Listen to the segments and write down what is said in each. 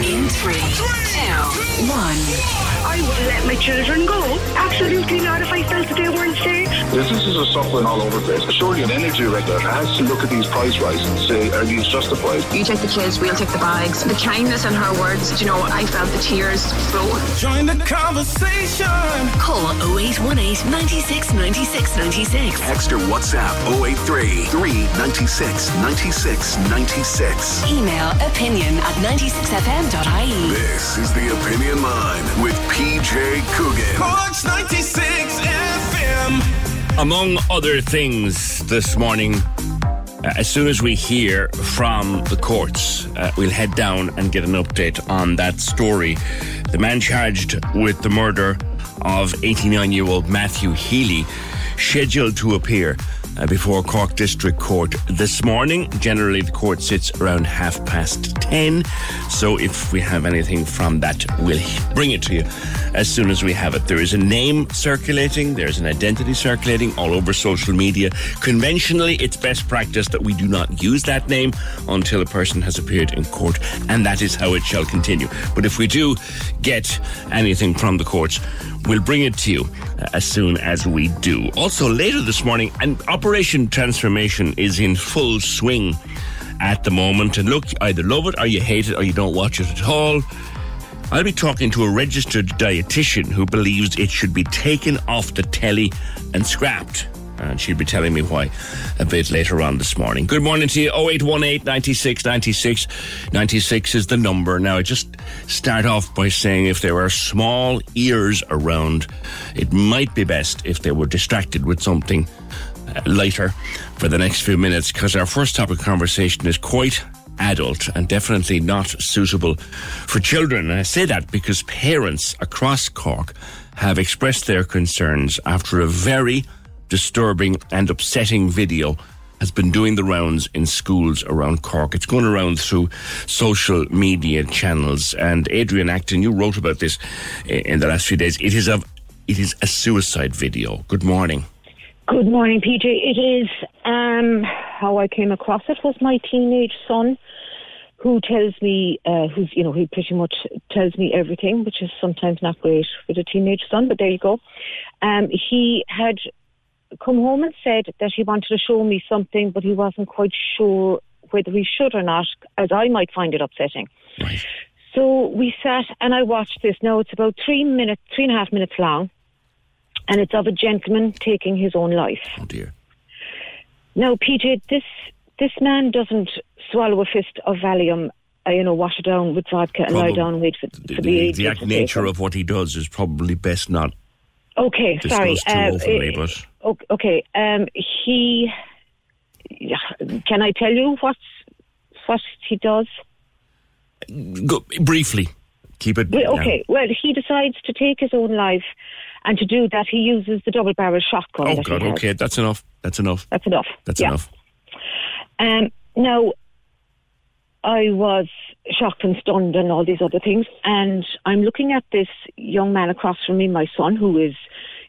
In three, two, one. I would let my children go. Absolutely not if I felt that they weren't safe. Businesses are suffering all over the place. Surely an energy regulator has to look at these price rises and say, are these justified? You take the kids, we'll take the bags. The kindness in her words, you know, I felt the tears flow. Join the conversation. Call 0818 96 96 96. Text or WhatsApp 083 396 96 96. Email opinion at 96fm.ie. This is the Opinion Line with PJ Coogan. Corks 96 FM. Among other things this morning, uh, as soon as we hear from the courts, uh, we'll head down and get an update on that story. The man charged with the murder of 89 year old Matthew Healy, scheduled to appear Uh, before Cork District Court this morning. Generally, the court sits around half past 10. So if we have anything from that, we'll bring it to you as soon as we have it. There is a name circulating, there's an identity circulating all over social media. Conventionally, it's best practice that we do not use that name until a person has appeared in court, and that is how it shall continue. But if we do get anything from the courts, we'll bring it to you uh, as soon as we do. Also, later this morning, an Operation Transformation is in full swing at the moment. And look, either love it or you hate it or you don't watch it at all. I'll be talking to a registered dietitian who believes it should be taken off the telly and scrapped. And she'll be telling me why a bit later on this morning. Good morning to you. 0818 96 96 96 is the number. Now, I just start off by saying if there are small ears around, it might be best if they were distracted with something uh, lighter for the next few minutes because our first topic of conversation is quite adult and definitely not suitable for children. And I say that because parents across Cork have expressed their concerns after a very disturbing and upsetting video has been doing the rounds in schools around Cork. It's going around through social media channels. And Adrian Acton, you wrote about this in the last few days. It is a, it is a suicide video. Good morning. Good morning, PJ. It is um, how I came across it was my teenage son who tells me, uh, who's, you know, he pretty much tells me everything, which is sometimes not great with a teenage son, but there you go. Um, he had come home and said that he wanted to show me something, but he wasn't quite sure whether he should or not, as I might find it upsetting. Right. So we sat and I watched this. Now it's about three minutes, three and a half minutes long, and it's of a gentleman taking his own life. Oh dear. Now, PJ, this this man doesn't swallow a fist of Valium, uh, you know, wash it down with vodka and lie down and wait for, The, for the, the, the to act take nature of what he does is probably best not Okay, sorry. too uh, openly, uh, but okay, um, he. Can I tell you what what he does? go, briefly, keep it. Well, okay, well, he decides to take his own life, and to do that, he uses the double barrel shotgun. Oh God. Okay, that's enough. That's enough. That's enough. That's yeah. enough. Um, now, I was shocked and stunned and all these other things. And I'm looking at this young man across from me, my son, who is,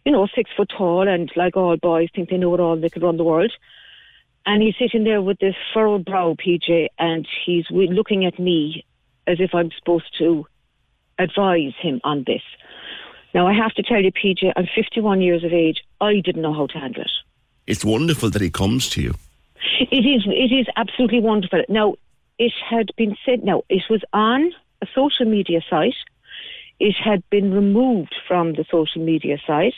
you know, six foot tall and like all boys think they know it all, they could run the world. And he's sitting there with this furrowed brow, PJ, and he's looking at me as if I'm supposed to advise him on this. Now, I have to tell you, PJ, I'm 51 years of age. I didn't know how to handle it. it's wonderful that he comes to you. It is. It is absolutely wonderful. Now, it had been said. Now, it was on a social media site. It had been removed from the social media site,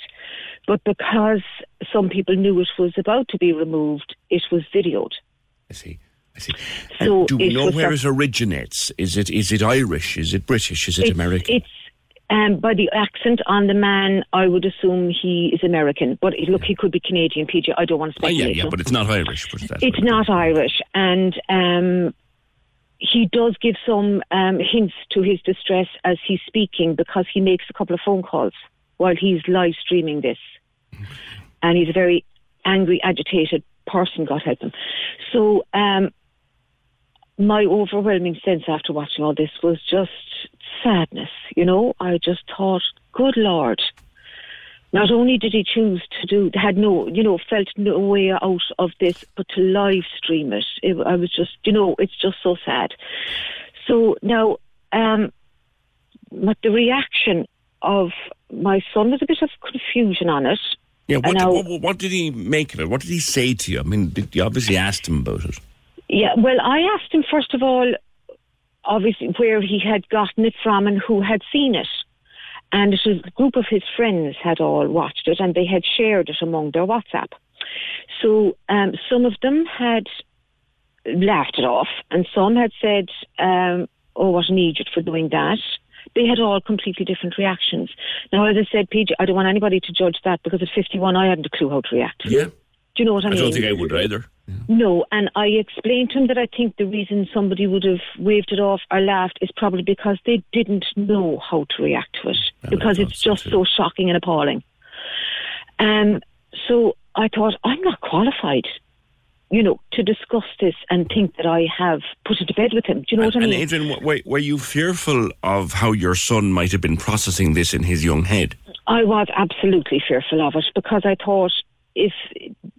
but because some people knew it was about to be removed, it was videoed. I see. I see. So do we know where it originates? Is it is it Irish? Is it British? Is it it's, American? It's um, by the accent on the man, I would assume he is American. But look, he could be Canadian, PJ. I don't want to oh, speculate. yeah, yeah, but it's not Irish. It's not Irish, and um, he does give some um, hints to his distress as he's speaking because he makes a couple of phone calls while he's live streaming this, and he's a very angry, agitated person. God help him. So, um, my overwhelming sense after watching all this was just sadness. You know, I just thought, good Lord. Not only did he choose to do, had no, you know, felt no way out of this, but to live stream it. it I was just, you know, it's just so sad. So now, um, but the reaction of my son was a bit of confusion on it. Yeah, what, now- what, what did he make of it? What did he say to you? I mean, did you obviously asked him about it. Yeah, well, I asked him first of all, obviously, where he had gotten it from and who had seen it. And it was a group of his friends had all watched it and they had shared it among their WhatsApp. So um, some of them had laughed it off and some had said, um, oh, what an idiot for doing that. They had all completely different reactions. Now, as I said, PJ, I don't want anybody to judge that because at 51 I hadn't a clue how to react. Yeah. Do you know what I, I mean? don't think I would either. No, and I explained to him that I think the reason somebody would have waved it off or laughed is probably because they didn't know how to react to it because it's just so shocking and appalling. Um, so I thought I'm not qualified, you know, to discuss this and think that I have put it to bed with him. Do you know what I mean? And? Adrian, were, were you fearful of how your son might have been processing this in his young head? I was absolutely fearful of it because I thought if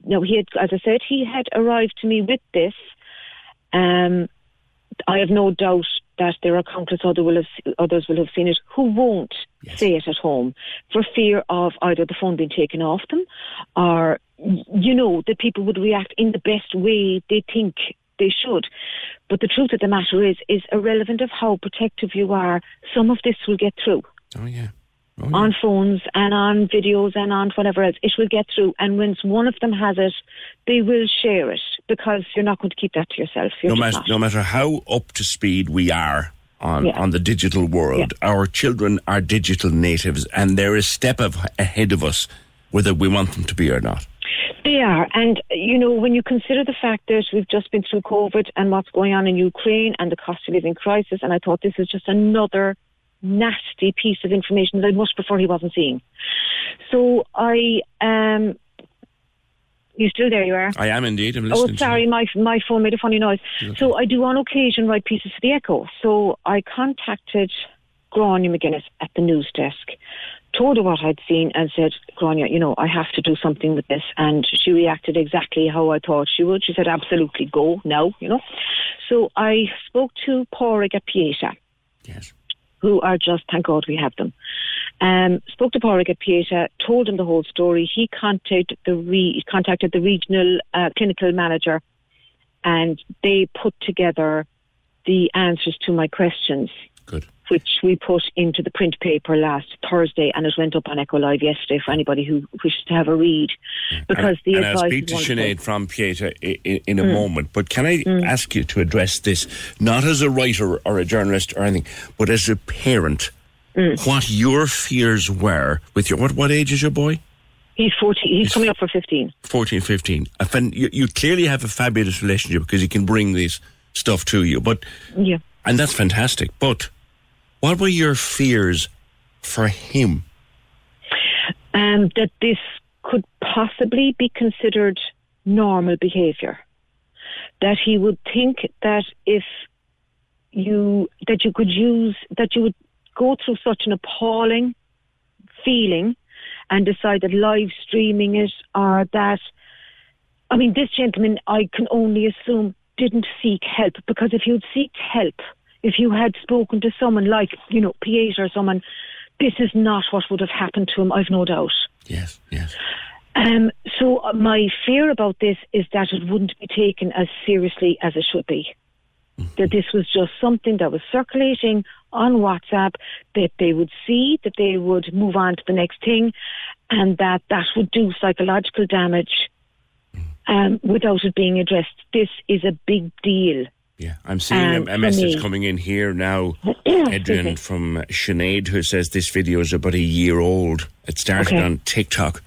no, he had, as I said, he had arrived to me with this. Um, I have no doubt that there are countless other will have, others will have seen it who won't say it at home for fear of either the phone being taken off them or, you know, that people would react in the best way they think they should. But the truth of the matter is, is irrelevant of how protective you are, some of this will get through Oh, yeah. Oh, on phones and on videos and on whatever else. It will get through. And once one of them has it, they will share it because you're not going to keep that to yourself. You're No matter, not. no matter how up to speed we are on, Yeah. on the digital world, our children are digital natives and they're a step of, ahead of us, whether we want them to be or not. They are. And, you know, when you consider the fact that we've just been through COVID and what's going on in Ukraine and the cost of living crisis, and I thought this is just another nasty piece of information that I much prefer he wasn't seeing. So I, um, you still there? You are. I am indeed. I'm Oh, listening. sorry, my my phone made a funny noise. So I do on occasion write pieces for the Echo. So I contacted Grania McGuinness at the news desk, told her what I'd seen, and said, Grania, you know, I have to do something with this. And she reacted exactly how I thought she would. She said, absolutely, go now, you know. So I spoke to Pádraig at Pieta. Yes. Who are just, thank God we have them. Um, spoke to Pádraig at Pieta, told him the whole story. He contacted the re- contacted the regional uh, clinical manager, and they put together the answers to my questions. Good. Which we put into the print paper last Thursday, and it went up on Echo Live yesterday for anybody who wishes to have a read. Because the and I'll advice speak is to. Sinead from Pieta i- i- in a Mm. moment. But can I ask you to address this, not as a writer or a journalist or anything, but as a parent, Mm. what your fears were with your, what, what age is your boy? He's 14, he's coming up for 15. 14, 15. Fan, you, you clearly have a fabulous relationship because he can bring this stuff to you. But Yeah. And that's fantastic. But what were your fears for him? um, that this could possibly be considered normal behaviour. That he would think that if you that you could use that you would go through such an appalling feeling and decide that live streaming it or that I mean this gentleman I can only assume didn't seek help because if you'd seek help, if you had spoken to someone like, you know, Pieta or someone, this is not what would have happened to him, I've no doubt. Yes, yes. Um, so uh, my fear about this is that it wouldn't be taken as seriously as it should be. That this was just something that was circulating on WhatsApp, that they would see, that they would move on to the next thing, and that that would do psychological damage um, without it being addressed. This is a big deal. Yeah, I'm seeing Um, a, a message me- coming in here now, Adrian, from Sinead, who says this video is about a year old. It started Okay. on TikTok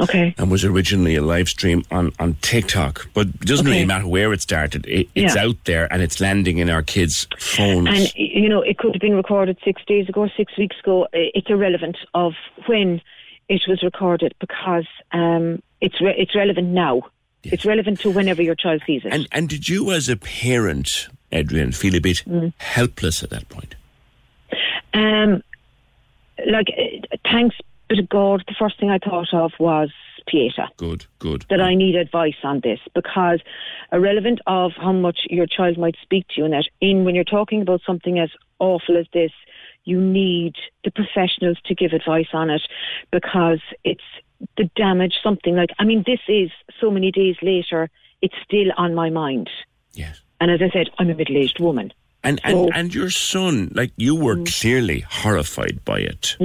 Okay. and was originally a live stream on, on TikTok. But it doesn't really matter where it started. It, it's Yeah. out there and it's landing in our kids' phones. And you know, it could have been recorded six days ago, six weeks ago. It's irrelevant of when it was recorded because um, it's re- it's relevant now. It's relevant to whenever your child sees it. and, and did you, as a parent, Adrian, feel a bit Mm. helpless at that point? Um, like, uh, thanks be to God, the first thing I thought of was Pieta. Good, good. That I need advice on this because, irrelevant of how much your child might speak to you, and that in when you're talking about something as awful as this, you need the professionals to give advice on it because it's the damage. Something like, I mean, this is so many days later, it's still on my mind. Yes. And as I said, I'm a middle-aged woman. And, and, So- and your son, like you were Mm. clearly horrified by it.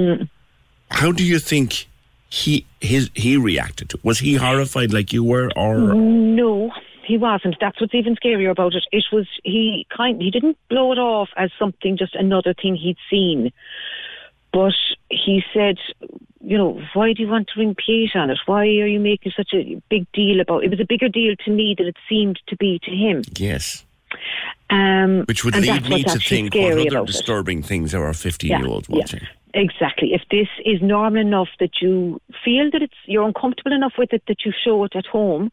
How do you think he his he reacted to? it? Was he horrified like you were, or No, he wasn't. That's what's even scarier about it. It was he kind. He didn't blow it off as something just another thing he'd seen, but he said, you know, why do you want to ring Pieta on it? Why are you making such a big deal about? It It was a bigger deal to me than it seemed to be to him. yes? Um, Which would lead me to think what other about it. disturbing things are our fifteen-year-olds watching. Exactly. If this is normal enough that you feel that it's you're uncomfortable enough with it that you show it at home,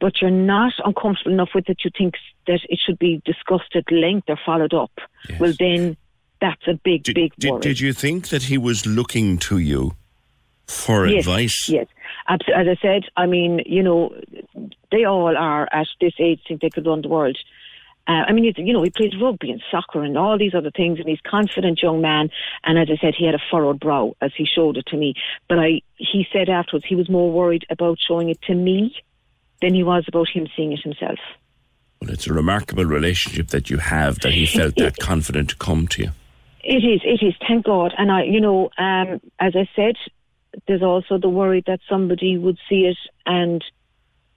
but you're not uncomfortable enough with it that you think that it should be discussed at length or followed up, well then that's a big, big Did, did you think that he was looking to you for yes, advice? Yes. As I said, I mean, you know, they all are at this age think they could run the world. Uh, I mean, you know, he plays rugby and soccer and all these other things, and he's a confident young man. And as I said, he had a furrowed brow as he showed it to me. But I, he said afterwards he was more worried about showing it to me than he was about him seeing it himself. Well, it's a remarkable relationship that you have that he felt that confident to come to you. It is, it is, thank God. And I, you know, um, as I said, there's also the worry that somebody would see it and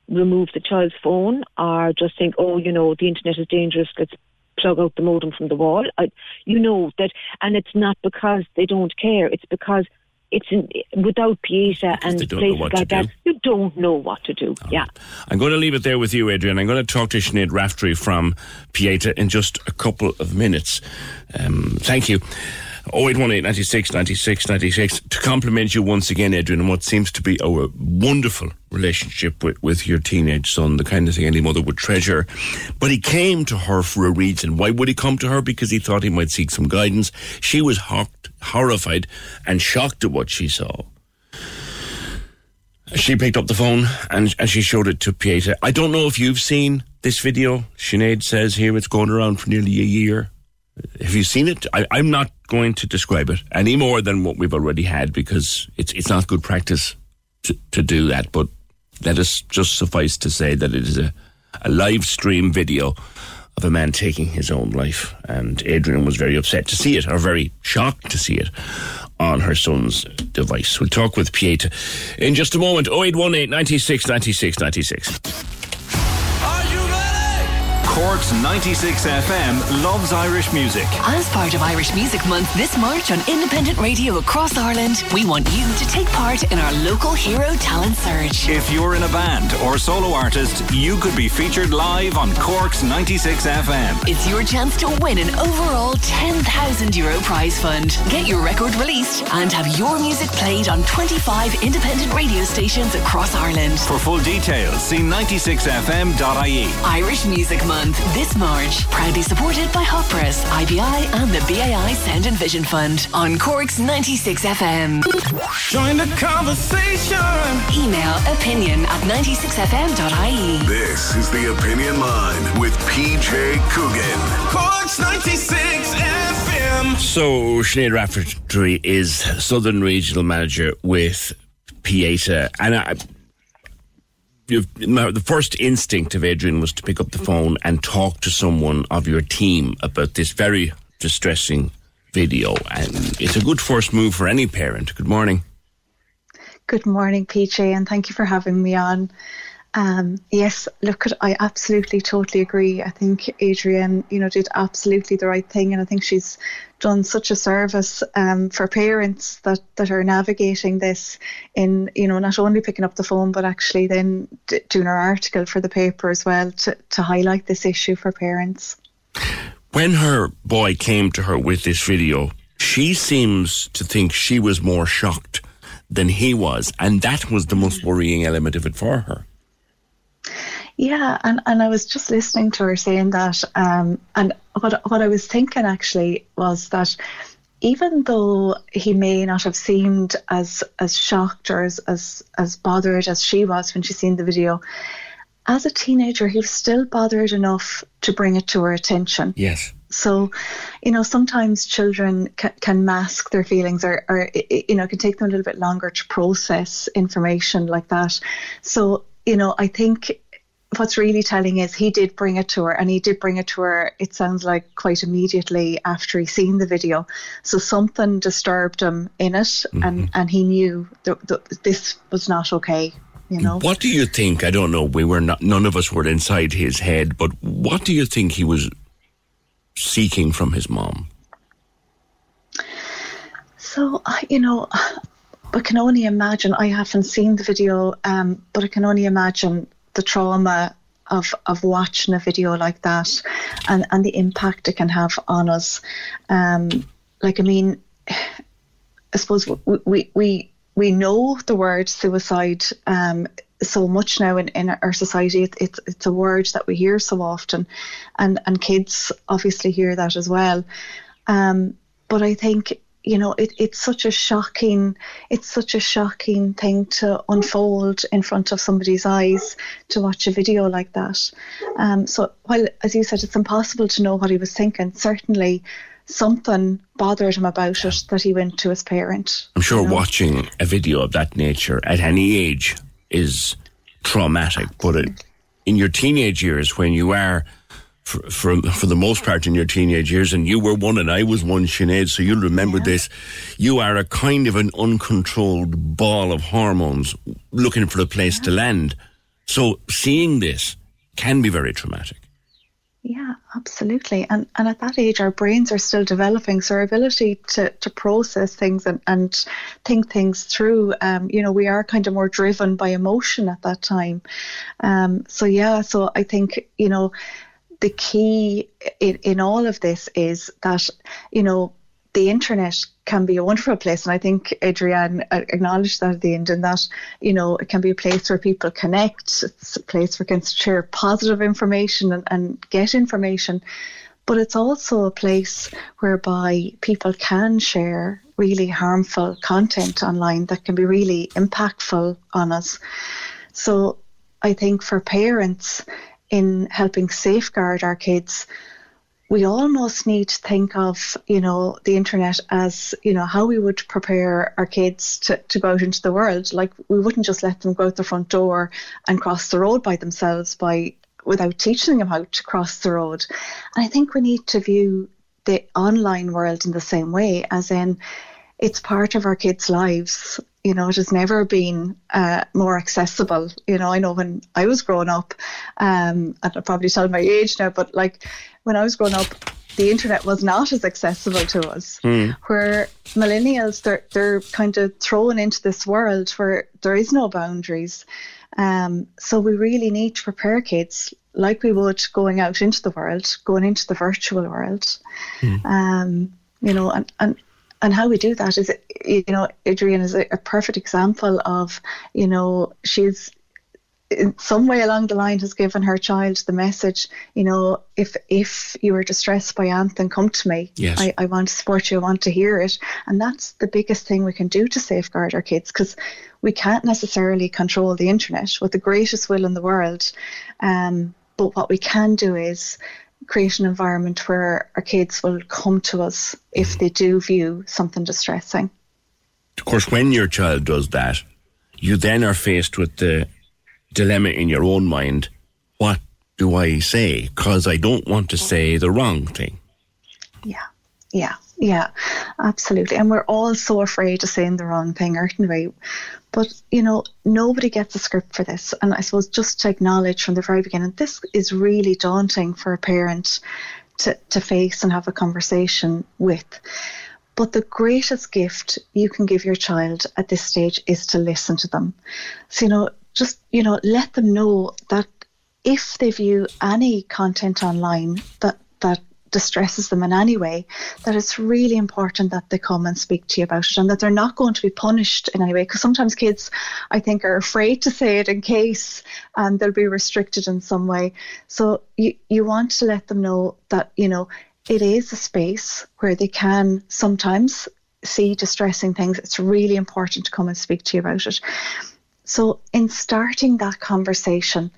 remove the child's phone or just think, oh, you know, the internet is dangerous, let's plug out the modem from the wall. I, you know that, and it's not because they don't care, it's because it's in, without Pieta and places like that, you don't know what to do. Yeah. I'm going to leave it there with you, Adrian. I'm going to talk to Sinead Raftery from Pieta in just a couple of minutes. Um, thank you. 0818 96 96 96. To compliment you once again, Adrian, on what seems to be a wonderful relationship with, with your teenage son, the kind of thing any mother would treasure. But he came to her for a reason. Why would he come to her? Because he thought he might seek some guidance. She was hocked, horrified and shocked at what she saw. She picked up the phone and, and she showed it to Pieta. I don't know if you've seen this video. Sinead says here it's going around for nearly a year. Have you seen it? I, I'm not going to describe it any more than what we've already had because it's it's not good practice to, to do that. But let us just suffice to say that it is a, a live stream video of a man taking his own life. And Adrian was very upset to see it, or very shocked to see it on her son's device. We'll talk with Pieta in just a moment. 0818 96 96 96. Cork's 96 FM loves Irish music. As part of Irish Music Month this March on independent radio across Ireland, we want you to take part in our local hero talent search. If you're in a band or solo artist, you could be featured live on Cork's 96 FM. It's your chance to win an overall 10,000 euro prize fund. Get your record released and have your music played on 25 independent radio stations across Ireland. For full details, see 96fm.ie. Irish Music Month this March, proudly supported by Hot Press, IBI, and the BAI Sound and Vision Fund on Cork's 96 FM. Join the conversation. Email opinion at 96fm.ie. This is the Opinion Line with PJ Coogan. Cork's 96 FM. So, Sinead Rafferty is Southern Regional Manager with Pieta, and I, the first instinct of Adrian was to pick up the phone and talk to someone of your team about this very distressing video. And it's a good first move for any parent. Good morning. Good morning, PJ, and thank you for having me on. Um, yes, look, I absolutely, totally agree. I think Adrienne, you know, did absolutely the right thing, and I think she's done such a service um, for parents that that are navigating this in, you know, not only picking up the phone but actually then d- doing her article for the paper as well to to highlight this issue for parents. When her boy came to her with this video, she seems to think she was more shocked than he was, and that was the most worrying element of it for her. Yeah, and, and I was just listening to her saying that, um, and what what I was thinking actually was that even though he may not have seemed as as shocked or as as, as bothered as she was when she seen the video, as a teenager, he was still bothered enough to bring it to her attention. Yes. So, you know, sometimes children ca- can mask their feelings or, or, you know, it can take them a little bit longer to process information like that. So, you know, I think what's really telling is he did bring it to her and he did bring it to her it sounds like quite immediately after he seen the video. So something disturbed him in it mm-hmm. and and he knew that, that this was not okay you know? What do you think i don't know we were not none of us were inside his head but what do you think he was seeking from his mom? So you know I can only imagine. I haven't seen the video, um, but I can only imagine the trauma of of watching a video like that and and the impact it can have on us um like i mean i suppose we we we, we know the word suicide um so much now in, in our society it, it's it's a word that we hear so often and and kids obviously hear that as well um but i think you know, it, it's such a shocking, it's such a shocking thing to unfold in front of somebody's eyes to watch a video like that. Um, so while, as you said, it's impossible to know what he was thinking, certainly something bothered him about it that he went to his parent. I'm sure you know? watching a video of that nature at any age is traumatic, but it, in your teenage years when you are for, for, for the most part in your teenage years, and you were one and I was one, Sinead, so you'll remember yeah. this. You are a kind of an uncontrolled ball of hormones looking for a place yeah. to land. So seeing this can be very traumatic. Yeah, absolutely. And and at that age our brains are still developing. So our ability to, to process things and, and think things through, um, you know, we are kind of more driven by emotion at that time. Um, so yeah, so I think, you know, the key in, in all of this is that, you know, the internet can be a wonderful place. And I think Adrienne acknowledged that at the end, and that, you know, it can be a place where people connect, it's a place where can share positive information and, and get information. But it's also a place whereby people can share really harmful content online that can be really impactful on us. So I think for parents, in helping safeguard our kids, we almost need to think of, you know, the internet as, you know, how we would prepare our kids to, to go out into the world. Like we wouldn't just let them go out the front door and cross the road by themselves by without teaching them how to cross the road. And I think we need to view the online world in the same way, as in it's part of our kids' lives you know, it has never been uh, more accessible. You know, I know when I was growing up, um, and I'll probably tell my age now, but like when I was growing up, the internet was not as accessible to us. Mm. Where millennials, they're they're kind of thrown into this world where there is no boundaries. Um, so we really need to prepare kids like we would going out into the world, going into the virtual world. Mm. Um, you know, and, and and how we do that is, you know, Adrienne is a, a perfect example of, you know, she's in some way along the line has given her child the message, you know, if if you are distressed by anything, come to me. Yes. I, I want to support you, I want to hear it. And that's the biggest thing we can do to safeguard our kids because we can't necessarily control the internet with the greatest will in the world. Um, but what we can do is create an environment where our kids will come to us if mm. they do view something distressing. Of course, when your child does that, you then are faced with the dilemma in your own mind. What do I say? Because I don't want to say the wrong thing. Yeah, yeah, yeah, absolutely. And we're all so afraid of saying the wrong thing, aren't we? But, you know, nobody gets a script for this. And I suppose just to acknowledge from the very beginning, this is really daunting for a parent to, to face and have a conversation with. But the greatest gift you can give your child at this stage is to listen to them. So, you know, just, you know, let them know that if they view any content online that, that distresses them in any way, that it's really important that they come and speak to you about it and that they're not going to be punished in any way. Because sometimes kids, I think, are afraid to say it in case um, they'll be restricted in some way. So you, you want to let them know that, you know, it is a space where they can sometimes see distressing things. It's really important to come and speak to you about it. So, in starting that conversation,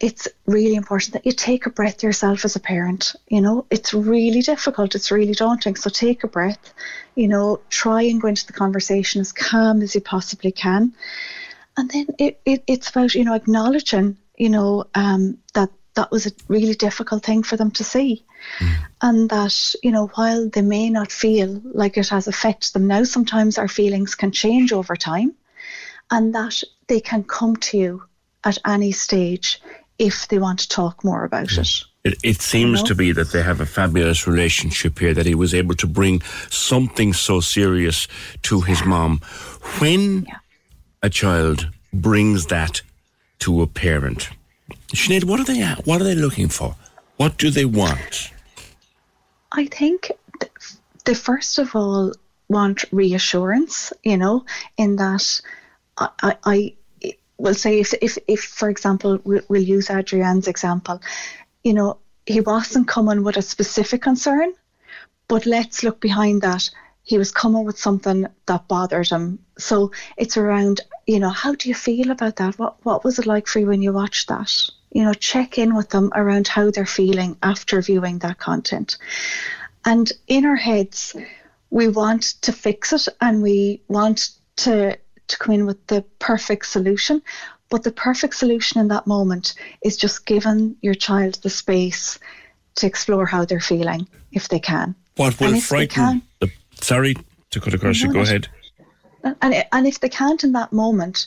it's really important that you take a breath yourself as a parent. You know, it's really difficult, it's really daunting. So take a breath, you know, try and go into the conversation as calm as you possibly can. And then it, it it's about, you know, acknowledging, you know, um, that that was a really difficult thing for them to see. Mm. And that, you know, while they may not feel like it has affected them now, sometimes our feelings can change over time. And that they can come to you at any stage if they want to talk more about it. It, it seems to be that they have a fabulous relationship here, that he was able to bring something so serious to his mom. When yeah. a child brings that to a parent, Sinead, what are they at? What are they looking for? What do they want? I think they first of all want reassurance, you know, in that I, I, we'll say if, if, if for example, we'll, we'll use Adrian's example, you know, he wasn't coming with a specific concern, but let's look behind that. He was coming with something that bothered him. So it's around, you know, how do you feel about that? What what was it like for you when you watched that? You know, check in with them around how they're feeling after viewing that content. And in our heads, we want to fix it and we want to to come in with the perfect solution. But the perfect solution in that moment is just giving your child the space to explore how they're feeling if they can. What will frighten? The, sorry to cut across you. Go ahead. And and if they can't in that moment,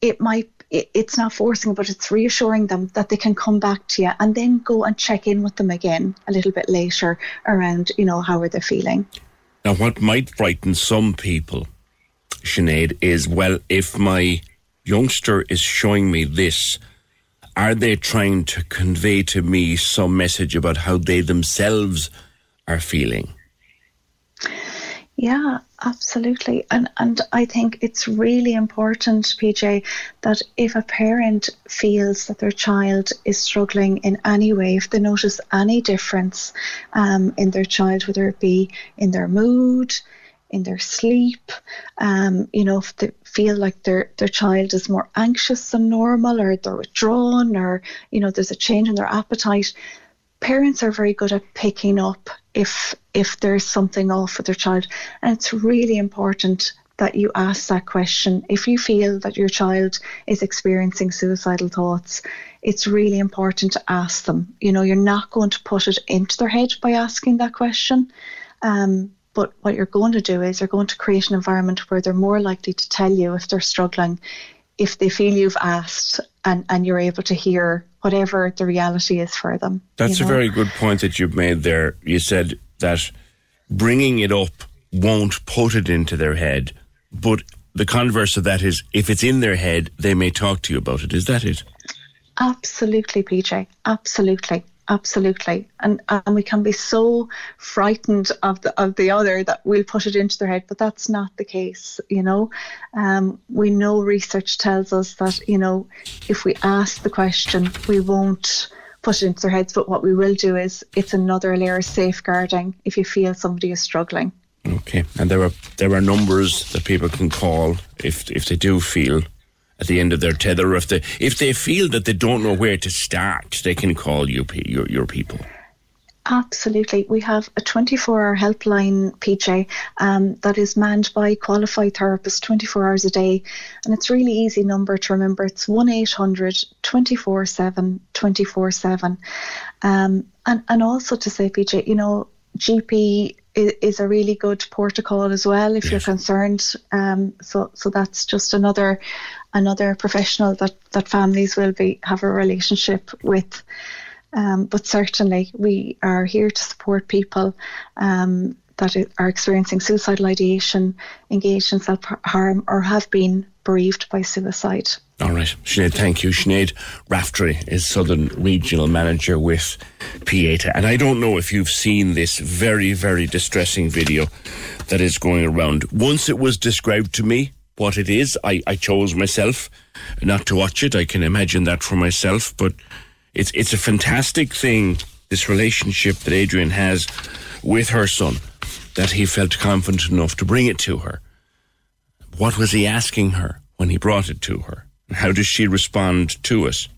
it might it's not forcing, but it's reassuring them that they can come back to you and then go and check in with them again a little bit later around, you know, how are they feeling. Now, what might frighten some people Sinead, is well, if my youngster is showing me this, are they trying to convey to me some message about how they themselves are feeling? Yeah, absolutely. And and I think it's really important, PJ, that if a parent feels that their child is struggling in any way, if they notice any difference um, in their child, whether it be in their mood, in their sleep. Um, you know, if they feel like their their child is more anxious than normal, or they're withdrawn, or you know, there's a change in their appetite. Parents are very good at picking up if if there's something off with their child, and it's really important that you ask that question. If you feel that your child is experiencing suicidal thoughts, it's really important to ask them. You know, you're not going to put it into their head by asking that question. Um, but what you're going to do is you're going to create an environment where they're more likely to tell you if they're struggling, if they feel you've asked and, and you're able to hear whatever the reality is for them. That's you know? a very good point that you've made there. You said that bringing it up won't put it into their head, but the converse of that is if it's in their head, they may talk to you about it. Is that it? Absolutely, PJ. Absolutely. Absolutely, and and we can be so frightened of the of the other that we'll put it into their head, but that's not the case. You know, um, we know research tells us that you know if we ask the question, we won't put it into their heads. But what we will do is it's another layer of safeguarding if you feel somebody is struggling. Okay, and there are there are numbers that people can call if if they do feel at the end of their tether. If they if they feel that they don't know where to start, they can call you your your people. Absolutely. We have a 24 hour helpline, PJ, um, that is manned by qualified therapists 24 hours a day. And it's really easy number to remember. It's 1 800 24 7 24 7. Um, and, and also to say, PJ, you know, GP is, is a really good protocol as well if yes. you're concerned. Um, so, so that's just another another professional that, that families will be have a relationship with. Um, but certainly, we are here to support people um, that are experiencing suicidal ideation, engaged in self harm, or have been bereaved by suicide. All right, Sinead, thank you. Sinead Raftery is Southern Regional Manager with Pieta. And I don't know if you've seen this very, very distressing video that is going around. Once it was described to me what it is, I, I chose myself not to watch it. I can imagine that for myself, but it's it's a fantastic thing. This relationship that Adrian has with her son, that he felt confident enough to bring it to her. What was he asking her when he brought it to her? How does she respond to it?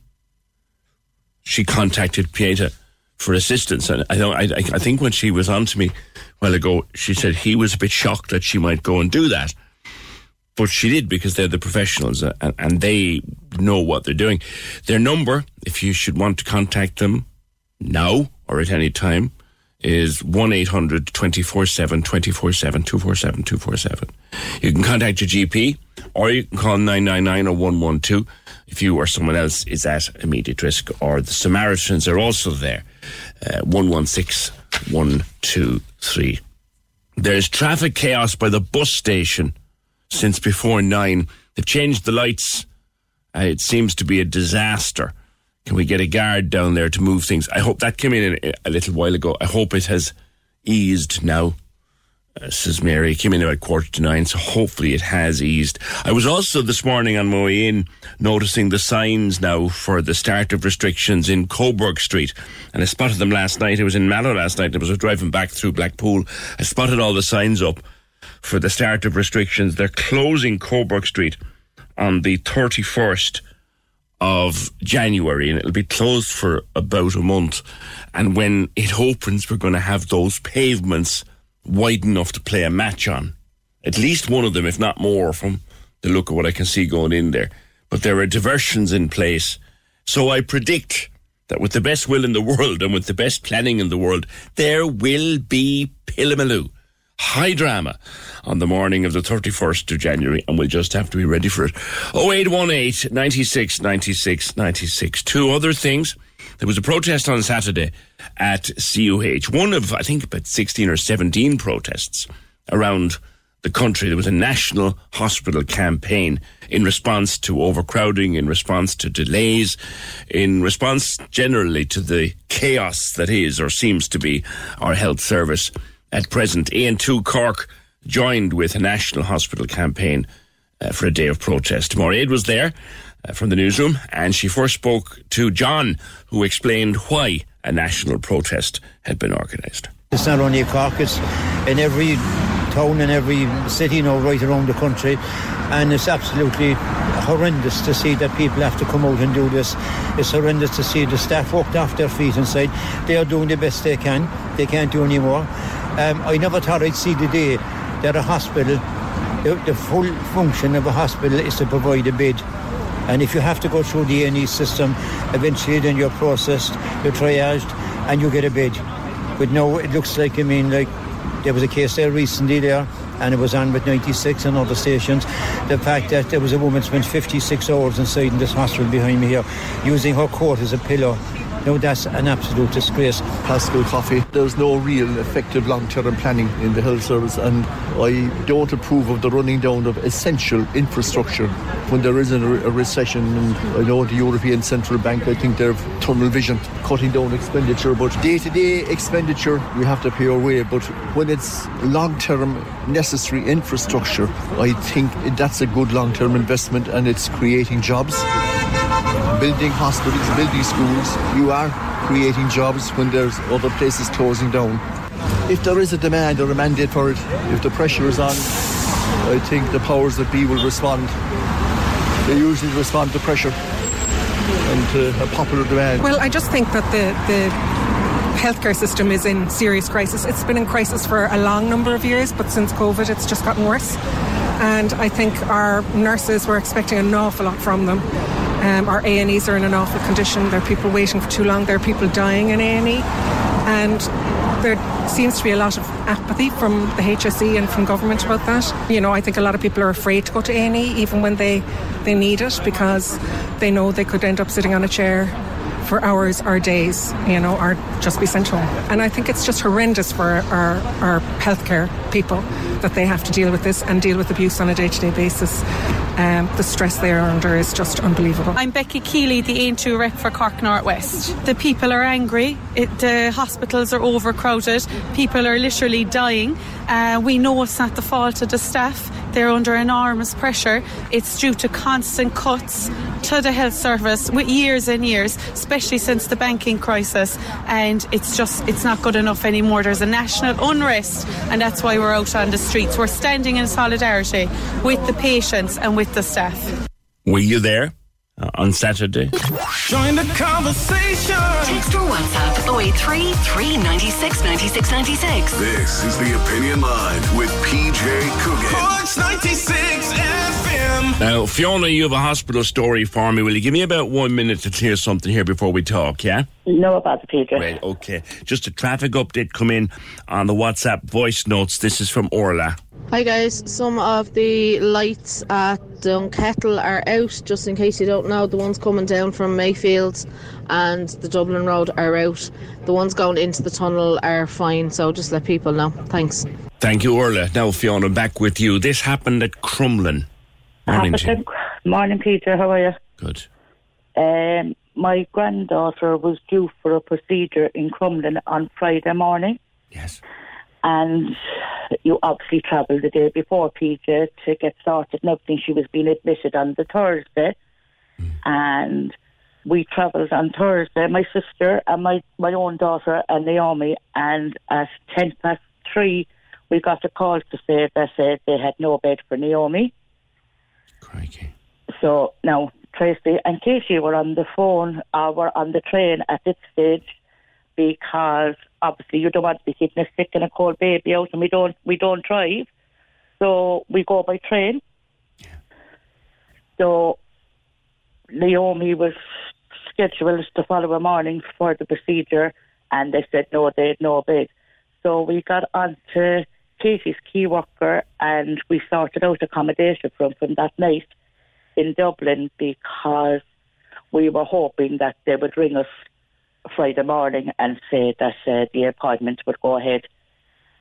She contacted Pieta for assistance, and I, don't. I, I think when she was on to me a while ago, she said he was a bit shocked that she might go and do that but she did because they're the professionals uh, and, and, they know what they're doing. Their number, if you should want to contact them now or at any time, is 1 800 24 7 24 7 247 247. You can contact your GP or you can call 999 or 112 if you or someone else is at immediate risk, or the Samaritans are also there. Uh, 116 123. There's traffic chaos by the bus station since before nine. They've changed the lights. Uh, it seems to be a disaster. Can we get a guard down there to move things? I hope that came in a little while ago. I hope it has eased now. Uh, says Mary, It came in about quarter to nine, so hopefully it has eased. I was also this morning on my way in noticing the signs now for the start of restrictions in Coburg Street, and I spotted them last night. I was in Mallow last night. I was driving back through Blackpool. I spotted all the signs up for the start of restrictions. They're closing Coburg Street on the 31st of January and it'll be closed for about a month. And when it opens, we're going to have those pavements wide enough to play a match on. At least one of them, if not more, from the look of what I can see going in there. But there are diversions in place. So I predict that with the best will in the world and with the best planning in the world, there will be Pillamaloo high drama on the morning of the 31st of January, and we'll just have to be ready for it. 0818 96 96 96. Two other things. There was a protest on Saturday at CUH, one of, I think, about 16 or 17 protests around the country. There was a national hospital campaign in response to overcrowding, in response to delays, in response generally to the chaos that is or seems to be our health service at present. Aontú Cork joined with a national hospital campaign uh, for a day of protest. Maureen was there uh, from the newsroom, and she first spoke to John, who explained why a national protest had been organised. It's not only Cork, it's in every town and every city, you know, right around the country. And it's absolutely horrendous to see that people have to come out and do this. It's horrendous to see the staff walked off their feet and said they are doing the best they can. They can't do any more. Um, I never thought I'd see the day that a hospital, the, the full function of a hospital is to provide a bed. And if you have to go through the A&E system, eventually then you're processed, you're triaged, and you get a bed. But no, it looks like, I mean, like there was a case there recently there, and it was on with 96 and other stations. The fact that there was a woman spent 56 hours inside in this hospital behind me here, using her coat as a pillow no, that's an absolute disgrace. Pascal Coffey, there's no real effective long-term planning in the health service and I don't approve of the running down of essential infrastructure. When there is a, a recession and I know the European Central Bank, I think they've tunnel vision, cutting down expenditure, but day-to-day expenditure we have to pay our way, but when it's long-term necessary infrastructure, I think that's a good long-term investment and it's creating jobs building hospitals, building schools. You are creating jobs when there's other places closing down. If there is a demand or a mandate for it, if the pressure is on, I think the powers that be will respond. They usually respond to pressure and to a popular demand. Well, I just think that the, the healthcare system is in serious crisis. It's been in crisis for a long number of years, but since COVID, it's just gotten worse. And I think our nurses were expecting an awful lot from them. Um, our A&Es are in an awful condition. There are people waiting for too long. There are people dying in A&E. And there seems to be a lot of apathy from the HSE and from government about that. You know, I think a lot of people are afraid to go to A&E even when they, they need it because they know they could end up sitting on a chair for hours or days, you know, or just sent. And I think it's just horrendous for our, our healthcare people that they have to deal with this and deal with abuse on a day to day basis. Um, the stress they are under is just unbelievable. I'm Becky Keeley, the Aontú rep for Cork Northwest. The people are angry. It, the hospitals are overcrowded. People are literally dying. Uh, we know it's not the fault of the staff. They're under enormous pressure. It's due to constant cuts to the health service with years and years, especially since the banking crisis. And it's just, it's not good enough anymore. There's a national unrest, and that's why we're out on the streets. We're standing in solidarity with the patients and with the staff. Were you there uh, on Saturday? Join the conversation. Text or WhatsApp 083 396 96 96. This is the Opinion Line with PJ Coogan. Corks 96 FM. Now, Fiona, you have a hospital story for me. Will you give me about one minute to clear something here before we talk, yeah? No, about the PJ. Right, okay. Just a traffic update come in on the WhatsApp voice notes. This is from Orla. Hi guys, some of the lights at Dunkettle are out, just in case you don't know. The ones coming down from Mayfield and the Dublin Road are out. The ones going into the tunnel are fine, so just let people know. Thanks. Thank you, Orla. Now, Fiona, back with you. This happened at Crumlin. Morning. Happened. Morning, Peter. How are you? Good. Um, my granddaughter was due for a procedure in Crumlin on Friday morning. Yes. And you obviously travelled the day before, PJ, to get started and everything. She was being admitted on the Thursday. And we travelled on Thursday, my sister and my, my own daughter and Naomi. And at 10 past three, we got a call to say that uh, they had no bed for Naomi. Crikey. So now Tracy and Katie were on the phone or were on the train at this stage because obviously you don't want to be keeping a sick and a cold baby out and we don't we don't drive. So we go by train. So Naomi was scheduled the following morning for the procedure and they said no, they had no bed. So we got on to Katie's key worker and we sorted out accommodation from from that night in Dublin because we were hoping that they would ring us Friday morning and say that uh, the appointment would go ahead.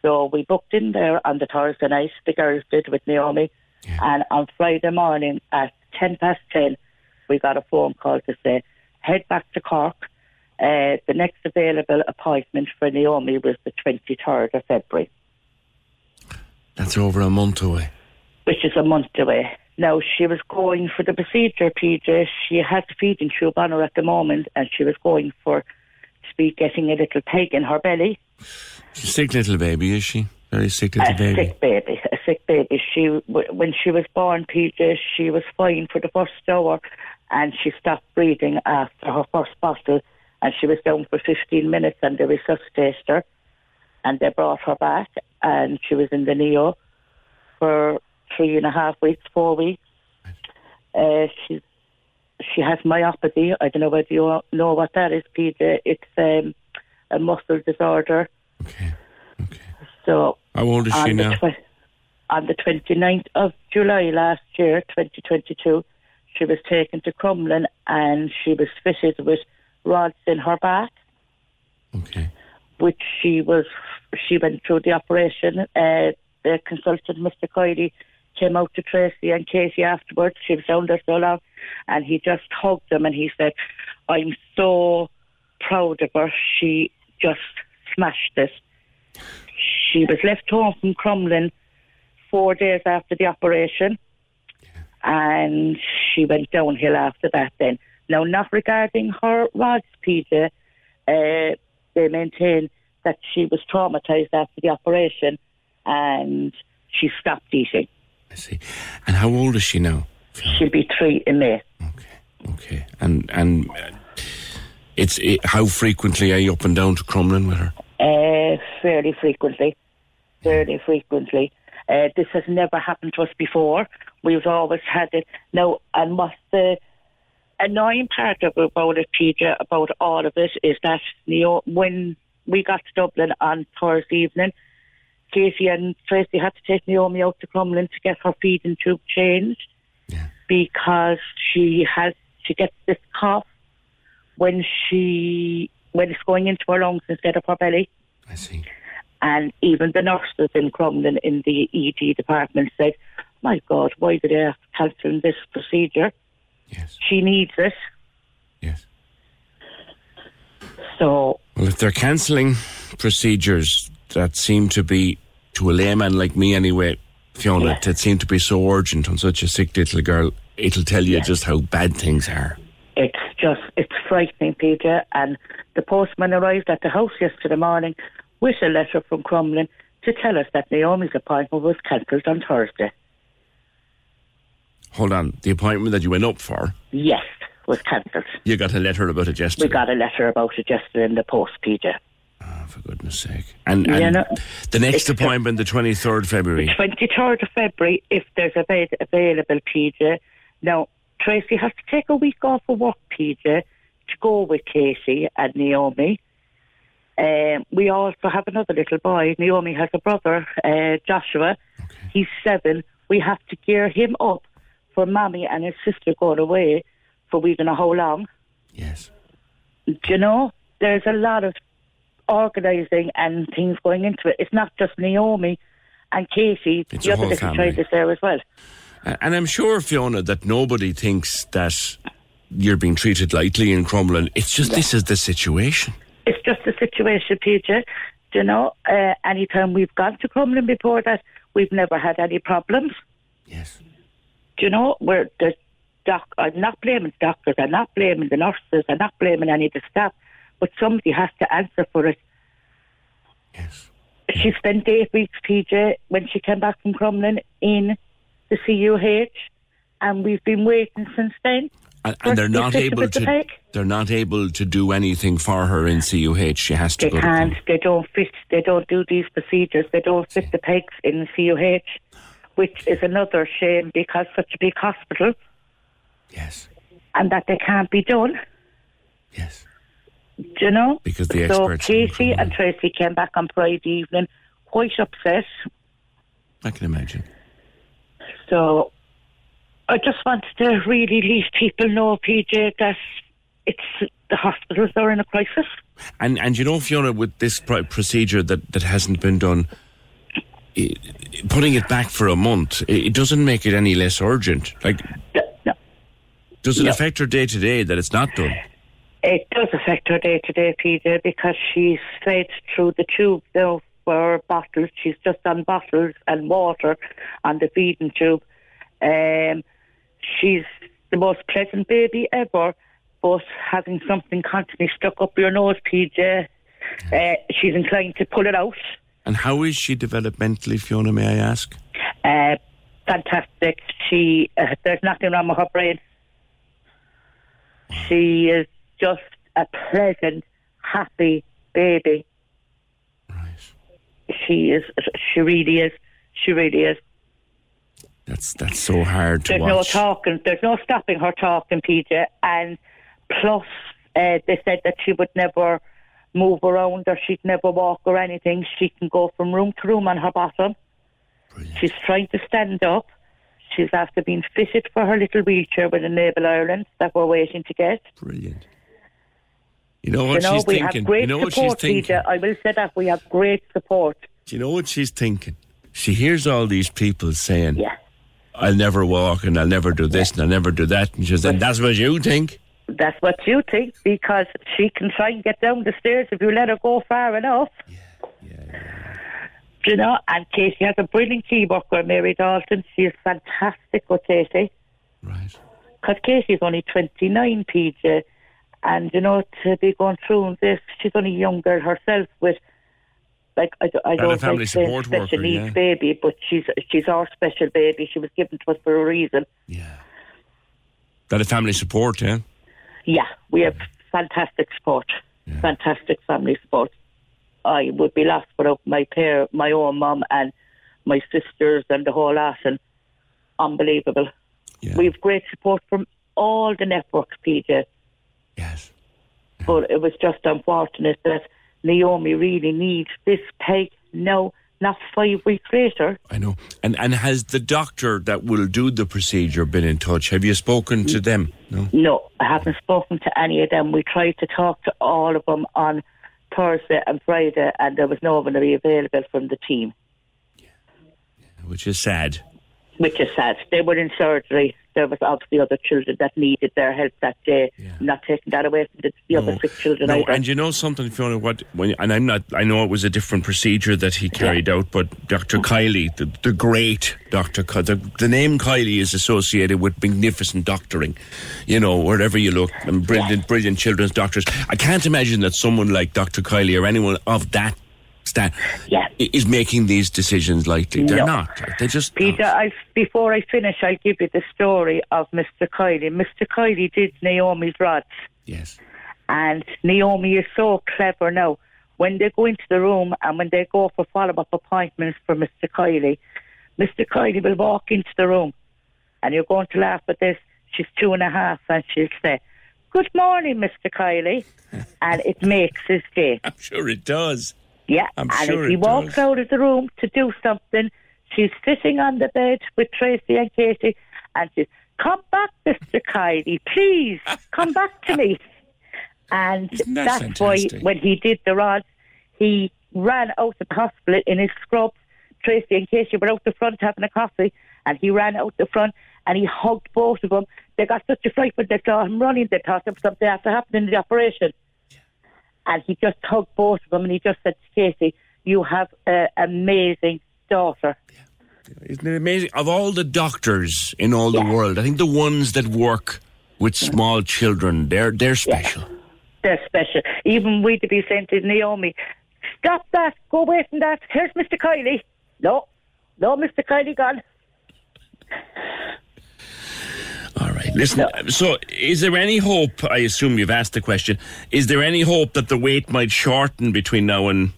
So we booked in there on the Thursday night, the girls did with Naomi, and on Friday morning at 10 past 10, we got a phone call to say, head back to Cork. Uh, the next available appointment for Naomi was the 23rd of February. That's over a month away. which is a month away. Now, she was going for the procedure, PJ. She has a feeding tube on her at the moment, and she was going for to be getting a little peg in her belly. She's a sick little baby, is she? Very sick little a baby. sick baby, a sick baby. She, when she was born, PJ, she was fine for the first hour, and she stopped breathing after her first bottle, and she was down for 15 minutes, and they resuscitated her, and they brought her back, and she was in the neo for three and a half weeks, four weeks. Uh, she she has myopathy. I don't know whether you know what that is, Peter. It's um, a muscle disorder. Okay. Okay. So How old is she now? twe- on the 29th of July last year, 2022, she was taken to Crumlin and she was fitted with rods in her back. Okay. Which she was, she went through the operation. Uh, the consultant, Mr. Coyley, came out to Tracy and Katie afterwards. She was down there so long, and he just hugged them and he said, "I'm so proud of her. She just smashed it." She was left home from Crumlin four days after the operation, and she went downhill after that. Then, now, not regarding her rods, PJ, uh, they maintain that she was traumatized after the operation, and she stopped eating. I see. And how old is she now? She'll be three in May. Okay. okay. And and It's it, how frequently are you up and down to Crumlin with her? Uh, fairly frequently. Fairly frequently. Uh, this has never happened to us before. We've always had it. Now, and what's the annoying part of, about it, PJ, about all of it, is that you know, when we got to Dublin on Thursday evening, Casey and Tracy had to take Naomi out to Crumlin to get her feeding tube changed because she has she gets this cough when she when it's going into her lungs instead of her belly. I see. And even the nurses in Crumlin in the ED department said, "My God, why did they have to cancel this procedure? Yes. She needs it." Yes. So Well, if they're cancelling procedures that seem to be, to a layman like me anyway, Fiona, that seem to be so urgent on such a sick little girl, it'll tell you just how bad things are. it's just it's frightening, Peter. And the postman arrived at the house yesterday morning with a letter from Crumlin to tell us that Naomi's appointment was cancelled on Thursday. Hold on, the appointment that you went up for, Yes, was cancelled. you got a letter about it yesterday. We got a letter about it yesterday in the post, Peter. for goodness sake. And, and the next appointment, the 23rd February. 23rd of February, if there's a bed available, PJ. Now, Tracy has to take a week off of work, PJ, to go with Casey and Naomi. Um, we also have another little boy. Naomi has a brother, uh, Joshua. He's seven. We have to gear him up for Mommy and his sister going away for we don't know how long. Yes. Do you know? There's a lot of organising and things going into it. It's not just Naomi and Casey. It's the other little family. child is there as well. And I'm sure, Fiona, that nobody thinks that you're being treated lightly in Crumlin. It's just this is the situation. It's just the situation, Peter. Do you know, uh, anytime we've gone to Crumlin before that, we've never had any problems. Yes. Do you know, where the doc, I'm not blaming the doctors, I'm not blaming the nurses, I'm not blaming any of the staff, but somebody has to answer for it. Yes. She spent eight weeks, PJ, when she came back from Crumlin in the CUH, and we've been waiting since then. And, and they're not able to to. take. They're not able to do anything for her in CUH. She has to They go. to can't. They don't fit. They don't do these procedures. They don't fit the pegs in the CUH, which is another shame because such a big hospital. Yes. And that they can't be done. Yes. Do you know? Because the experts in Casey and Tracy came back on Friday evening, quite upset. I can imagine. So I just wanted to really leave people know, PJ, that it's the hospitals are in a crisis. And and you know, Fiona, with this pr- procedure that, that hasn't been done, putting it back for a month, it, doesn't make it any less urgent. Like, does it No. affect her day to day that it's not done? It does affect her day to day, PJ, because she's fed through the tube now for bottles. She's just on bottles and water on the feeding tube. Um, she's the most pleasant baby ever, but having something constantly stuck up your nose, PJ, uh, she's inclined to pull it out. And how is she developmentally, Fiona? May I ask? Uh, fantastic. She uh, there's nothing wrong with her brain. She is just a pleasant, happy baby. She is. She really is. She really is. That's that's so hard to There's no talking. There's no stopping her talking, PJ. And plus, uh, they said that she would never move around or she'd never walk or anything. She can go from room to room on her bottom. She's trying to stand up. She's after being fitted for her little wheelchair with a Enable Ireland that we're waiting to get. Brilliant. You know what you know, she's we thinking? have great you know what she's support, thinking? PJ. I will say that we have great support. Do you know what she's thinking? She hears all these people saying, Yeah. I'll never walk and I'll never do this and I'll never do that. And she said, That's what you think. That's what you think because she can try and get down the stairs if you let her go far enough. yeah, yeah. You know, and Casey has a brilliant key worker, Mary Dalton. She is fantastic with Casey. Right. Because Casey's only 29, PJ. And, you know, to be going through this, she's only a young girl herself with, like, I, don't- I don't family like support special worker, needs yeah. baby, but she's she's our special baby. She was given to us for a reason. Yeah. That a family support, yeah? Yeah, we have fantastic support, fantastic family support. I would be lost without my pair, my own mum and my sisters and the whole lot, and unbelievable. We've great support from all the networks, PJ. Yes. But it was just unfortunate that Naomi really needs this peg now, not five weeks later. I know. And and has the doctor that will do the procedure been in touch? Have you spoken to them? No. No, I haven't spoken to any of them. We tried to talk to all of them on Thursday and Friday, and there was no one available from the team, Yeah. Which is sad. which is sad. They were in surgery. There was the other children that needed their help that day. I'm not taking that away from the, the other oh. sick children No, either. and you know something, Fiona. What? When, and I'm not. I know it was a different procedure that he carried out, but Dr. Kiely, the, the great Dr. The, the name Kiely is associated with magnificent doctoring. You know, wherever you look, and brilliant, brilliant children's doctors. I can't imagine that someone like Dr. Kiely or anyone of that stand yeah. is making these decisions lightly. They're No. not. They just. Peter, I, before I finish, I'll give you the story of Mr. Kiely. Mr. Kiely did Naomi's rods. Yes. And Naomi is so clever now. When they go into the room and when they go for follow-up appointments for Mr. Kiely, Mr. Kiely will walk into the room and you're going to laugh at this. She's two and a half and she'll say, Good morning, Mr. Kiely. and it makes his day. I'm sure it does. Yeah, I'm and sure if he walks does. out of the room to do something, she's sitting on the bed with Tracy and Katie, and she's, "Come back, Mister Kiely, please, come back to me." And that that's why when he did the rods, he ran out of the hospital in his scrubs. Tracy and Katie were out the front having a coffee, and he ran out the front and he hugged both of them. They got such a fright when they saw him running, they thought there was something after happening in the operation and he just hugged both of them and he just said to Casey, "You have an amazing daughter." Isn't it amazing? Of all the doctors in all the world, I think the ones that work with small children, they're they're special. They're special. Even we to be saying to Naomi, "Stop that! Go away from that! Here's Mr. Kiely." No, no, Mr. Kiely gone. All right. Listen, uh, so is there any hope? I assume you've asked the question. Is there any hope that the wait might shorten between now and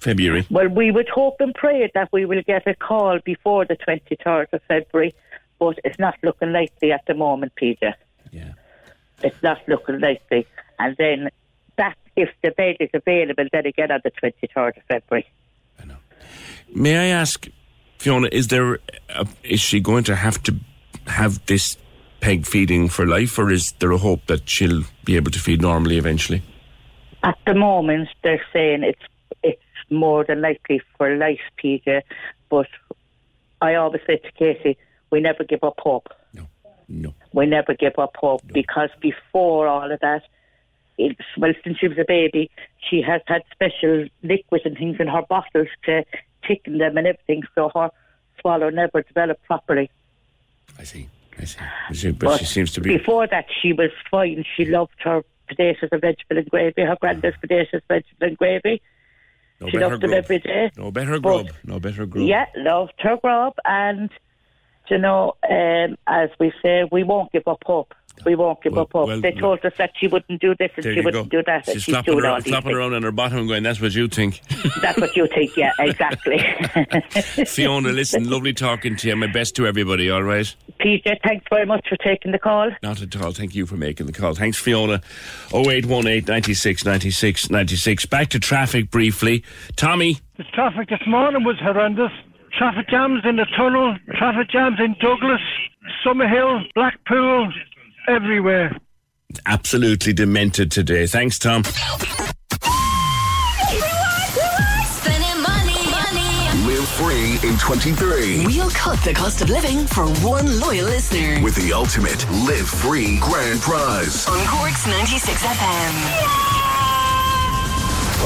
February? Well, we would hope and pray that we will get a call before the 23rd of February, but it's not looking likely at the moment, Peter. Yeah. It's not looking likely. And then that, if the bed is available, then again on the 23rd of February. I know. May I ask, Fiona, is there a, is she going to have to have this peg feeding for life, or is there a hope that she'll be able to feed normally eventually? At the moment, they're saying it's it's more than likely for life, Peter. But I always say to Casey, we never give up hope. No, no. We never give up hope because before all of that, it's, well, since she was a baby, she has had special liquids and things in her bottles to tickle them and everything, so her swallow never developed properly. I see. I see. I see, But, she seems to be. Before that, she was fine. She loved her potatoes and vegetable and gravy, her granddad's potatoes, vegetable and gravy. No she loved them grub. every day. No better But- grub. No better grub. Yeah, loved her grub, and you know, um, as we say, we won't give up hope. We won't give up hope. well, they told us that she wouldn't do this and she wouldn't go. do that, She's she's flopping, doing around, flopping around on her bottom and going, that's what you think. That's what you think, yeah, exactly. Fiona, listen, lovely talking to you. My best to everybody, all right? PJ, thanks very much for taking the call. Not at all. Thank you for making the call. Thanks, Fiona. 0818 96 96 96. Back to traffic briefly. Tommy. The traffic this morning was horrendous. Traffic jams in the tunnel, traffic jams in Douglas, Summerhill, Blackpool, everywhere. Absolutely demented today. Thanks, Tom. In 23 We'll cut the cost of living for one loyal listener. with the ultimate live free grand prize. On Cork's 96 FM.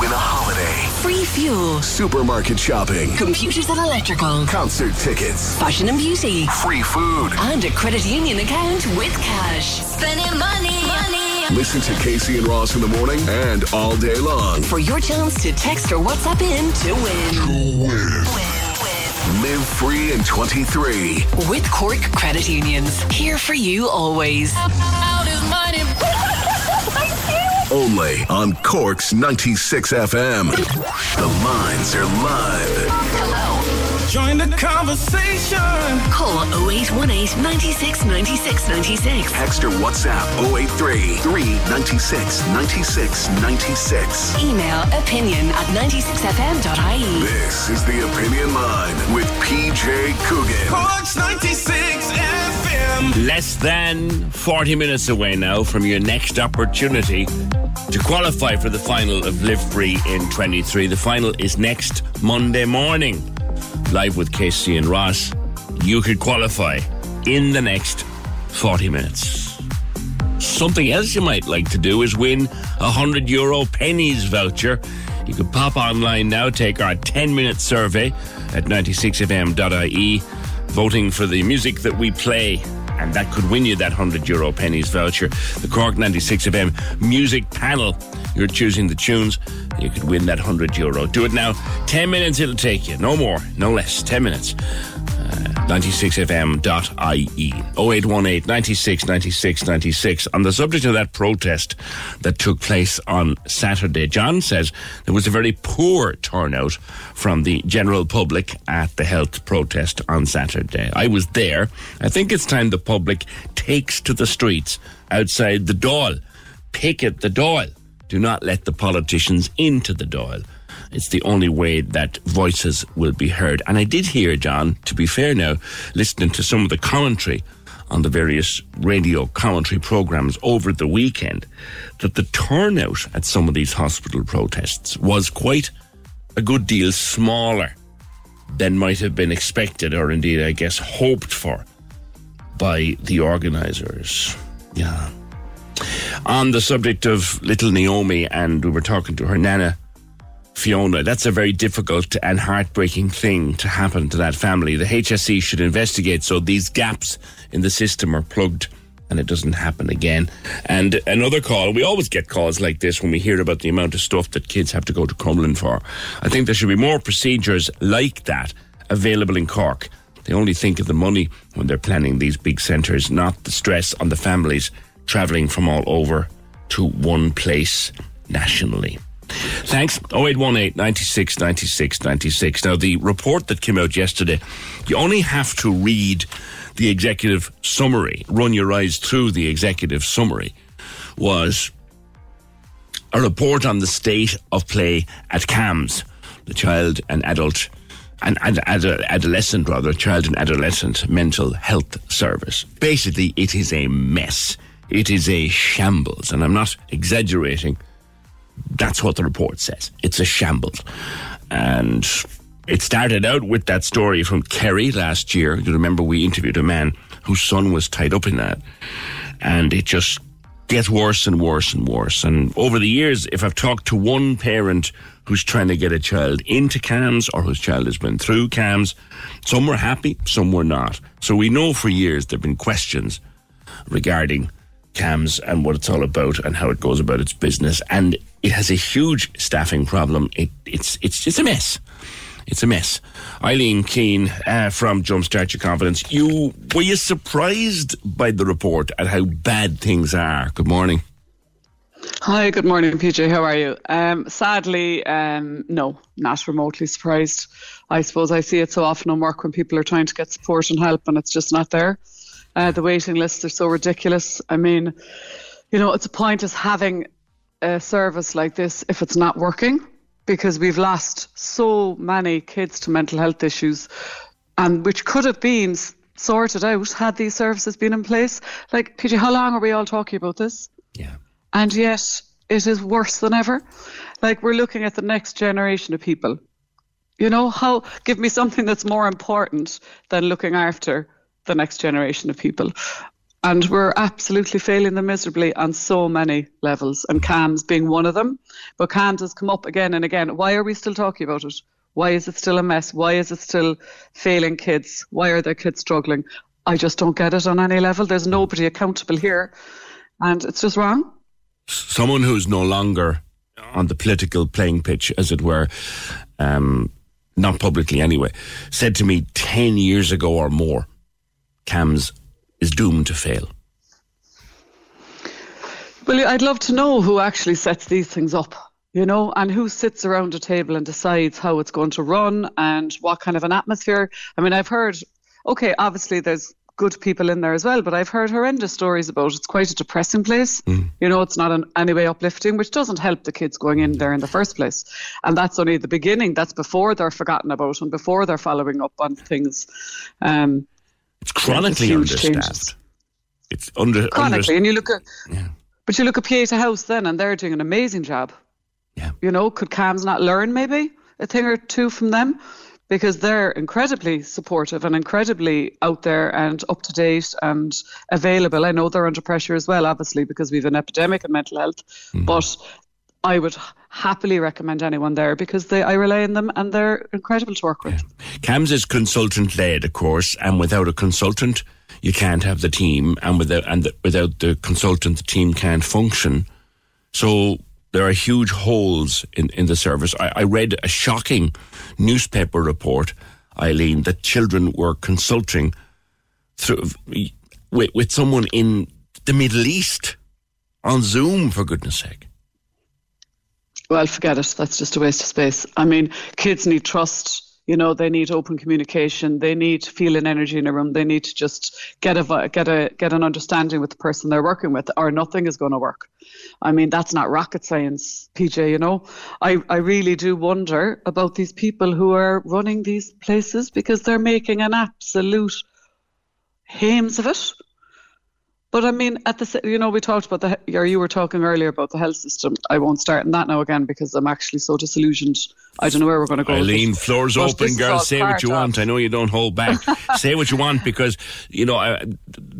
Win a holiday, Free fuel. supermarket shopping, Computers and electrical. concert tickets, Fashion and beauty. free food. And a credit union account with cash. Spending money, money. Listen to Casey and Ross in the morning and all day long. For your chance to text or WhatsApp in to win. Live free in 23. With Cork Credit Unions. Here for you always. Out is money. only on Cork's 96 FM. The lines are live. Hello. Join the conversation. Call 0818 96 96 96. Text or WhatsApp 083 396 96 96. Email opinion at 96fm.ie. This is the Opinion Line with PJ Coogan. Cork's 96 FM. Less than 40 minutes away now from your next opportunity to qualify for the final of Live Free in 23. The final is next Monday morning. Live with Casey and Ross. You could qualify in the next 40 minutes. Something else you might like to do is win a 100 euro Penneys voucher. You can pop online now, take our 10 minute survey at 96fm.ie, voting for the music that we play and that could win you that 100 euro Penneys voucher. The Cork 96 FM music panel. You're choosing the tunes. You could win that 100 euro. Do it now. 10 minutes it'll take you. No more, no less. 10 minutes. Uh, 96fm.ie 0818 96 96 96 on the subject of that protest that took place on Saturday John says there was a very poor turnout from the general public at the health protest on Saturday. I was there. I think it's time the public takes to the streets outside the Dáil. Picket the Dáil. Do not let the politicians into the Dáil it's the only way that voices will be heard. And I did hear, John, to be fair now, listening to some of the commentary on the various radio commentary programs over the weekend, that the turnout at some of these hospital protests was quite a good deal smaller than might have been expected, or indeed, I guess, hoped for by the organisers. Yeah. On the subject of little Naomi, and we were talking to her nana Fiona. That's a very difficult and heartbreaking thing to happen to that family. The HSE should investigate so these gaps in the system are plugged and it doesn't happen again. And another call, we always get calls like this when we hear about the amount of stuff that kids have to go to Crumlin for. I think there should be more procedures like that available in Cork. They only think of the money when they're planning these big centres, not the stress on the families travelling from all over to one place nationally. Thanks. 0818 96 96 96. Now, the report that came out yesterday, you only have to read the executive summary, run your eyes through the executive summary, was a report on the state of play at CAMHS, the child and adult and ad- ad- adolescent rather child and adolescent mental health service basically it is a mess it is a shambles and i'm not exaggerating that's what the report says. It's a shambles. And it started out with that story from Kerry last year. You remember we interviewed a man whose son was tied up in that. And it just gets worse and worse and worse. And over the years, if I've talked to one parent who's trying to get a child into CAMHS or whose child has been through CAMHS, some were happy, some were not. So we know for years there have been questions regarding CAMHS and what it's all about and how it goes about its business. And it has a huge staffing problem. It, it's, it's, it's a mess. It's a mess. Eileen Keane uh, from Jumpstart Your Confidence. You were you surprised by the report at how bad things are? Good morning. Hi, good morning, PJ. How are you? Um, sadly, um, no, not remotely surprised. I suppose I see it so often on work when people are trying to get support and help, and it's just not there. Uh, the waiting lists are so ridiculous. I mean, you know, it's a point is having a service like this if it's not working because we've lost so many kids to mental health issues and which could have been sorted out had these services been in place. Like, PJ, how long are we all talking about this? Yeah. And yet it is worse than ever. Like, we're looking at the next generation of people. You know, how give me something that's more important than looking after the next generation of people. And we're absolutely failing them miserably on so many levels, and CAMHS being one of them. But CAMHS has come up again and again. Why are we still talking about it? Why is it still a mess? Why is it still failing kids? Why are their kids struggling? I just don't get it on any level. There's nobody accountable here, and it's just wrong. Someone who's no longer on the political playing pitch, as it were, um, not publicly anyway, said to me 10 years ago or more CAMHS is doomed to fail? Well, I'd love to know who actually sets these things up, you know, and who sits around a table and decides how it's going to run and what kind of an atmosphere. I mean, I've heard, okay, obviously there's good people in there as well, but I've heard horrendous stories about it's quite a depressing place. Mm. You know, it's not in any way uplifting, which doesn't help the kids going in there in the first place. And that's only the beginning. That's before they're forgotten about and before they're following up on things. Um, it's chronically yeah, understaffed. Changes. It's under chronically, under, and you look at, yeah. but you look at Pieta House then, and they're doing an amazing job. Yeah. You know, could CAMHS not learn maybe a thing or two from them? because they're incredibly supportive and incredibly out there and up to date and available. I know they're under pressure as well, obviously, because we have an epidemic in mental health, mm-hmm. but I would happily recommend anyone there because they I rely on them and they're incredible to work with. Yeah. CAMHS is consultant led, of course, and without a consultant, you can't have the team, and without and the, without the consultant, the team can't function. So there are huge holes in, in the service. I, I read a shocking newspaper report, Eileen, that children were consulting through, with, with someone in the Middle East on Zoom, for goodness sake. Well, forget it. That's just a waste of space. I mean, kids need trust. You know, they need open communication. They need feeling energy in a room. They need to just get a get a get an understanding with the person they're working with, or nothing is going to work. I mean, that's not rocket science, PJ. You know, I I really do wonder about these people who are running these places because they're making an absolute hames of it. But I mean, at the you know we talked about the or you were talking earlier about the health system. I won't start on that now again because I'm actually so disillusioned. I don't know where we're going to go. Eileen, floor's but open, girl. Say what you of. want. I know you don't hold back. say what you want because you know uh,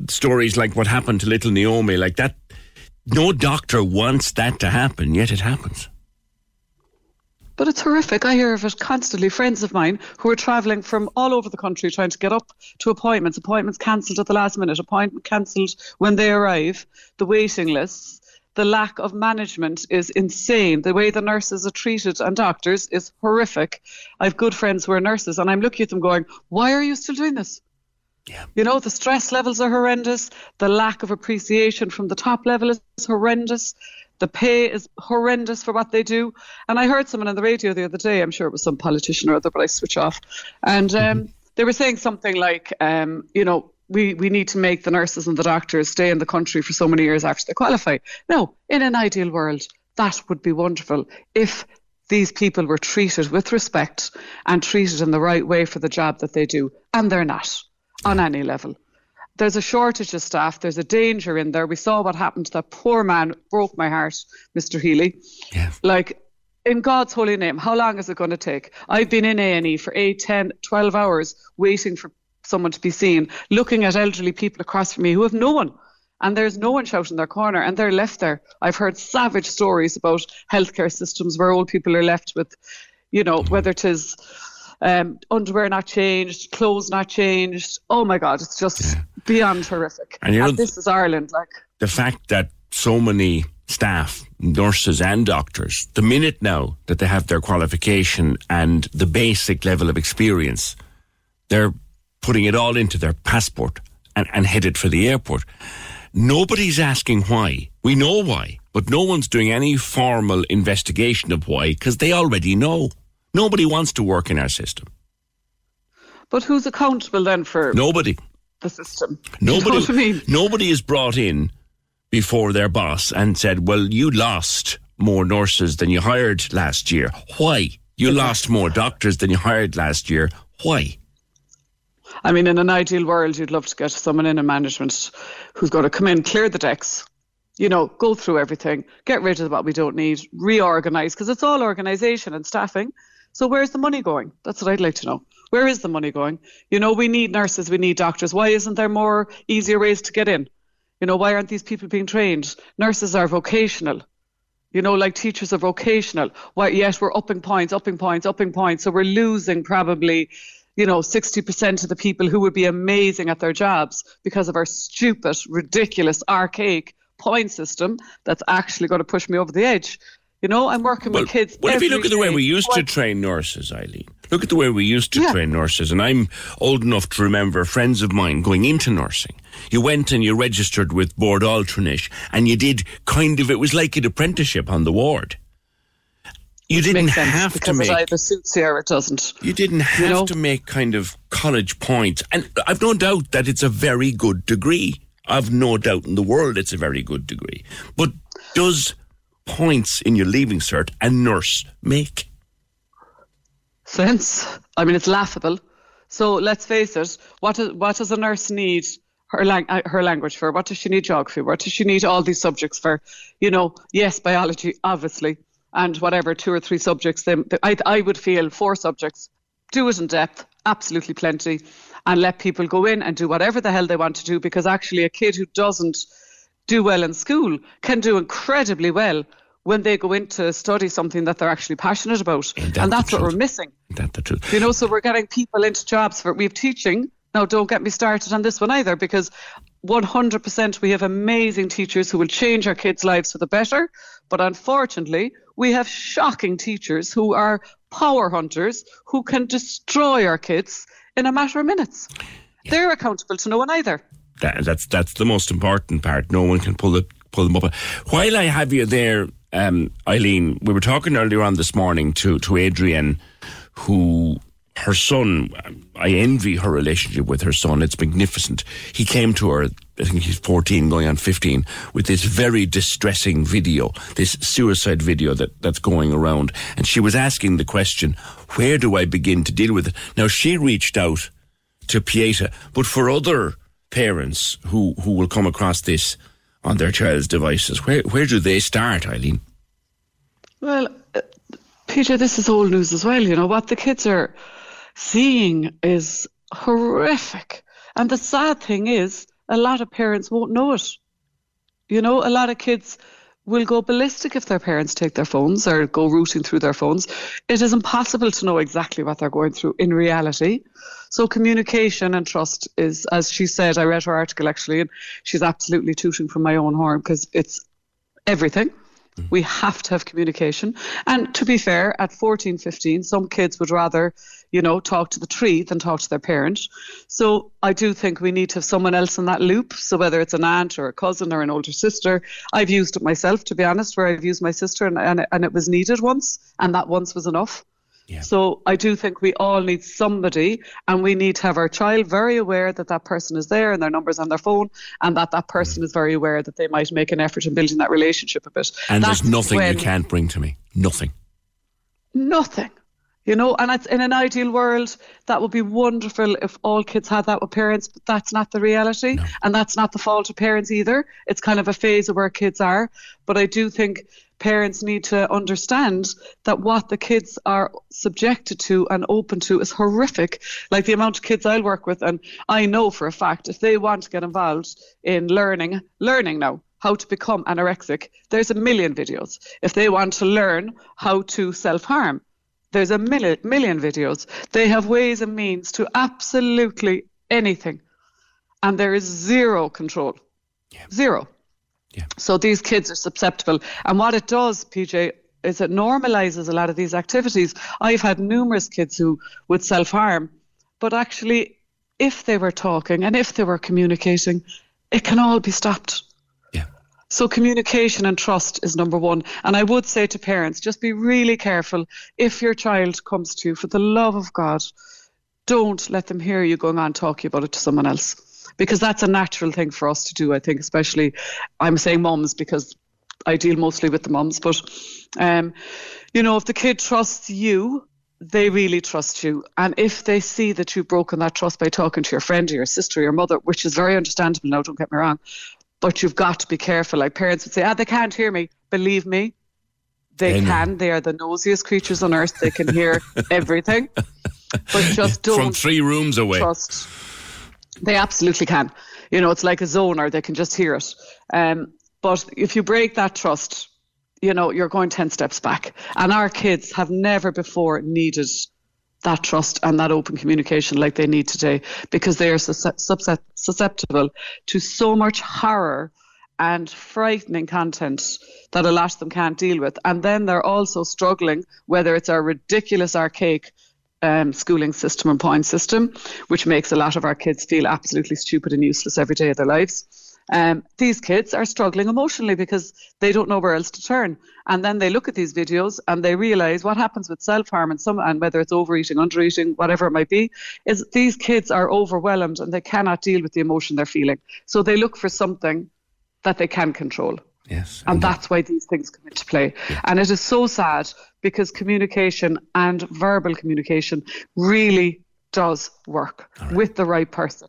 stories like what happened to little Naomi, like that. No doctor wants that to happen, yet it happens. But it's horrific. I hear of it constantly. Friends of mine who are travelling from all over the country trying to get up to appointments, appointments cancelled at the last minute, appointment cancelled when they arrive, the waiting lists. The lack of management is insane. The way the nurses are treated and doctors is horrific. I have good friends who are nurses, and I'm looking at them going, Why are you still doing this? Yeah. You know, the stress levels are horrendous. The lack of appreciation from the top level is horrendous. The pay is horrendous for what they do. And I heard someone on the radio the other day, I'm sure it was some politician or other, but I switch off. And um, mm-hmm. they were saying something like, um, you know, we, we need to make the nurses and the doctors stay in the country for so many years after they qualify. No, in an ideal world, that would be wonderful if these people were treated with respect and treated in the right way for the job that they do. And they're not on any level there's a shortage of staff. There's a danger in there. We saw what happened to that poor man. Broke my heart, Mr. Healy. Yeah. Like, in God's holy name, how long is it going to take? I've been in A&E for 8, 10, 12 hours waiting for someone to be seen, looking at elderly people across from me who have no one. And there's no one shouting their corner, and they're left there. I've heard savage stories about healthcare systems where old people are left with, you know, whether it is um, underwear not changed, clothes not changed. Oh my God, it's just yeah. Beyond horrific. And, you know, and this is Ireland, like the fact that so many staff, nurses and doctors, the minute now that they have their qualification and the basic level of experience, they're putting it all into their passport and, and headed for the airport. Nobody's asking why. We know why, but no one's doing any formal investigation of why because they already know. Nobody wants to work in our system. But who's accountable then for nobody? The system. Nobody. You know I mean? Nobody is brought in before their boss and said, "Well, you lost more nurses than you hired last year. Why? You lost more doctors than you hired last year. Why?" I mean, in an ideal world, you'd love to get someone in a management who's going to come in, clear the decks, you know, go through everything, get rid of what we don't need, reorganize, because it's all organization and staffing. So where's the money going? That's what I'd like to know. Where is the money going? You know, we need nurses, we need doctors. Why isn't there more easier ways to get in? You know, why aren't these people being trained? Nurses are vocational. You know, like teachers are vocational. Why? Yes, we're upping points, upping points, upping points. So we're losing probably, you know, 60% of the people who would be amazing at their jobs because of our stupid, ridiculous, archaic point system that's actually going to push me over the edge. You know, I'm working well, with kids. Well, if you look at the way we used to train nurses, Eileen, Look at the way we used to Yeah. train nurses, and I'm old enough to remember friends of mine going into nursing. You went and you registered with Bord Altranais, and you did kind of, it was like an apprenticeship on the ward. You didn't sense, have to because make. it either suits you or it doesn't. You didn't have know? to make kind of college points. And I've no doubt that it's a very good degree. I've no doubt in the world it's a very good degree. But does points in your leaving cert a nurse make? Sense. I mean, it's laughable. So let's face it. What does what does a nurse need her lang- uh, her language for? What does she need geography? What does she need all these subjects for? You know, yes, biology, obviously, and whatever two or three subjects. Then I I would feel four subjects. Do it in depth, absolutely plenty, and let people go in and do whatever the hell they want to do. Because actually, a kid who doesn't do well in school can do incredibly well when they go in to study something that they're actually passionate about. and that's what we're missing. That the truth. You know, so we're getting people into jobs for we have teaching. Now, don't get me started on this one either, because 100% we have amazing teachers who will change our kids' lives for the better. But unfortunately, we have shocking teachers who are power hunters who can destroy our kids in a matter of minutes. They're accountable to no one either. That, that's that's the most important part. No one can pull it pull them up. While I have you there, um, Eileen, we were talking earlier on this morning to to Adrienne, who her son. I envy her relationship with her son. It's magnificent. He came to her. I think he's 14, going on 15, with this very distressing video, this suicide video that, that's going around. And she was asking the question, where do I begin to deal with it? Now, she reached out to Pieta, but for other parents who, who will come across this on their child's devices, where, where do they start, Eileen? Well, uh, Peter, this is old news as well. You know what the kids are seeing is horrific, and the sad thing is, a lot of parents won't know it. You know, a lot of kids will go ballistic if their parents take their phones or go rooting through their phones. It is impossible to know exactly what they're going through in reality. So communication and trust is, as she said, I read her article actually, and she's absolutely tooting from my own horn because it's everything. Mm-hmm. We have to have communication. And to be fair, at 14, 15, some kids would rather, you know, talk to the tree than talk to their parent. So I do think we need to have someone else in that loop. So whether it's an aunt or a cousin or an older sister, I've used it myself, to be honest, where I've used my sister and, and, and it was needed once, and that once was enough. So I do think we all need somebody, and we need to have our child very aware that that person is there and their numbers on their phone, and that that person mm. is very aware that they might make an effort in building that relationship a bit. And That's there's nothing when- you can't bring to me. Nothing. Nothing. You know, and it's in an ideal world that would be wonderful if all kids had that with parents, but that's not the reality, and that's not the fault of parents either. It's kind of a phase of where kids are, but I do think parents need to understand that what the kids are subjected to and open to is horrific. Like the amount of kids I work with, and I know for a fact if they want to get involved in learning, learning now how to become anorexic, there's a million videos. If they want to learn how to self harm, there's a million, million videos. They have ways and means to absolutely anything. And there is zero control. Zero. So these kids are susceptible. And what it does, PJ, is it normalizes a lot of these activities. I've had numerous kids who would self harm, but actually, if they were talking and if they were communicating, it can all be stopped. Yeah. So communication and trust is number one. And I would say to parents, just be really careful if your child comes to you, for the love of God, don't let them hear you going on talking about it to someone else. Because that's a natural thing for us to do, I think, especially I'm saying mums because I deal mostly with the mums, but um, you know, if the kid trusts you, they really trust you. And if they see that you've broken that trust by talking to your friend or your sister or your mother, which is very understandable now, don't get me wrong, but you've got to be careful. Like parents would say, ah, they can't hear me. Believe me, they know. can. They are the nosiest creatures on earth. They can hear everything. But just don't From three rooms away. trust. They absolutely can. You know, it's like a sonar. They can just hear it. Um, but if you break that trust, you know, you're going 10 steps back. And our kids have never before needed that trust and that open communication like they need today because they are susceptible to so much horror and frightening content that a lot of them can't deal with. And then they're also struggling, whether it's our ridiculous, archaic um, schooling system and point system, which makes a lot of our kids feel absolutely stupid and useless every day of their lives. Um, these kids are struggling emotionally because they don't know where else to turn. And then they look at these videos and they realize what happens with self harm and some, and whether it's overeating, undereating, whatever it might be, is these kids are overwhelmed and they cannot deal with the emotion they're feeling. So they look for something that they can control. Yes. And that's why these things come into play. Yeah. And it is so sad because communication and verbal communication really does work right. with the right person.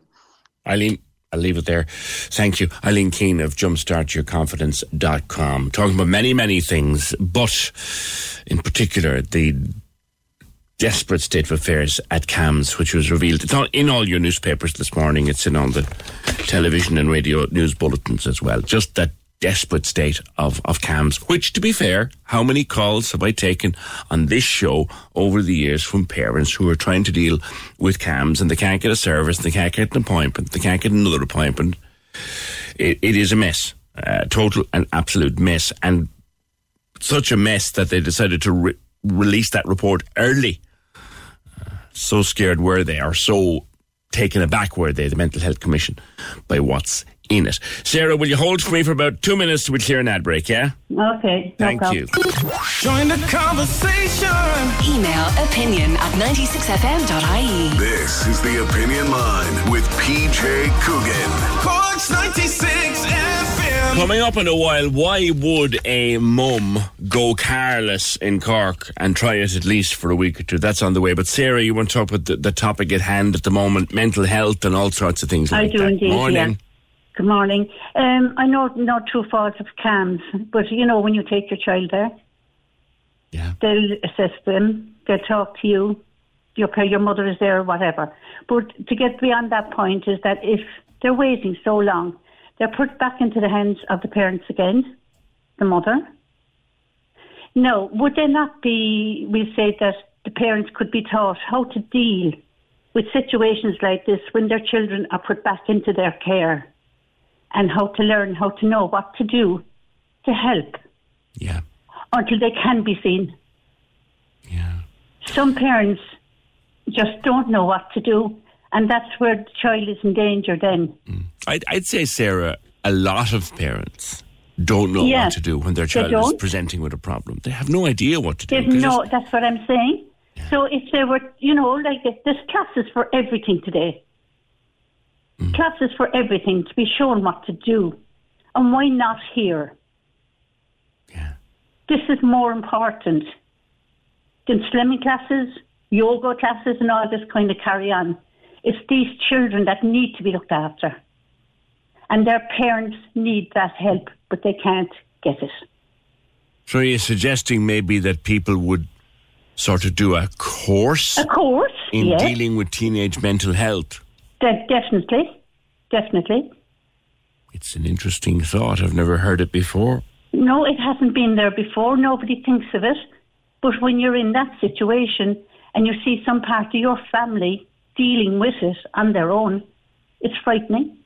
Eileen, I'll leave it there. Thank you. Eileen Keane of jumpstartyourconfidence.com. Talking about many, many things, but in particular, the desperate state of affairs at CAMHS, which was revealed. It's not in all your newspapers this morning. It's in all the television and radio news bulletins as well. Just that desperate state of, of CAMHS, which, to be fair, how many calls have I taken on this show over the years from parents who are trying to deal with CAMHS and they can't get a service, they can't get an appointment, they can't get another appointment. it, it is a mess, a total and absolute mess, and such a mess that they decided to re- release that report early. Uh, so scared were they, or so taken aback were they, the Mental Health Commission, by what's in it. Sarah, will you hold for me for about two minutes to we clear an ad break, yeah? Okay. Thank no you. Join the conversation. Email opinion at 96fm.ie. This is the Opinion Line with PJ Coogan. Corks 96 FM. Coming up in a while, why would a mum go careless in Cork and try it at least for a week or two? That's on the way. But Sarah, you want to talk about the, the topic at hand at the moment, mental health and all sorts of things like I do that. indeed, Morning. yeah. Good morning. Um, I know no true fault of CAMHS, but you know when you take your child there, yeah. they'll assess them, they'll talk to you, your pa- your mother is there or whatever. But to get beyond that point is that if they're waiting so long, they're put back into the hands of the parents again, the mother. No, would there not be? We say that the parents could be taught how to deal with situations like this when their children are put back into their care and how to learn how to know what to do to help. Yeah. Until they can be seen. Yeah. Some parents just don't know what to do, and that's where the child is in danger then. Mm. I'd, I'd say, Sarah, a lot of parents don't know Yeah, what to do when their child is presenting with a problem. They have no idea what to do. No, that's what I'm saying. So if they were, you know, like there's classes for everything today. Classes for everything to be shown what to do, and why not here? Yeah. This is more important than slimming classes, yoga classes, and all this kind of carry on. It's these children that need to be looked after, and their parents need that help, but they can't get it. So you're suggesting maybe that people would sort of do a course A course, in yes. dealing with teenage mental health. De- definitely, definitely. It's an interesting thought. I've never heard it before. No, it hasn't been there before. Nobody thinks of it. But when you're in that situation and you see some part of your family dealing with it on their own, it's frightening.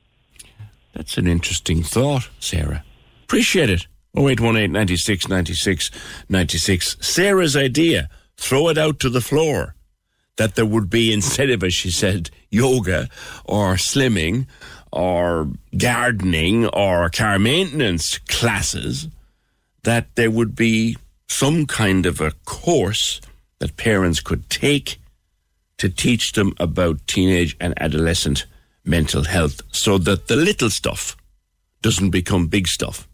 That's an interesting thought, Sarah. Appreciate it. 0818 96 96 96. Sarah's idea. Throw it out to the floor. That there would be, instead of, as she said, yoga or slimming or gardening or car maintenance classes, that there would be some kind of a course that parents could take to teach them about teenage and adolescent mental health so that the little stuff doesn't become big stuff.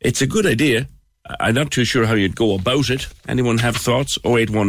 It's a good idea. I'm not too sure how you'd go about it. Anyone have thoughts? 081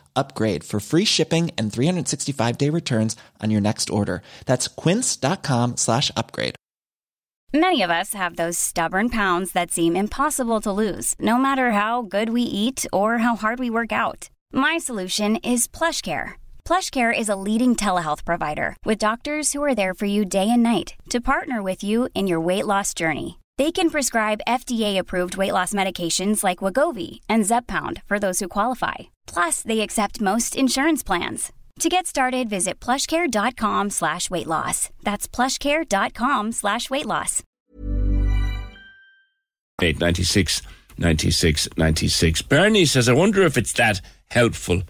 upgrade for free shipping and 365 day returns on your next order. That's quince.com slash upgrade. Many of us have those stubborn pounds that seem impossible to lose, no matter how good we eat or how hard we work out. My solution is PlushCare. PlushCare is a leading telehealth provider with doctors who are there for you day and night to partner with you in your weight loss journey. They can prescribe FDA-approved weight loss medications like Wegovy and Zepbound for those who qualify. Plus, they accept most insurance plans. To get started, visit plushcare.com slash weight loss. That's plushcare.com slash weight loss. 8, 96, 96, 96. Bernie says, I wonder if it's that helpful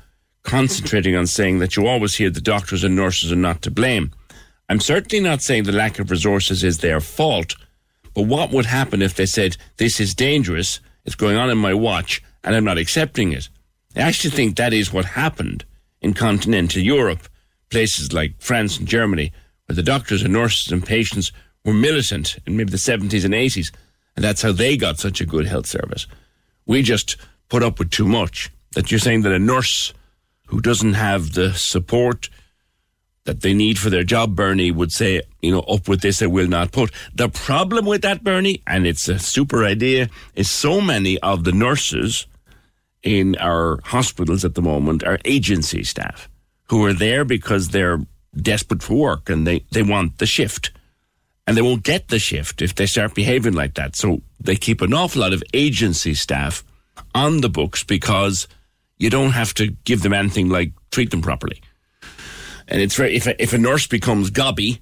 concentrating on saying that you always hear the doctors and nurses are not to blame. I'm certainly not saying the lack of resources is their fault, but what would happen if they said, This is dangerous, it's going on in my watch, and I'm not accepting it? I actually think that is what happened in continental Europe, places like France and Germany, where the doctors and nurses and patients were militant in maybe the 70s and 80s, and that's how they got such a good health service. We just put up with too much. That you're saying that a nurse who doesn't have the support that they need for their job, Bernie, would say, you know, up with this I will not put. The problem with that, Bernie, and it's a super idea, is so many of the nurses in our hospitals at the moment are agency staff who are there because they're desperate for work and they, they want the shift. And they won't get the shift if they start behaving like that. So they keep an awful lot of agency staff on the books because you don't have to give them anything like treat them properly. And it's very, if a, if a nurse becomes gobby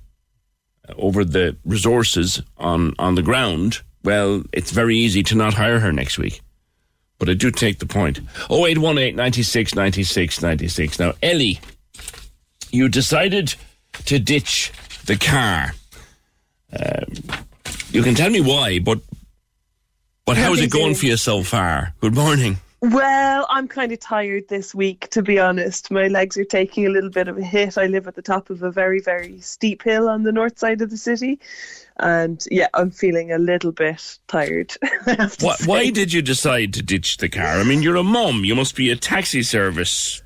uh, over the resources on, on the ground, well, it's very easy to not hire her next week. But I do take the point. 0818 96 96 96. Now, Ellie, you decided to ditch the car. Um, you can tell me why, but but how is it going for you so far? Good morning. Well, I'm kind of tired this week, to be honest. My legs are taking a little bit of a hit. I live at the top of a very, very steep hill on the north side of the city. And yeah, I'm feeling a little bit tired. Why, why did you decide to ditch the car? I mean, you're a mum. You must be a taxi service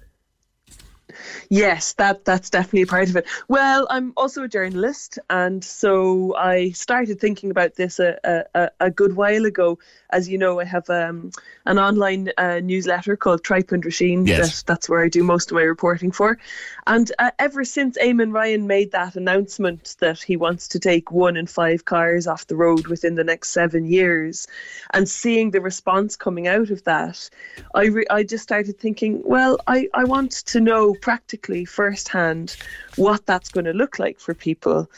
Yes, that that's definitely a part of it. Well, I'm also a journalist, and so I started thinking about this a, a, a good while ago. As you know, I have um, an online uh, newsletter called Tripe and Drisheen. Yes. That, that's where I do most of my reporting for. And uh, ever since Eamon Ryan made that announcement that he wants to take one in five cars off the road within the next seven years, and seeing the response coming out of that, I re- I just started thinking, well, I, I want to know practically firsthand what that's going to look like for people.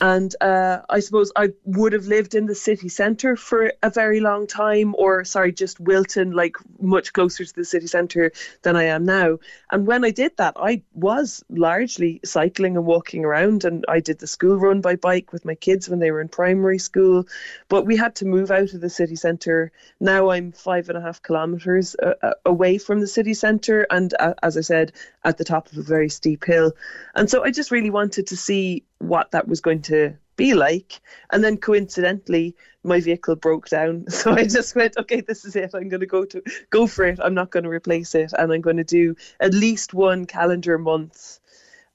And uh, I suppose I would have lived in the city centre for a very long time, or sorry, just Wilton, like much closer to the city centre than I am now. And when I did that, I was largely cycling and walking around, and I did the school run by bike with my kids when they were in primary school. But we had to move out of the city centre. Now I'm five and a half kilometres uh, uh away from the city centre, and uh, as I said, at the top of a very steep hill. And so I just really wanted to see what that was going to be like. And then coincidentally, my vehicle broke down. So I just went, okay, this is it. I'm going to go to go for it. I'm not going to replace it, and I'm going to do at least one calendar month.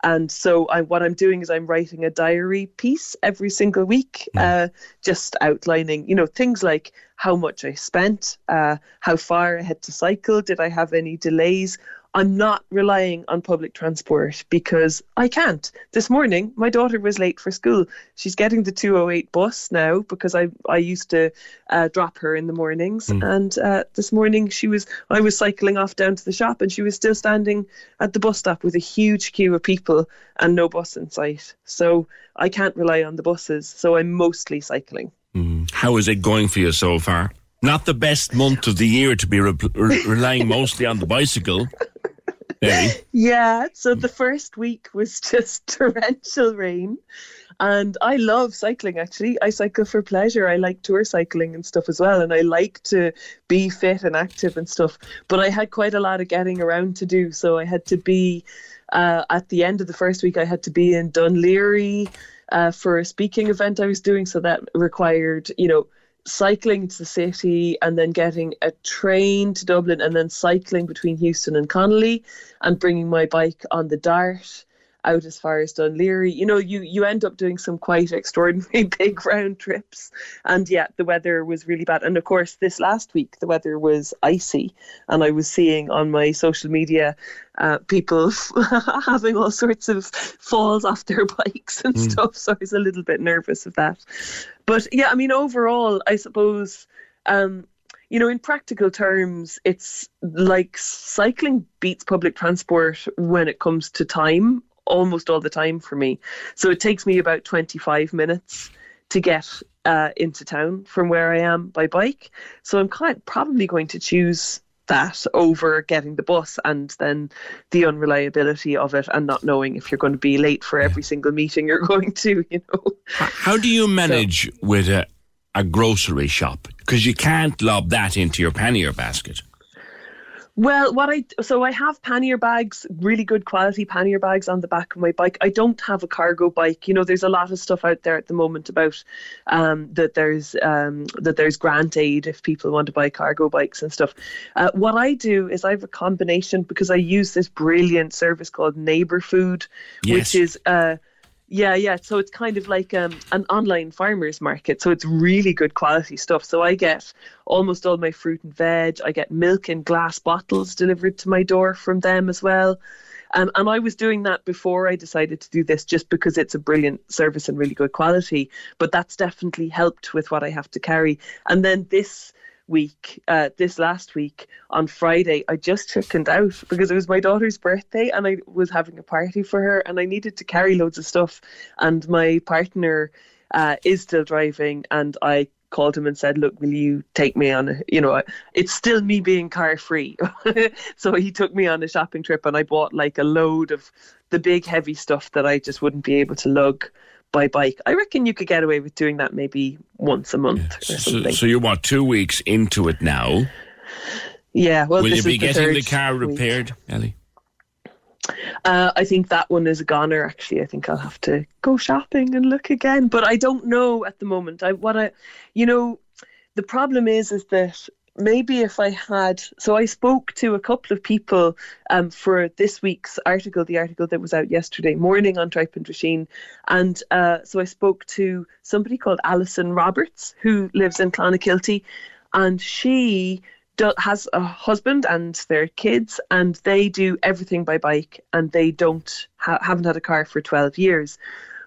And so I, what I'm doing is I'm writing a diary piece every single week, uh, just outlining, you know, things like how much I spent, uh, how far I had to cycle, did I have any delays, I'm not relying on public transport because I can't. This morning, my daughter was late for school. She's getting the 208 bus now because I I used to uh, drop her in the mornings. Mm. And uh, this morning, she was I was cycling off down to the shop, and she was still standing at the bus stop with a huge queue of people and no bus in sight. So I can't rely on the buses. So I'm mostly cycling. Mm. How is it going for you so far? Not the best month of the year to be re- re- relying mostly on the bicycle. Very. Yeah, so the first week was just torrential rain. And I love cycling actually. I cycle for pleasure. I like tour cycling and stuff as well. And I like to be fit and active and stuff. But I had quite a lot of getting around to do. So I had to be, uh, at the end of the first week, I had to be in Dún Laoghaire uh, for a speaking event I was doing. So that required, you know, cycling to the city and then getting a train to Dublin and then cycling between Heuston and Connolly and bringing my bike on the Dart out as far as Dún Laoghaire. You know, you you end up doing some quite extraordinary big round trips. And yeah, the weather was really bad. And of course, this last week the weather was icy, and I was seeing on my social media uh, people having all sorts of falls off their bikes and mm. stuff. So I was a little bit nervous of that. But yeah, I mean, overall, I suppose. Um, you know, in practical terms, it's like cycling beats public transport when it comes to time almost all the time for me. So it takes me about 25 minutes to get uh, into town from where I am by bike. So I'm kind probably going to choose that over getting the bus and then the unreliability of it and not knowing if you're going to be late for every single meeting you're going to, you know. How do you manage so, with a, a grocery shop? Because you can't lob that into your pannier basket. Well, what I so I have pannier bags, really good quality pannier bags on the back of my bike. I don't have a cargo bike. You know, there's a lot of stuff out there at the moment about um, that there's um, that there's grant aid if people want to buy cargo bikes and stuff. Uh, what I do is I have a combination because I use this brilliant service called NeighbourFood, yes. which is. Uh, yeah, yeah. So it's kind of like um, an online farmers market. So it's really good quality stuff. So I get almost all my fruit and veg. I get milk in glass bottles delivered to my door from them as well. Um, and I was doing that before I decided to do this just because it's a brilliant service and really good quality. But that's definitely helped with what I have to carry. And then this week, uh, this last week on Friday, I just chickened out because it was my daughter's birthday and I was having a party for her and I needed to carry loads of stuff. And my partner uh, is still driving and I called him and said, "Look, will you take me on? A, you know, it's still me being car free." so he took me on a shopping trip, and I bought like a load of the big heavy stuff that I just wouldn't be able to lug by bike. I reckon you could get away with doing that maybe once a month or something. So, so you're what two weeks into it now? Yeah. Well, will you be the getting the car repaired, week. Ellie? Uh, I think that one is a goner. Actually, I think I'll have to go shopping and look again. But I don't know at the moment. I what I, you know, the problem is is that maybe if I had, so I spoke to a couple of people um, for this week's article, the article that was out yesterday morning on Tripe and Drisheen. And uh, so I spoke to somebody called Alison Roberts, who lives in Clonakilty, and she do, has a husband and their kids, and they do everything by bike, and they don't ha- haven't had a car for 12 years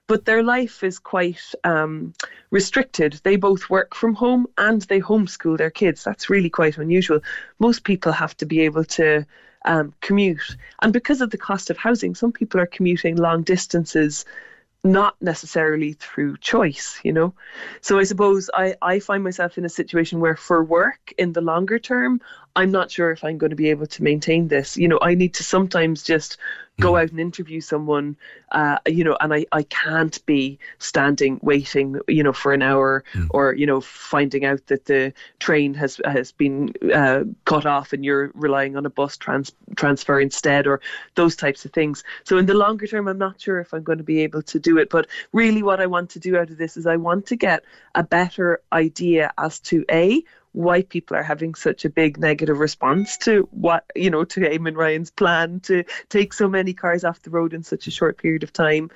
but their life is quite um, restricted. They both work from home and they homeschool their kids. That's really quite unusual. Most people have to be able to um, commute. And because of the cost of housing, some people are commuting long distances not necessarily through choice, you know. So I suppose I, I find myself in a situation where for work in the longer term, I'm not sure if I'm going to be able to maintain this. You know, I need to sometimes just go mm. out and interview someone, uh, you know, and I, I can't be standing waiting, you know, for an hour mm. or, you know, finding out that the train has has been uh, cut off and you're relying on a bus trans- transfer instead or those types of things. So in the longer term, I'm not sure if I'm going to be able to do it. But really what I want to do out of this is I want to get a better idea as to A, why people are having such a big negative response to what you know to Eamon Ryan's plan to take so many cars off the road in such a short period of time,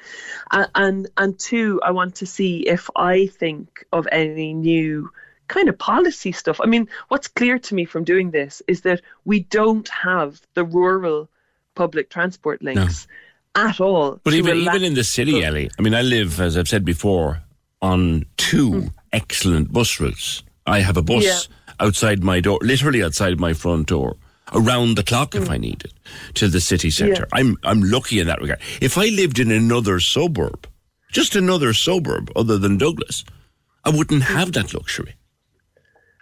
and and, and two, I want to see if I think of any new kind of policy stuff. I mean, what's clear to me from doing this is that we don't have the rural public transport links. No. At all, but even even in the city, Ellie. I mean, I live, as I've said before, on two mm. excellent bus routes I have a bus yeah. outside my door, literally outside my front door, around the clock mm. if I need it, to the city centre. Yeah. I'm I'm lucky in that regard. If I lived in another suburb, just another suburb other than Douglas, I wouldn't mm. have that luxury.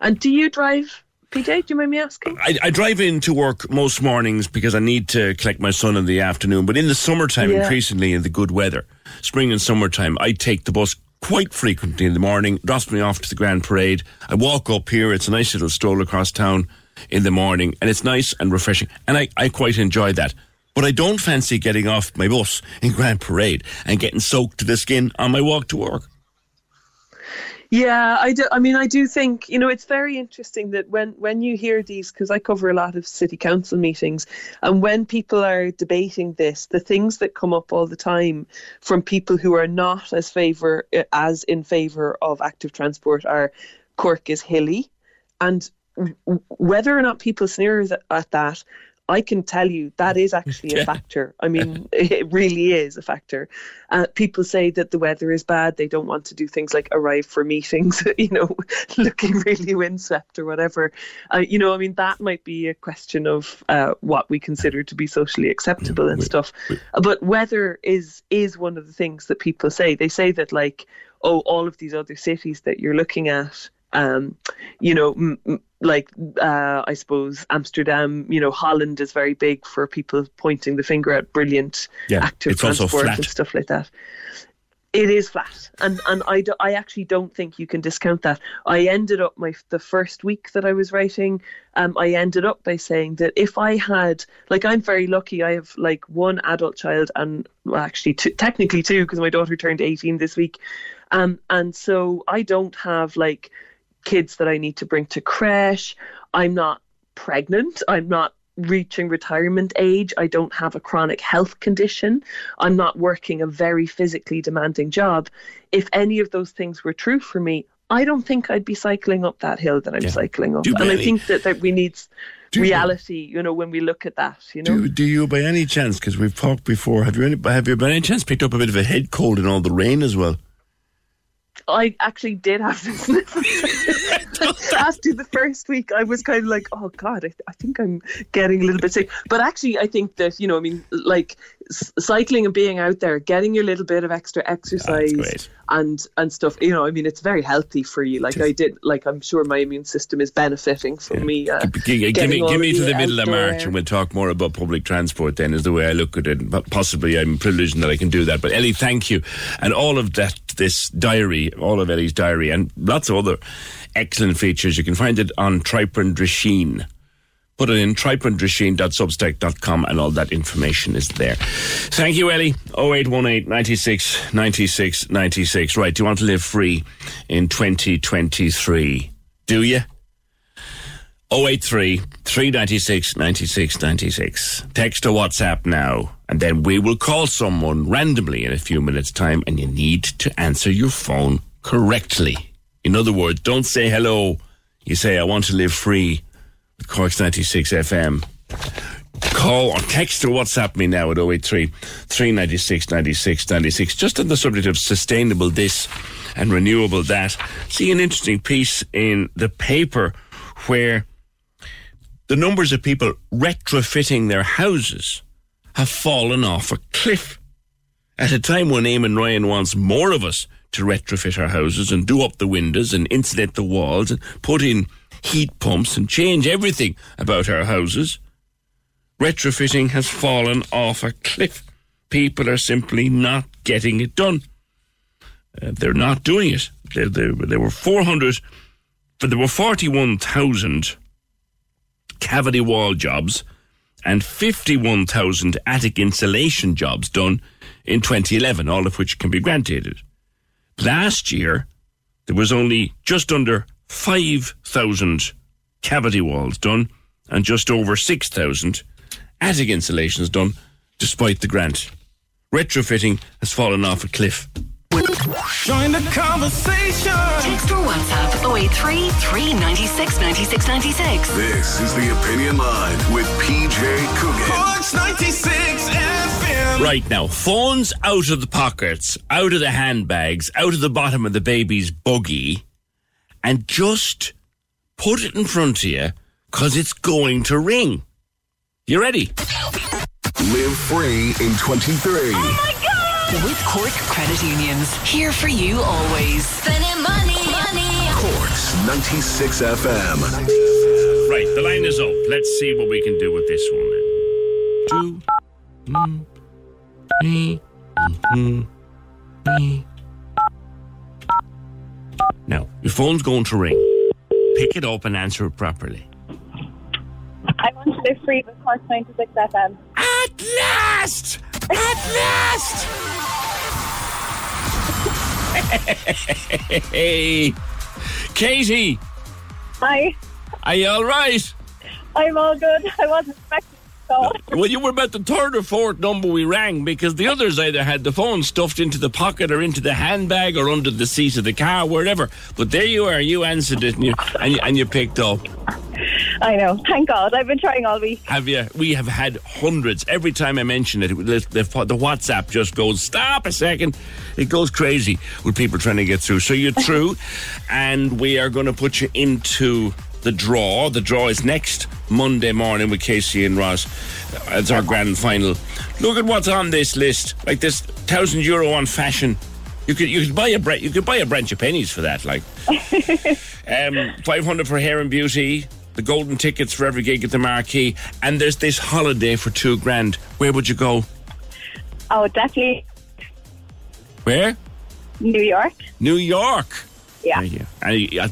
And do you drive PJ, do you mind me asking? I, I drive into work most mornings because I need to collect my son in the afternoon. But in the summertime, Yeah. increasingly in the good weather, spring and summertime, I take the bus quite frequently in the morning, drops me off to the Grand Parade. I walk up here. It's a nice little stroll across town in the morning, and it's nice and refreshing. And I, I quite enjoy that. But I don't fancy getting off my bus in Grand Parade and getting soaked to the skin on my walk to work. Yeah, I do. I mean, I do think you know it's very interesting that when when you hear these, because I cover a lot of city council meetings, and when people are debating this, the things that come up all the time from people who are not as favor uh, as in favor of active transport are Cork is hilly, and whether or not people sneer at that. I can tell you that is actually a factor. I mean, it really is a factor. Uh, people say that the weather is bad. They don't want to do things like arrive for meetings, you know, looking really windswept or whatever. Uh, you know, I mean, that might be a question of uh, what we consider to be socially acceptable and stuff. Uh, But weather is is one of the things that people say. They say that like, oh, all of these other cities that you're looking at. Um, you know, m- m- like uh, I suppose Amsterdam, you know, Holland is very big for people pointing the finger at brilliant Yeah, active transport and stuff like that. It is flat, and and I, do, I actually don't think you can discount that. I ended up my the first week that I was writing, um, I ended up by saying that if I had like I'm very lucky, I have like one adult child and well, actually two, technically two because my daughter turned 18 this week, um, and so I don't have like kids that I need to bring to creche. I'm not pregnant. I'm not reaching retirement age. I don't have a chronic health condition. I'm not working a very physically demanding job. If any of those things were true for me, I don't think I'd be cycling up that hill that I'm cycling up. And I think that, that we need Do- reality, you know, when we look at that, you know. Do, do you, by any chance, because we've talked before, have you, any, have you by any chance picked up a bit of a head cold in all the rain as well? I actually did have sniffles. After the first week, I was kind of like, oh God, I, I think I'm getting a little bit sick. But actually, I think that, you know, I mean, like cycling and being out there, getting your little bit of extra exercise and, and stuff, you know, I mean, it's very healthy for you. Like I did, like I'm sure my immune system is benefiting from me. Uh, give me, give me to the middle of March and we'll talk more about public transport then, is the way I look at it. But possibly I'm privileged that I can do that. But Ellie, thank you. And all of that, this diary, all of Ellie's diary, and lots of other excellent features, you can find it on Tripe and Drisheen. Put it in tripeanddrisheen.substack.com and all that information is there. Thank you, Ellie. 0818 96 96 96. Right, do you want to live free in 2023? Do you? 083 396 96 96. Text or WhatsApp now, and then we will call someone randomly in a few minutes' time, and you need to answer your phone correctly. In other words, don't say hello. You say, I want to live free Cork's 96 FM. Call or text or WhatsApp me now at 083 396 96 96. Just on the subject of sustainable this and renewable that. See an interesting piece in the paper where the numbers of people retrofitting their houses have fallen off a cliff. At a time when Eamon Ryan wants more of us to retrofit our houses and do up the windows and insulate the walls and put in heat pumps and change everything about our houses, retrofitting has fallen off a cliff. People are simply not getting it done. Uh, they're not doing it. There, there, there were 400, but there were 41,000 cavity wall jobs and 51,000 attic insulation jobs done in 2011, all of which can be granted. Last year, there was only just under 5,000 cavity walls done and just over 6,000 attic insulations done, despite the grant. Retrofitting has fallen off a cliff. Join the conversation. Text or WhatsApp 083 396 96 96. This is the Opinion Line with PJ Coogan. Cork's 96 FM. Right now, phones out of the pockets, out of the handbags, out of the bottom of the baby's buggy, and just put it in front of you because it's going to ring. You ready? Live free in 23. Oh my God! With Cork Credit Unions, here for you always. Spending money, money. Cork's 96 FM. Right, the line is up. Let's see what we can do with this one then. Two, mm, three, mm, three. Now, your phone's going to ring. Pick it up and answer it properly. I want to live free with Cork 96 FM. At last! At last! Hey, Katie, Hi, are you all right? I'm all good. I wasn't expecting Well, you were about the third or fourth number we rang because the others either had the phone stuffed into the pocket or into the handbag or under the seat of the car, wherever. But there you are, you answered it and you, and you, and you picked up. I know. Thank God. I've been trying all week. Have you? We have had hundreds. Every time I mention it, the, the, the WhatsApp just goes, stop a second. It goes crazy with people trying to get through. So you're through, and we are going to put you into the draw. The draw is next Monday morning with Casey and Ross. It's our grand final. Look at what's on this list. Like this thousand euro on fashion. You could you could buy a bre- you could buy a branch of Penneys for that. Like um, five hundred for hair and beauty. The golden tickets for every gig at the marquee, and there's this holiday for two grand. Where would you go? Oh, definitely Where? New York. New York. Yeah. Yeah.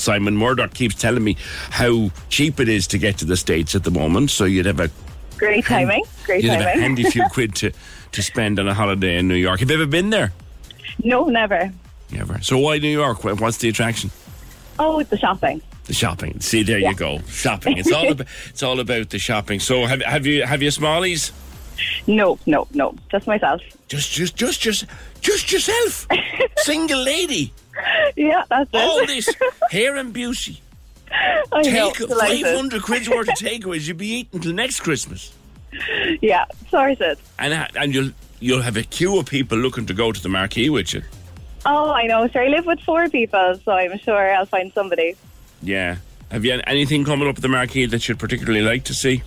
Simon Murdoch keeps telling me how cheap it is to get to the States at the moment. So you'd have a Great timing. Great you'd have a handy few quid to, to spend on a holiday in New York. Have you ever been there? no, never. Never. So why New York? What's the attraction? Oh, it's the shopping. The shopping. See, there you go. Shopping. It's all about it's all about the shopping. So have have you have you smallies? No, no, no. Just myself. Just just just just just yourself. Single lady. Yeah, that's it. All this hair and beauty. I. Take delighted. 500 quid's worth of takeaways. You'll be eating till next Christmas. Yeah, sorted. And and you'll you'll have a queue of people looking to go to the marquee with you. Oh, I know. Sure, I live with four people, so I'm sure I'll find somebody. Yeah. Have you anything coming up at the marquee that you'd particularly like to see?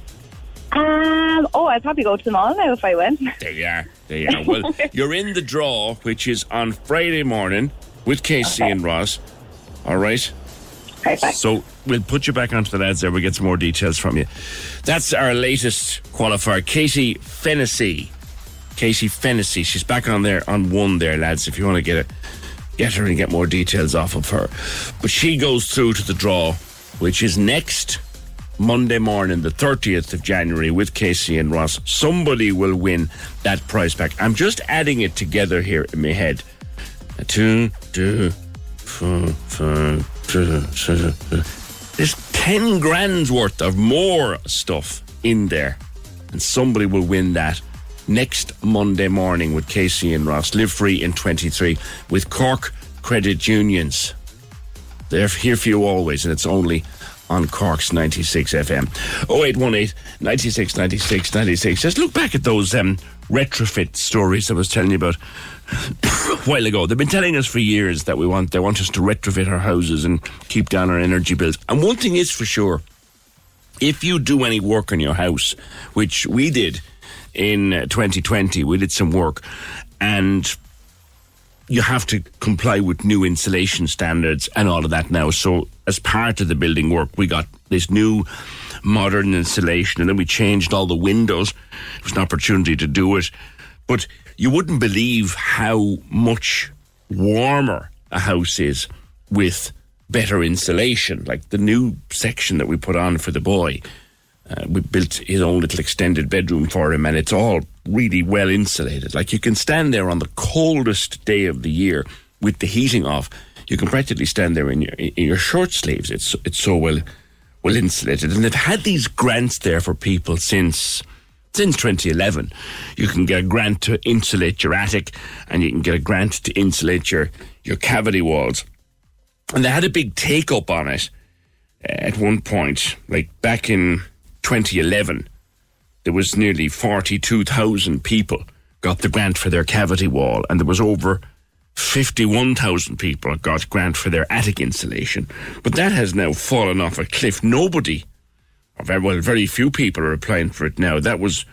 Um. Oh, I'd probably go to the mall now if I win. There you are. There you are. Well, you're in the draw, which is on Friday morning with Casey and Ross. All right. Perfect. So we'll put you back onto the lads there. We'll get some more details from you. That's our latest qualifier, Casey Fennessy. Casey Fennessy. She's back on there on one there, lads. If you want to get it, get her and get more details off of her. But she goes through to the draw, which is next Monday morning, the 30th of January, with Casey and Ross. Somebody will win that prize pack. I'm just adding it together here in my head. There's 10 grand's worth of more stuff in there. And somebody will win that next Monday morning with Casey and Ross. Live free in 23 with Cork Credit Unions. They're here for you always, and it's only on Cork's 96 FM. 0818 96 96 96. Just look back at those um, retrofit stories I was telling you about a while ago. They've been telling us for years that we want they want us to retrofit our houses and keep down our energy bills. And one thing is for sure, if you do any work on your house, which we did in uh, 2020, we did some work, and you have to comply with new insulation standards and all of that now. So, as part of the building work, we got this new modern insulation, and then we changed all the windows. It was an opportunity to do it, but you wouldn't believe how much warmer a house is with better insulation. Like the new section that we put on for the boy, uh, we built his own little extended bedroom for him, and it's all really well insulated. Like you can stand there on the coldest day of the year with the heating off. You can practically stand there in your in your short sleeves. It's it's so well well insulated, and they've had these grants there for people since since 2011. You can get a grant to insulate your attic, and you can get a grant to insulate your your cavity walls. And they had a big take up on it uh, at one point, like back in 2011. There was nearly 42,000 people got the grant for their cavity wall, and there was over 51,000 people got grant for their attic insulation. But that has now fallen off a cliff. Nobody, very, well, very few people are applying for it now. That was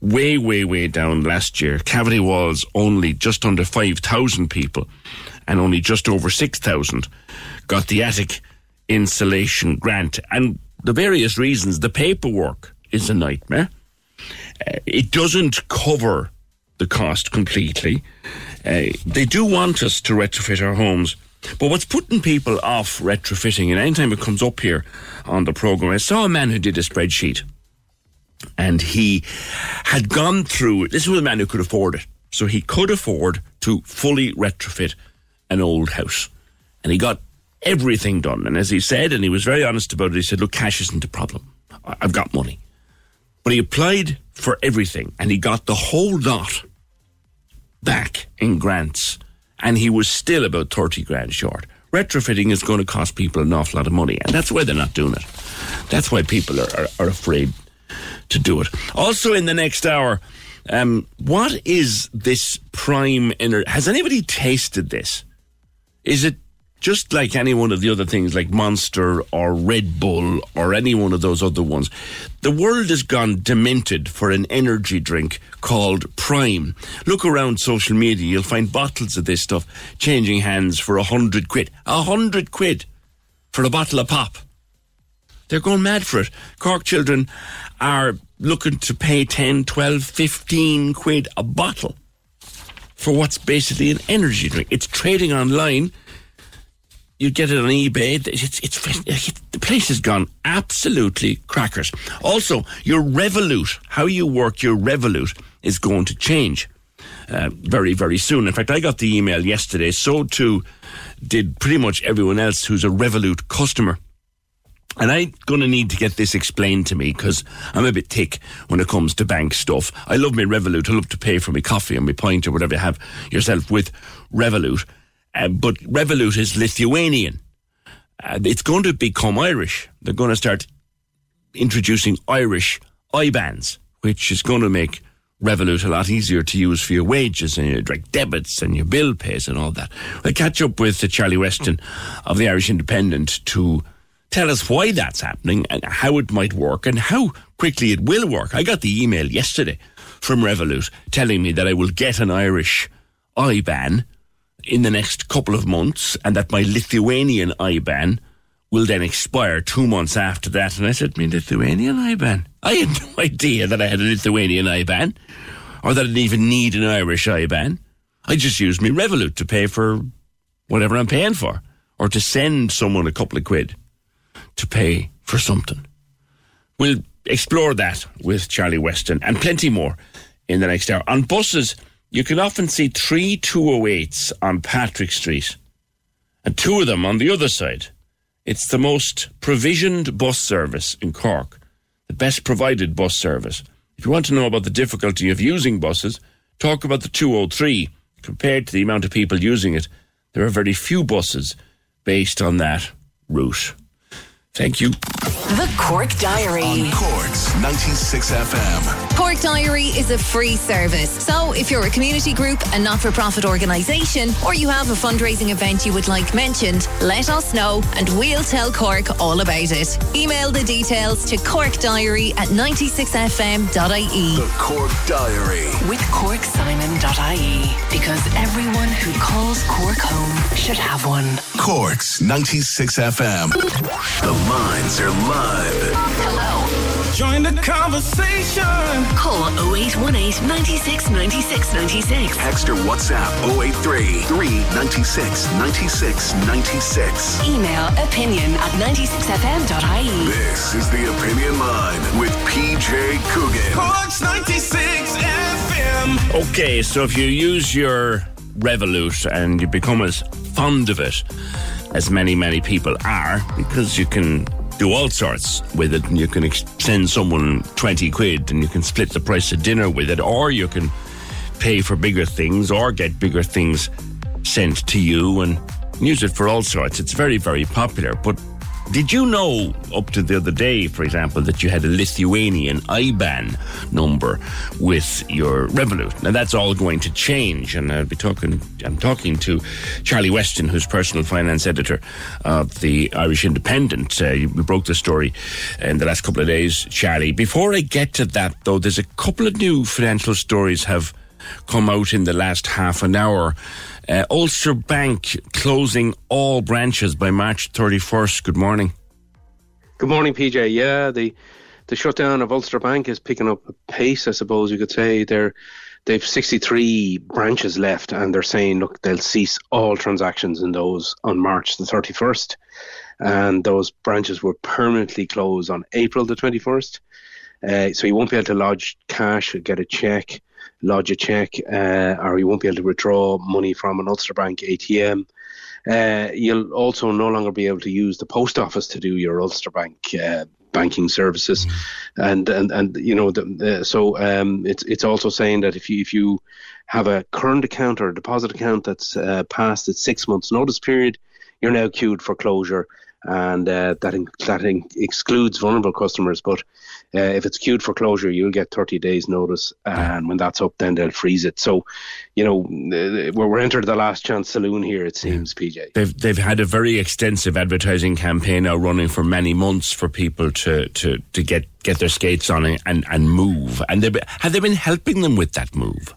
way, way, way down last year. Cavity walls only just under 5,000 people, and only just over 6,000 got the attic insulation grant. And the various reasons, the paperwork is a nightmare. Uh, it doesn't cover the cost completely. Uh, they do want us to retrofit our homes. But what's putting people off retrofitting, and anytime it comes up here on the program, I saw a man who did a spreadsheet and he had gone through this was a man who could afford it. So he could afford to fully retrofit an old house. And he got everything done. And as he said, and he was very honest about it, he said, Look, cash isn't a problem. I've got money. But he applied for everything and he got the whole lot back in grants. And he was still about 30 grand short. Retrofitting is going to cost people an awful lot of money. And that's why they're not doing it. That's why people are, are, are afraid to do it. Also, in the next hour, um, what is this prime energy? Has anybody tasted this? Is it just like any one of the other things like Monster or Red Bull or any one of those other ones. The world has gone demented for an energy drink called Prime. Look around social media, you'll find bottles of this stuff changing hands for a hundred quid. A hundred quid for a bottle of pop. They're going mad for it. Cork children are looking to pay 10, 12, 15 quid a bottle for what's basically an energy drink. It's trading online you get it on eBay. It's, it's, it's, the place has gone absolutely crackers. Also, your Revolut, how you work your Revolut is going to change uh, very, very soon. In fact, I got the email yesterday. So too did pretty much everyone else who's a Revolut customer. And I'm going to need to get this explained to me because I'm a bit thick when it comes to bank stuff. I love my Revolut. I love to pay for my coffee and my pint or whatever you have yourself with Revolut. Uh, but Revolut is Lithuanian. Uh, it's going to become Irish. They're going to start introducing Irish IBANs, which is going to make Revolut a lot easier to use for your wages and your direct debits and your bill pays and all that. I'll catch up with Charlie Weston of the Irish Independent to tell us why that's happening and how it might work and how quickly it will work. I got the email yesterday from Revolut telling me that I will get an Irish IBAN in the next couple of months and that my Lithuanian IBAN will then expire two months after that. And I said, my Lithuanian IBAN? I had no idea that I had a Lithuanian IBAN or that I didn't even need an Irish IBAN. I just used my Revolut to pay for whatever I'm paying for or to send someone a couple of quid to pay for something. We'll explore that with Charlie Weston and plenty more in the next hour. On buses, you can often see three 208s on Patrick Street and two of them on the other side. It's the most provisioned bus service in Cork, the best provided bus service. If you want to know about the difficulty of using buses, talk about the 203. Compared to the amount of people using it, there are very few buses based on that route. Thank you. The Cork Diary. On Cork's 96 FM. Cork Diary is a free service. So if you're a community group, a not for profit organisation, or you have a fundraising event you would like mentioned, let us know and we'll tell Cork all about it. Email the details to corkdiary at 96fm.ie. The Cork Diary. With corksimon.ie. Because everyone who calls Cork home should have one. Cork's 96 FM. The lines are live. Hello. Join the conversation. Call 0818 96 96 96. Text or WhatsApp 083 396 96 96. Email opinion at 96fm.ie. This is the Opinion Line with PJ Coogan. Cork's 96 FM. Okay, so if you use your Revolut and you become as fond of it as many, many people are, because you can do all sorts with it, and you can send someone 20 quid and you can split the price of dinner with it, or you can pay for bigger things or get bigger things sent to you and use it for all sorts. It's very, very popular. But did you know up to the other day, for example, that you had a Lithuanian IBAN number with your Revolut? Now that's all going to change, and I'll be talking. I'm talking to Charlie Weston, who's personal finance editor of the Irish Independent. Uh, broke the story in the last couple of days, Charlie. Before I get to that, though, there's a couple of new financial stories have come out in the last half an hour. Uh, Ulster Bank closing all branches by March 31st. Good morning. Good morning, PJ. Yeah, the the shutdown of Ulster Bank is picking up pace. I suppose you could say they're they've 63 branches left, and they're saying, look, they'll cease all transactions in those on March the 31st, and those branches were permanently closed on April the 21st. Uh, so you won't be able to lodge cash, or get a check, lodge a check, uh, or you won't be able to withdraw money from an Ulster Bank ATM. Uh, you'll also no longer be able to use the post office to do your Ulster Bank uh, banking services, and and and you know the, so um, it's it's also saying that if you if you have a current account or a deposit account that's uh, past its six months notice period, you're now queued for closure and uh, that in, that in, excludes vulnerable customers. But uh, if it's queued for closure, you'll get 30 days notice, and when that's up, then they'll freeze it. So, you know, uh, we're, we're entered the last chance saloon here. It seems, yeah. PJ. They've they've had a very extensive advertising campaign now running for many months for people to to, to get get their skates on and and move. And they have they been helping them with that move?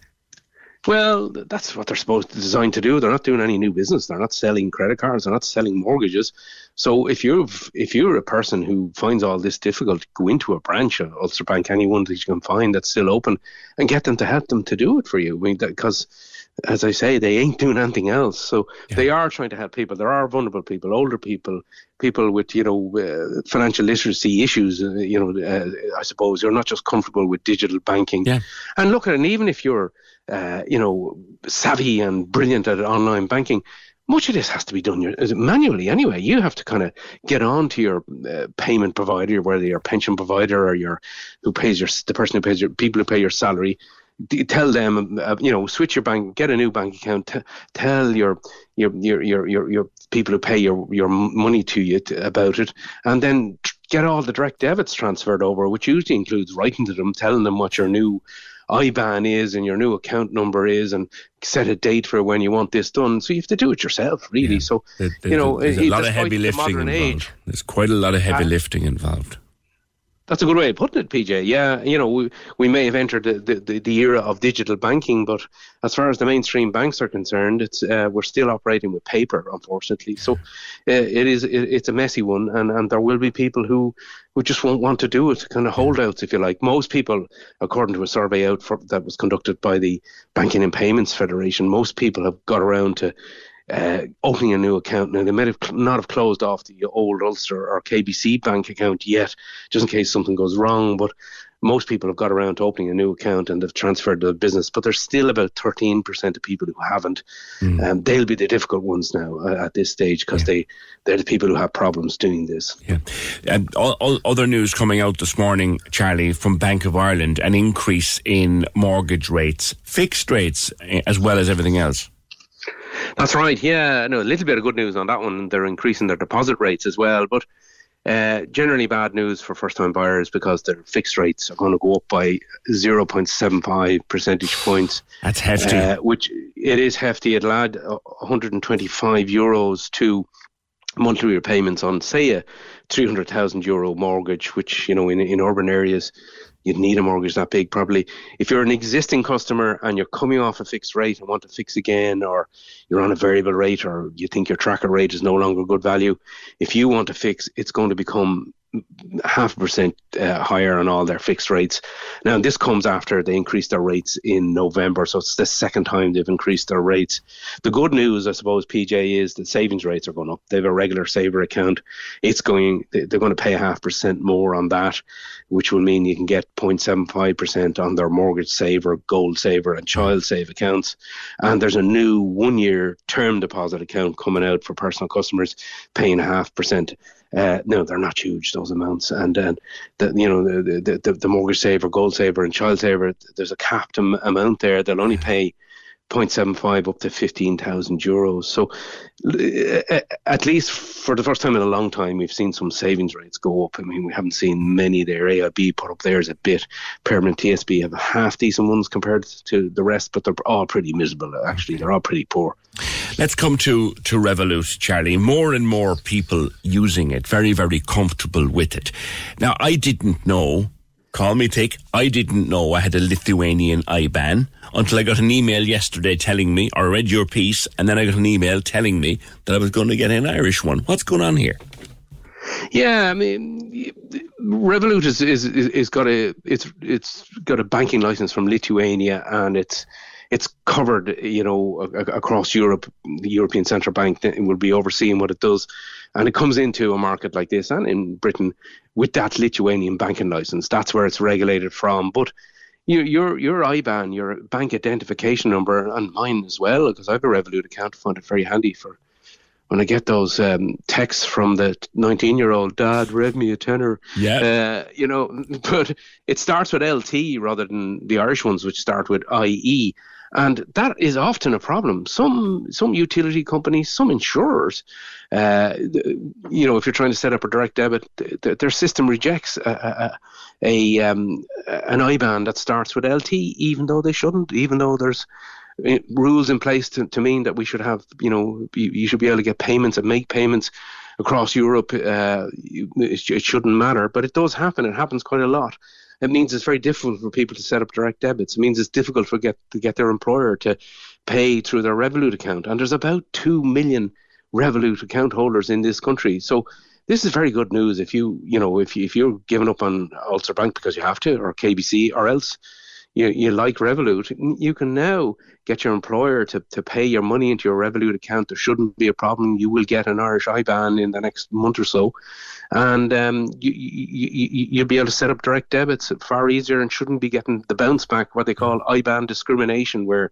Well, that's what they're supposed to designed to do. They're not doing any new business. They're not selling credit cards. They're not selling mortgages. So if you've if you're a person who finds all this difficult, go into a branch of Ulster Bank, anyone that you can find that's still open, and get them to help them to do it for you. I mean, because as I say, they ain't doing anything else. So yeah. they are trying to help people. There are vulnerable people, older people, people with you know uh, financial literacy issues. Uh, you know, uh, I suppose you're not just comfortable with digital banking. Yeah. And look at it. And even if you're uh, you know savvy and brilliant at online banking, much of this has to be done manually anyway. You have to kind of get on to your uh, payment provider, whether your pension provider or your who pays your the person who pays your people who pay your salary. Tell them, uh, you know, switch your bank, get a new bank account. T- tell your, your your your your your people who pay your your money to you to, about it, and then get all the direct debits transferred over, which usually includes writing to them, telling them what your new IBAN is and your new account number is and set a date for when you want this done. So you have to do it yourself, really. Yeah. So, there, you know, there's a lot of heavy lifting involved. Age, there's quite a lot of heavy uh, lifting involved. That's a good way of putting it, PJ. Yeah, you know, we, we may have entered the, the, the era of digital banking, but as far as the mainstream banks are concerned, it's uh, we're still operating with paper, unfortunately. So uh, it is it, it's a messy one, and, and there will be people who, who just won't want to do it, kind of holdouts, if you like. Most people, according to a survey out for, that was conducted by the Banking and Payments Federation, most people have got around to uh, opening a new account. Now, they might have not have closed off the old Ulster or KBC bank account yet, just in case something goes wrong. But most people have got around to opening a new account and they've transferred the business. But there's still about 13% of people who haven't. Mm. Um, they'll be the difficult ones now uh, at this stage because yeah. they, they're the people who have problems doing this. Yeah. And all, all other news coming out this morning, Charlie, from Bank of Ireland an increase in mortgage rates, fixed rates, eh, as well as everything else. That's right. Yeah, no, a little bit of good news on that one. They're increasing their deposit rates as well, but uh, generally bad news for first-time buyers because their fixed rates are going to go up by 0.75 percentage points. That's hefty. Uh, which it is hefty. It'll add 125 euros to monthly repayments on, say, a 300,000 euro mortgage, which you know in in urban areas you'd need a mortgage that big probably. If you're an existing customer and you're coming off a fixed rate and want to fix again, or you're on a variable rate, or you think your tracker rate is no longer good value, if you want to fix, it's going to become half a percent uh, higher on all their fixed rates. Now, this comes after they increased their rates in November, so it's the second time they've increased their rates. The good news, I suppose, PJ, is that savings rates are going up. They have a regular saver account. It's going, they're going to pay a half percent more on that, which will mean you can get 0.75% on their mortgage saver, gold saver, and child save accounts. And there's a new one year term deposit account coming out for personal customers paying a half percent. Uh, no, they're not huge those amounts, and then the you know the, the the mortgage saver, gold saver, and child saver. There's a capped amount there. They'll only pay 0.75 up to 15,000 euros. So, uh, at least for the first time in a long time, we've seen some savings rates go up. I mean, we haven't seen many there. AIB put up theirs a bit. Permanent TSB have half decent ones compared to the rest, but they're all pretty miserable, actually. They're all pretty poor. Let's come to, to Revolut, Charlie. More and more people using it, very, very comfortable with it. Now, I didn't know Call me thick. I didn't know I had a Lithuanian IBAN until I got an email yesterday telling me, or read your piece, and then I got an email telling me that I was going to get an Irish one. What's going on here? Yeah, I mean, Revolut is is is, got a it's it's got a banking license from Lithuania, and it's it's covered, you know, across Europe. The European Central Bank will be overseeing what it does, and it comes into a market like this and in Britain with that Lithuanian banking license. That's where it's regulated from, but. Your, your your IBAN, your bank identification number, and mine as well, because I have a Revolut account. I find it very handy for when I get those um, texts from the 19 year old dad, read me a tenner. Yeah. Uh, you know, but it starts with LT rather than the Irish ones, which start with IE. And that is often a problem. Some some utility companies, some insurers, uh, you know, if you're trying to set up a direct debit, th- their system rejects a, a, a um, an IBAN that starts with LT, even though they shouldn't, even though there's rules in place to, to mean that we should have, you know, you, you should be able to get payments and make payments across Europe. Uh, it, it shouldn't matter, but it does happen. It happens quite a lot. It means it's very difficult for people to set up direct debits. It means it's difficult for get to get their employer to pay through their Revolut account. And there's about two million Revolut account holders in this country. So this is very good news. If you, you know, if you, if you're giving up on Ulster Bank because you have to, or KBC, or else you, you like Revolut, you can now get your employer to, to pay your money into your Revolut account. There shouldn't be a problem. You will get an Irish IBAN in the next month or so. And um, you, you, you, you'll be able to set up direct debits far easier and shouldn't be getting the bounce back, what they call IBAN discrimination, where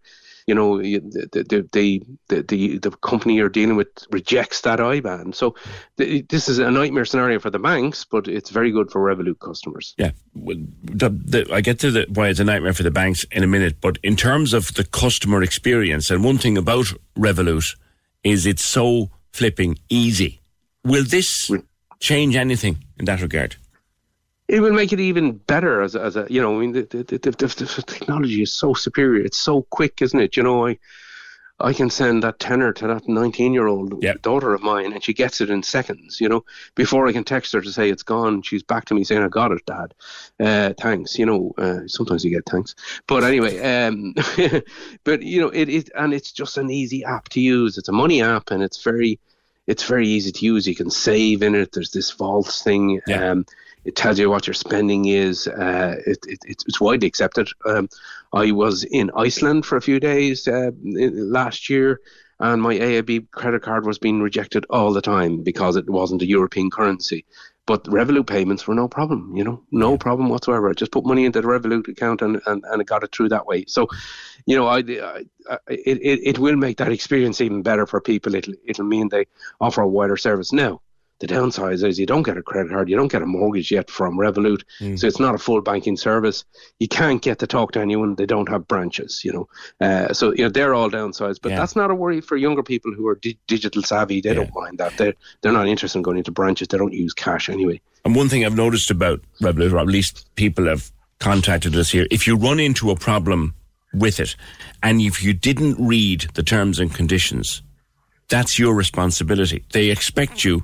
you know the the the the, the, company you're dealing with rejects that IBAN. So th- this is a nightmare scenario for the banks, but it's very good for Revolut customers. Yeah, the, the, I get to the, why it's a nightmare for the banks in a minute, but in terms of the customer experience, and one thing about Revolut is it's so flipping easy. Will this change anything in that regard? It will make it even better as a, as a you know I mean the the, the, the, the technology is so superior. It's so quick isn't it? You know I I can send that tenner to that 19 year old yep. daughter of mine and she gets it in seconds you know? Before I can text her to say it's gone she's back to me saying I got it dad. Uh, thanks you know uh, sometimes you get thanks. But anyway um, but you know it, it and it's just an easy app to use. It's a money app and it's very it's very easy to use you can save in it there's this vaults thing yeah. um, it tells you what your spending is. Uh, it, it, it's widely accepted. Um, I was in Iceland for a few days uh, last year, and my AIB credit card was being rejected all the time because it wasn't a European currency. But Revolut payments were no problem, you know, no problem whatsoever. I just put money into the Revolut account and, and, and it got it through that way. So, you know, I, I, I it, it, it will make that experience even better for people. It'll, it'll mean they offer a wider service. Now, the downside is you don't get a credit card, you don't get a mortgage yet from Revolut, Mm. so it's not a full banking service. You can't get to talk to anyone; they don't have branches, you know. Uh, so you know they're all downsides, but Yeah. that's not a worry for younger people who are di- digital savvy. They don't mind that. They're they're not interested in going into branches. They don't use cash anyway. And one thing I've noticed about Revolut, or at least people have contacted us here, if you run into a problem with it, and if you didn't read the terms and conditions, that's your responsibility. They expect you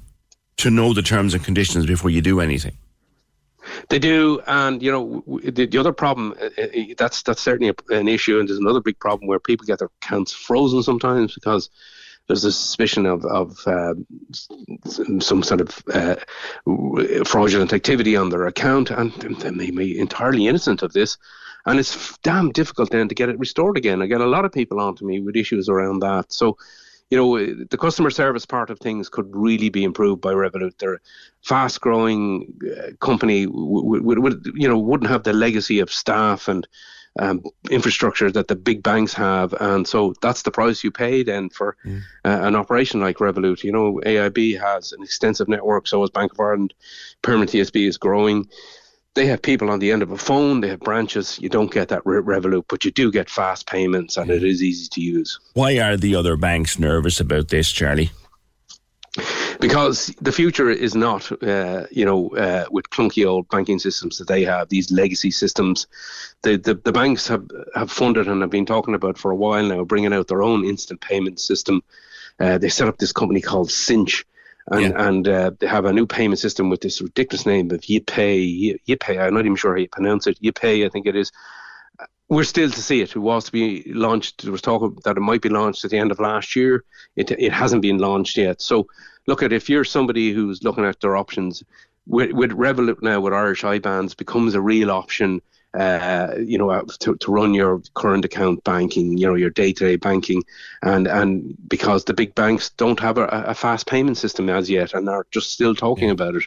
to know the terms and conditions before you do anything. They do, and you know the, the other problem uh, uh, that's that's certainly an issue, and there's another big problem where people get their accounts frozen sometimes because there's a suspicion of of uh, some sort of uh, fraudulent activity on their account, and they may be entirely innocent of this. And it's damn difficult then to get it restored again. I get a lot of people onto me with issues around that. So, you know, the customer service part of things could really be improved by Revolut. They're a fast-growing uh, company, w- w- w- you know, wouldn't have the legacy of staff and um, infrastructure that the big banks have, and so that's the price you pay then for uh, an operation like Revolut. You know, AIB has an extensive network, so has Bank of Ireland. Permanent TSB is growing. They have people on the end of a phone. They have branches. You don't get that Re- Revolut, but you do get fast payments, and it is easy to use. Why are the other banks nervous about this, Charlie? because the future is not, uh, you know, uh, with clunky old banking systems that they have, these legacy systems. The, the, the banks have, have funded and have been talking about for a while now, bringing out their own instant payment system. Uh, they set up this company called Synch. And, and uh, they have a new payment system with this ridiculous name of YiPay. YiPay, I'm not even sure how you pronounce it. YiPay, I think it is. we're still to see it. It was to be launched. There was talk that it might be launched at the end of last year. It it hasn't been launched yet. So look at if you're somebody who's looking at their options with, with Revolut now with Irish IBANs becomes a real option. Uh, you know, uh, to, to run your current account banking, you know, your day-to-day banking, and and because the big banks don't have a, a fast payment system as yet, and are just still talking about it.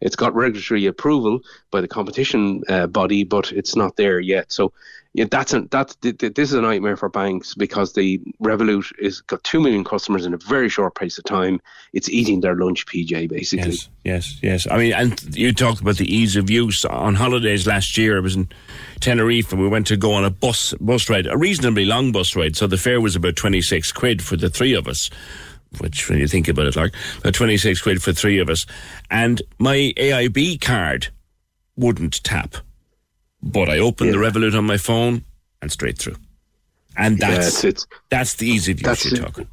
It's got regulatory approval by the competition uh, body, but it's not there yet. So yeah, that's a, that's this is a nightmare for banks because the Revolut is got two million customers in a very short pace of time. It's eating their lunch, PJ, basically. Yes, yes, yes. I mean, and you talked about the ease of use on holidays last year. I was in Tenerife and we went to go on a bus bus ride, a reasonably long bus ride. So the fare was about twenty six quid for the three of us. Which, when you think about it, like about twenty six quid for three of us, and my AIB card wouldn't tap but I opened yeah. the Revolut on my phone and straight through. And that's yeah, it's, that's the easy view you're talking.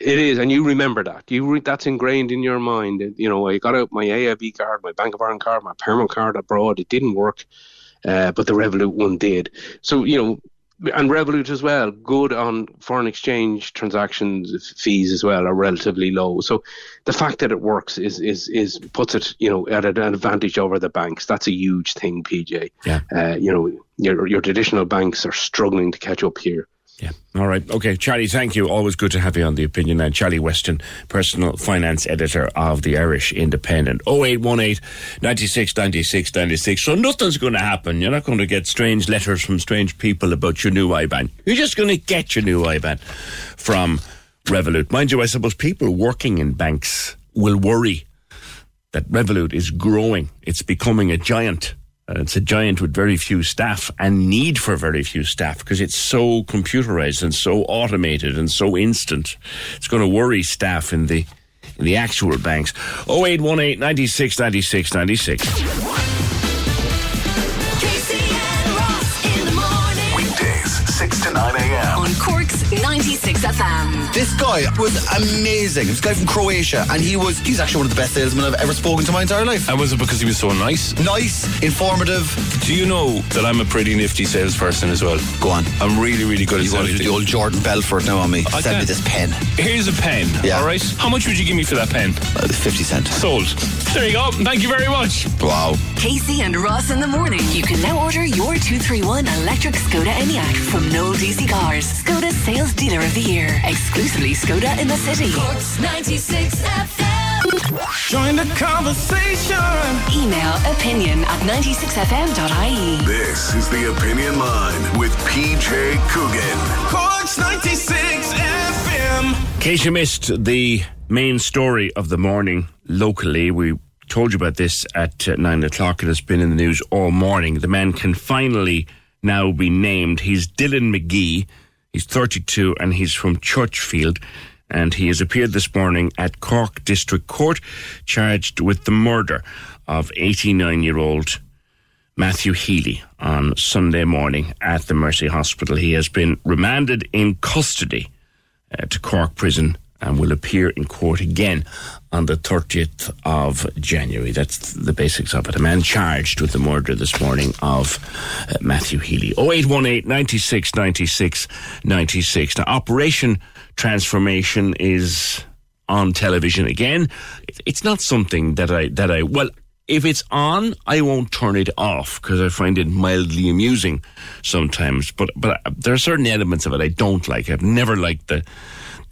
It is, and you remember that. You re- that's ingrained in your mind. You know, I got out my AIB card, my Bank of Ireland card, my Permanent card abroad. It didn't work, uh, but the Revolut one did. So you know, and Revolut as well, good on foreign exchange transactions fees as well are relatively low. So the fact that it works is is is puts it you know at an advantage over the banks. That's a huge thing, PJ. Yeah. Uh, you know your your traditional banks are struggling to catch up here. Yeah. All right. Okay. Charlie, thank you. Always good to have you on the opinion. And Charlie Weston, personal finance editor of the Irish Independent. 0818 96 96 96. So nothing's going to happen. You're not going to get strange letters from strange people about your new IBAN. You're just going to get your new IBAN from Revolut. Mind you, I suppose people working in banks will worry that Revolut is growing. It's becoming a giant uh, it's a giant with very few staff and need for very few staff because it's so computerized and so automated and so instant. It's going to worry staff in the in the actual banks. 0818 96 96 96. on Cork's 96 FM. This guy was amazing. This guy from Croatia, and he was he's actually one of the best salesmen I've ever spoken to my entire life. And was it because he was so nice? Nice, informative. Do you know that I'm a pretty nifty salesperson as well? Go on. I'm really, really good you at selling. The old Jordan Belfort now on me. I Send can. me this pen. Here's a pen. Yeah. All right. How much would you give me for that pen? Uh, 50 cent. Sold. There you go. Thank you very much. Wow. Casey and Ross in the morning. You can now order your 231 electric Skoda Enyaq from Noel DC Cars. Skoda Sales Dealer of the Year. Exclusively Skoda in the city. Cork's 96 FM. Join the conversation. Email opinion at 96fm.ie. This is the Opinion Line with PJ Coogan. Cork's 96 FM. In case you missed the main story of the morning locally, we told you about this at uh, nine o'clock. It has been in the news all morning. The man can finally now be named. He's Dylan McGee. He's 32 and he's from Churchfield. And he has appeared this morning at Cork District Court, charged with the murder of 89 year old Matthew Healy on Sunday morning at the Mercy Hospital. He has been remanded in custody uh, to Cork Prison and will appear in court again on the 30th of January. That's the basics of it. A man charged with the murder this morning of uh, Matthew Healy. 0818 96 96 96. Now, Operation Transformation is on television again. It's not something that I, that I, well, if it's on, I won't turn it off because I find it mildly amusing sometimes. But but there are certain elements of it I don't like. I've never liked the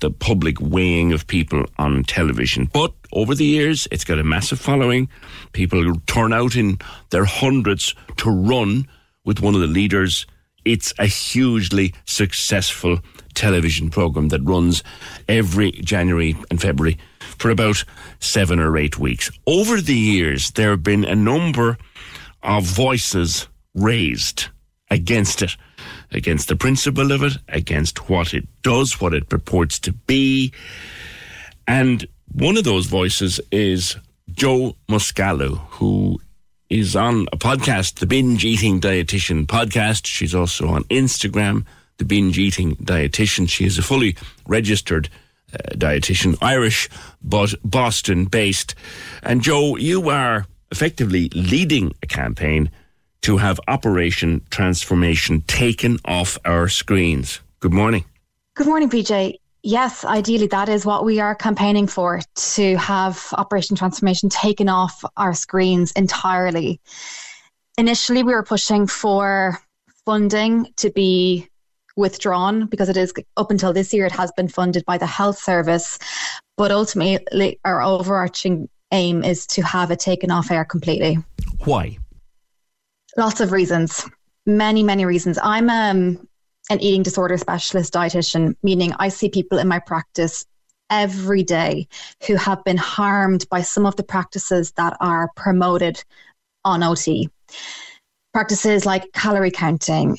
the public weighing of people on television. But over the years, it's got a massive following. People turn out in their hundreds to run with one of the leaders. It's a hugely successful television program that runs every January and February for about seven or eight weeks. Over the years, there have been a number of voices raised against it against the principle of it, against what it does, what it purports to be. And one of those voices is Joe Muscalo, who is on a podcast, the Binge Eating Dietitian podcast. She's also on Instagram, the Binge Eating Dietitian. She is a fully registered uh, dietitian, Irish, but Boston based. And Joe, you are effectively leading a campaign to have Operation Transformation taken off our screens. Good morning. Good morning, PJ. Yes, ideally, that is what we are campaigning for to have Operation Transformation taken off our screens entirely. Initially, we were pushing for funding to be withdrawn because it is up until this year, it has been funded by the health service. But ultimately, our overarching aim is to have it taken off air completely. Why? Lots of reasons. Many, many reasons. I'm um, an eating disorder specialist dietitian, meaning I see people in my practice every day who have been harmed by some of the practices that are promoted on OT. Practices like calorie counting,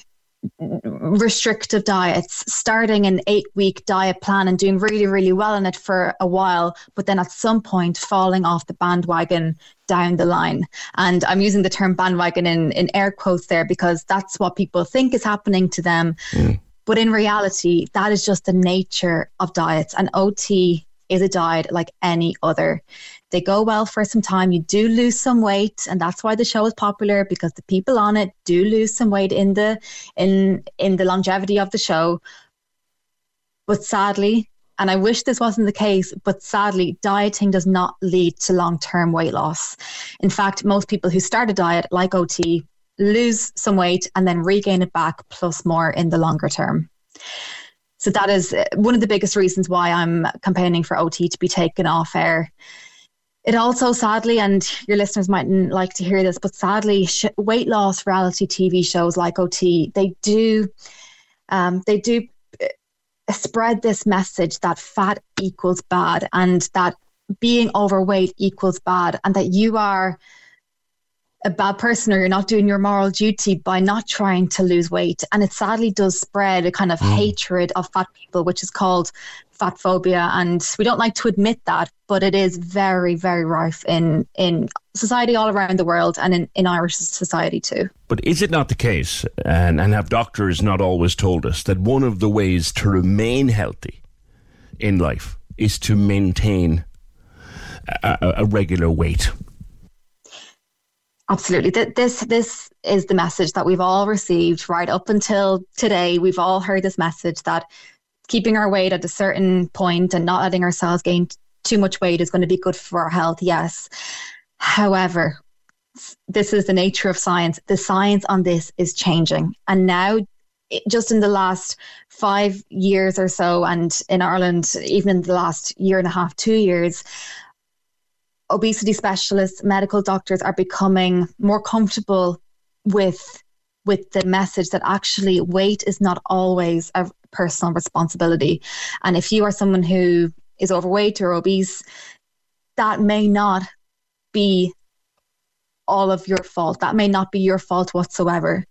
restrictive diets, starting an eight week diet plan and doing really, really well in it for a while, but then at some point falling off the bandwagon down the line. And I'm using the term bandwagon in, in air quotes there because that's what people think is happening to them. Mm. But in reality, that is just the nature of diets. And OT is a diet like any other. They go well for some time. You do lose some weight, and that's why the show is popular because the people on it do lose some weight in the in in the longevity of the show. But sadly, and I wish this wasn't the case, but sadly, dieting does not lead to long term weight loss. In fact, most people who start a diet like OT lose some weight and then regain it back plus more in the longer term. So that is one of the biggest reasons why I'm campaigning for OT to be taken off air. It also sadly, and your listeners mightn't like to hear this, but sadly, sh- weight loss reality TV shows like OT, they do, um, they do uh, spread this message that fat equals bad and that being overweight equals bad and that you are a bad person or you're not doing your moral duty by not trying to lose weight. And it sadly does spread a kind of mm. hatred of fat people, which is called fat phobia. And we don't like to admit that, but it is very, very rife in, in society all around the world and in, in Irish society too. But is it not the case, and, and have doctors not always told us, that one of the ways to remain healthy in life is to maintain a, a regular weight? Absolutely. This this is the message that we've all received right up until today. We've all heard this message that keeping our weight at a certain point and not letting ourselves gain too much weight is going to be good for our health. Yes. However, this is the nature of science. The science on this is changing. And now just in the last five years or so, and in Ireland, even in the last year and a half, two years, obesity specialists, medical doctors are becoming more comfortable with with the message that actually weight is not always a personal responsibility. And if you are someone who is overweight or obese, that may not be all of your fault. That may not be your fault whatsoever.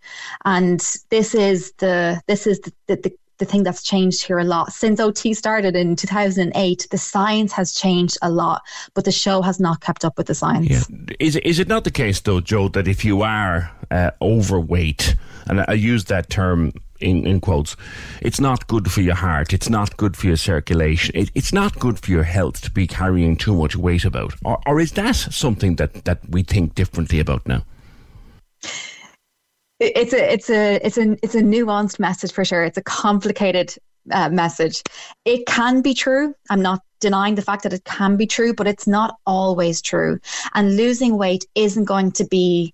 And this is the this is the, the, the the thing that's changed here a lot. Since OT started in 2008, the science has changed a lot, but the show has not kept up with the science. Yeah. Is, is it not the case, though, Joe, that if you are uh, overweight, and I use that term in, in quotes, it's not good for your heart, it's not good for your circulation, it, it's not good for your health to be carrying too much weight about? Or, or is that something that, that we think differently about now? It's a it's a it's a it's a nuanced message for sure. It's a complicated uh, message. It can be true. I'm not denying the fact that it can be true, but it's not always true. And losing weight isn't going to be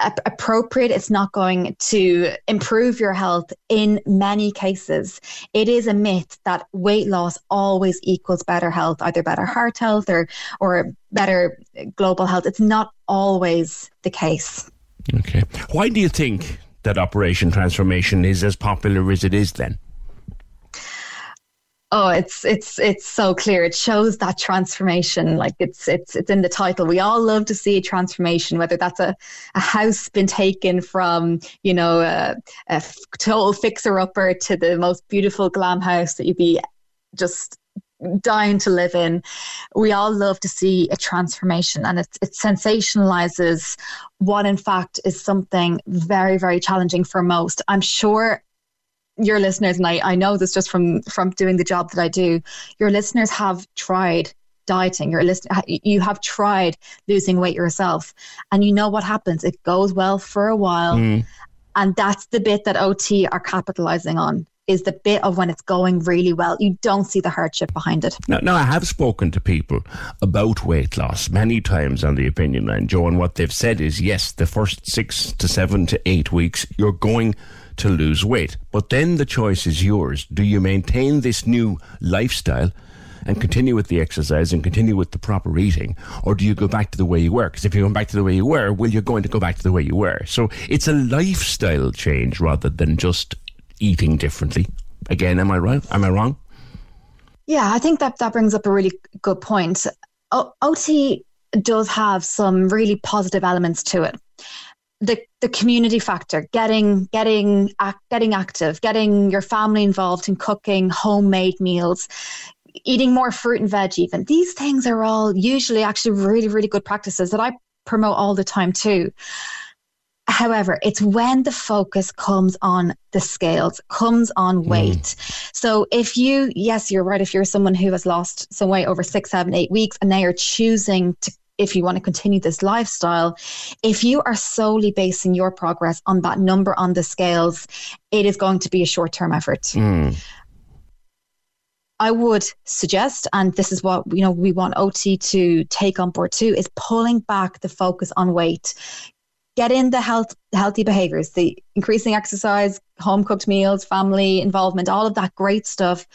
appropriate. It's not going to improve your health in many cases. It is a myth that weight loss always equals better health, either better heart health or or better global health. It's not always the case. Okay. Why do you think that Operation Transformation is as popular as it is then? Oh, it's it's it's so clear. It shows that transformation. Like it's it's it's in the title. We all love to see a transformation, whether that's a, a house been taken from you know a, a total fixer upper to the most beautiful glam house that you'd be just dying to live in. We all love to see a transformation, and it, it sensationalizes what, in fact, is something very, very challenging for most. I'm sure your listeners, and I, I know this just from from doing the job that I do, your listeners have tried dieting, you're listening, you have tried losing weight yourself, and you know what happens. It goes well for a while. Mm. And that's the bit that OT are capitalizing on is the bit of when it's going really well. You don't see the hardship behind it. Now, now, I have spoken to people about weight loss many times on the opinion line, Joe, and what they've said is yes, the first six to seven to eight weeks, you're going to lose weight. But then the choice is yours. Do you maintain this new lifestyle? and continue with the exercise and continue with the proper eating, or do you go back to the way you were? Because if you go back to the way you were, well, you're going to go back to the way you were. So it's a lifestyle change rather than just eating differently. Again, am I right? Am I wrong? Yeah, I think that that brings up a really good point. O- OT does have some really positive elements to it. The the community factor, getting getting getting active, getting your family involved in cooking homemade meals, eating more fruit and veg. Even these things are all usually actually really really good practices that I promote all the time too. However, it's when the focus comes on the scales, comes on weight. Mm. So if you, yes, you're right. If you're someone who has lost some weight over six, seven, eight weeks, and now you're choosing to if you want to continue this lifestyle, if you are solely basing your progress on that number on the scales, it is going to be a short term effort. Mm. I would suggest, and this is what you know we want OT to take on board too, is pulling back the focus on weight. Get in the health healthy behaviors, the increasing exercise, home cooked meals, family involvement, all of that great stuff.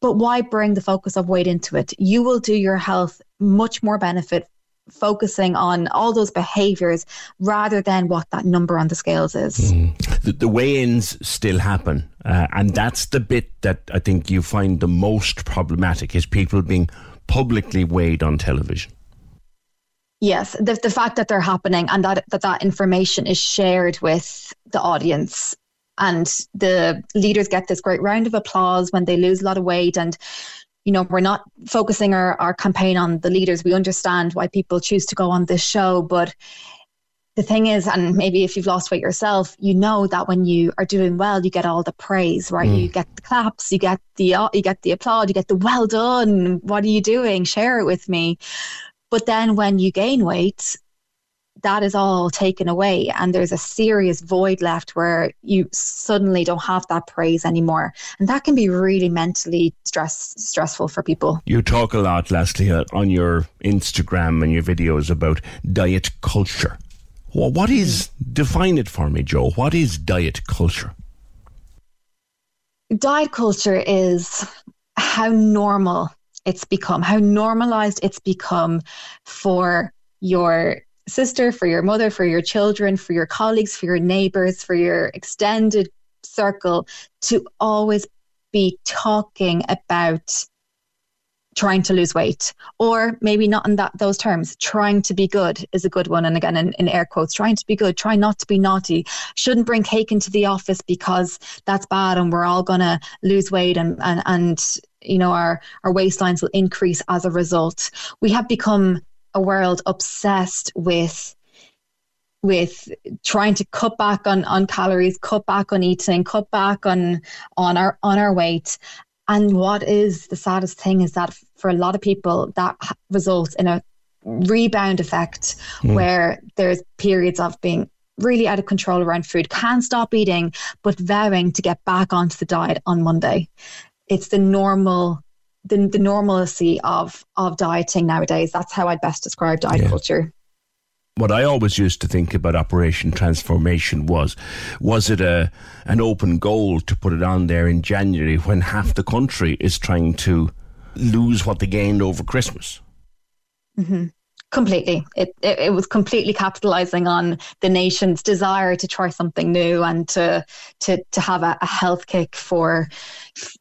But why bring the focus of weight into it? You will do your health much more benefit focusing on all those behaviors rather than what that number on the scales is. Mm. The, the weigh-ins still happen, uh, and that's the bit that I think you find the most problematic is people being publicly weighed on television. Yes, the the fact that they're happening and that that, that information is shared with the audience and the leaders get this great round of applause when they lose a lot of weight and you know, we're not focusing our, our campaign on the leaders. We understand why people choose to go on this show, but the thing is, and maybe if you've lost weight yourself, you know that when you are doing well, you get all the praise, right? Mm. You get the claps, you get the you get the applaud, you get the well done. What are you doing? Share it with me. But then when you gain weight, that is all taken away and there's a serious void left where you suddenly don't have that praise anymore. And that can be really mentally stress stressful for people. You talk a lot Leslie uh, on your Instagram and your videos about diet culture. Well, what is define it for me Joe what is diet culture? Diet culture is how normal it's become how normalized it's become for your sister, for your mother, for your children, for your colleagues, for your neighbors, for your extended circle to always be talking about trying to lose weight or maybe not in that those terms. Trying to be good is a good one. And again in, in air quotes trying to be good try not to be naughty. Shouldn't bring cake into the office because that's bad and we're all to lose weight and, and and you know our our waistlines will increase as a result we have become a world obsessed with with trying to cut back on, on calories, cut back on eating, cut back on on our on our weight. And what is the saddest thing is that for a lot of people that results in a rebound effect mm. where there's periods of being really out of control around food, can't stop eating, but vowing to get back onto the diet on Monday. It's the normal the, the normalcy of of dieting nowadays. That's how I'd best describe diet yeah. culture. What I always used to think about Operation Transformation was, was it a an open goal to put it on there in January when half the country is trying to lose what they gained over Christmas? Mm-hmm completely. It, it, it was completely capitalizing on the nation's desire to try something new and to to to have a, a, health kick for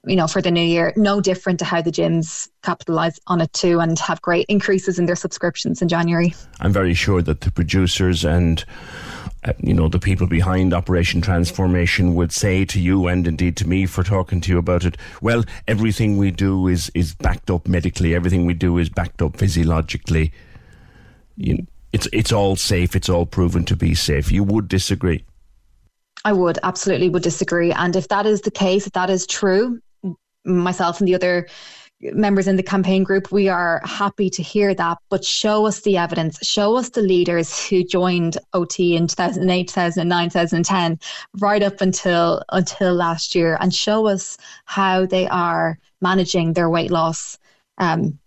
you know for the new year. No different to how the gyms capitalize on it too and have great increases in their subscriptions in january. I'm very sure that the producers and uh, you know the people behind operation transformation would say to you and indeed to me for talking to you about it well everything we do is is backed up medically. Everything we do is backed up physiologically you, it's it's all safe. It's all proven to be safe. You would disagree. I would absolutely would disagree. And if that is the case, if that is true, myself and the other members in the campaign group, we are happy to hear that, but show us the evidence, show us the leaders who joined OT in 2008, 2009, 2010, right up until until last year, and show us how they are managing their weight loss um,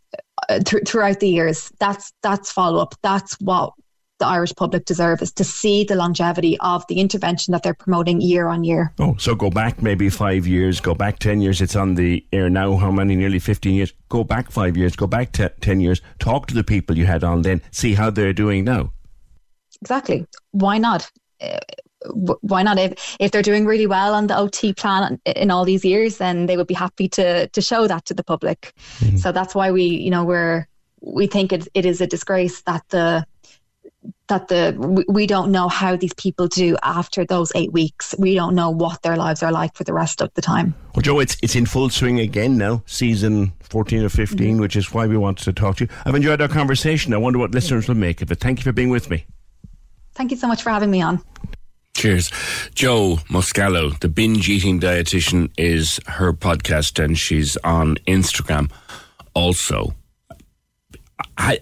Uh, th- throughout the years. That's that's follow up. That's what the Irish public deserve is to see the longevity of the intervention that they're promoting year on year. Oh, so go back maybe five years, go back 10 years. It's on the air now. How many? Nearly 15 years. Go back five years, go back te- 10 years. Talk to the people you had on then, see how they're doing now. Exactly. Why not? Uh, Why not if if they're doing really well on the OT plan in all these years then they would be happy to to show that to the public mm-hmm. so that's why we you know we're we think it, it is a disgrace that the that the we don't know how these people do after those eight weeks. We don't know what their lives are like for the rest of the time. Well, Joe, it's it's in full swing again now, season fourteen or 15 mm-hmm. which is why we wanted to talk to you. I've enjoyed our conversation. I wonder what listeners will make of it. Thank you for being with me. Thank you so much for having me on. Cheers. Joe Muscalo, the binge eating dietitian, is her podcast, and she's on Instagram also. I,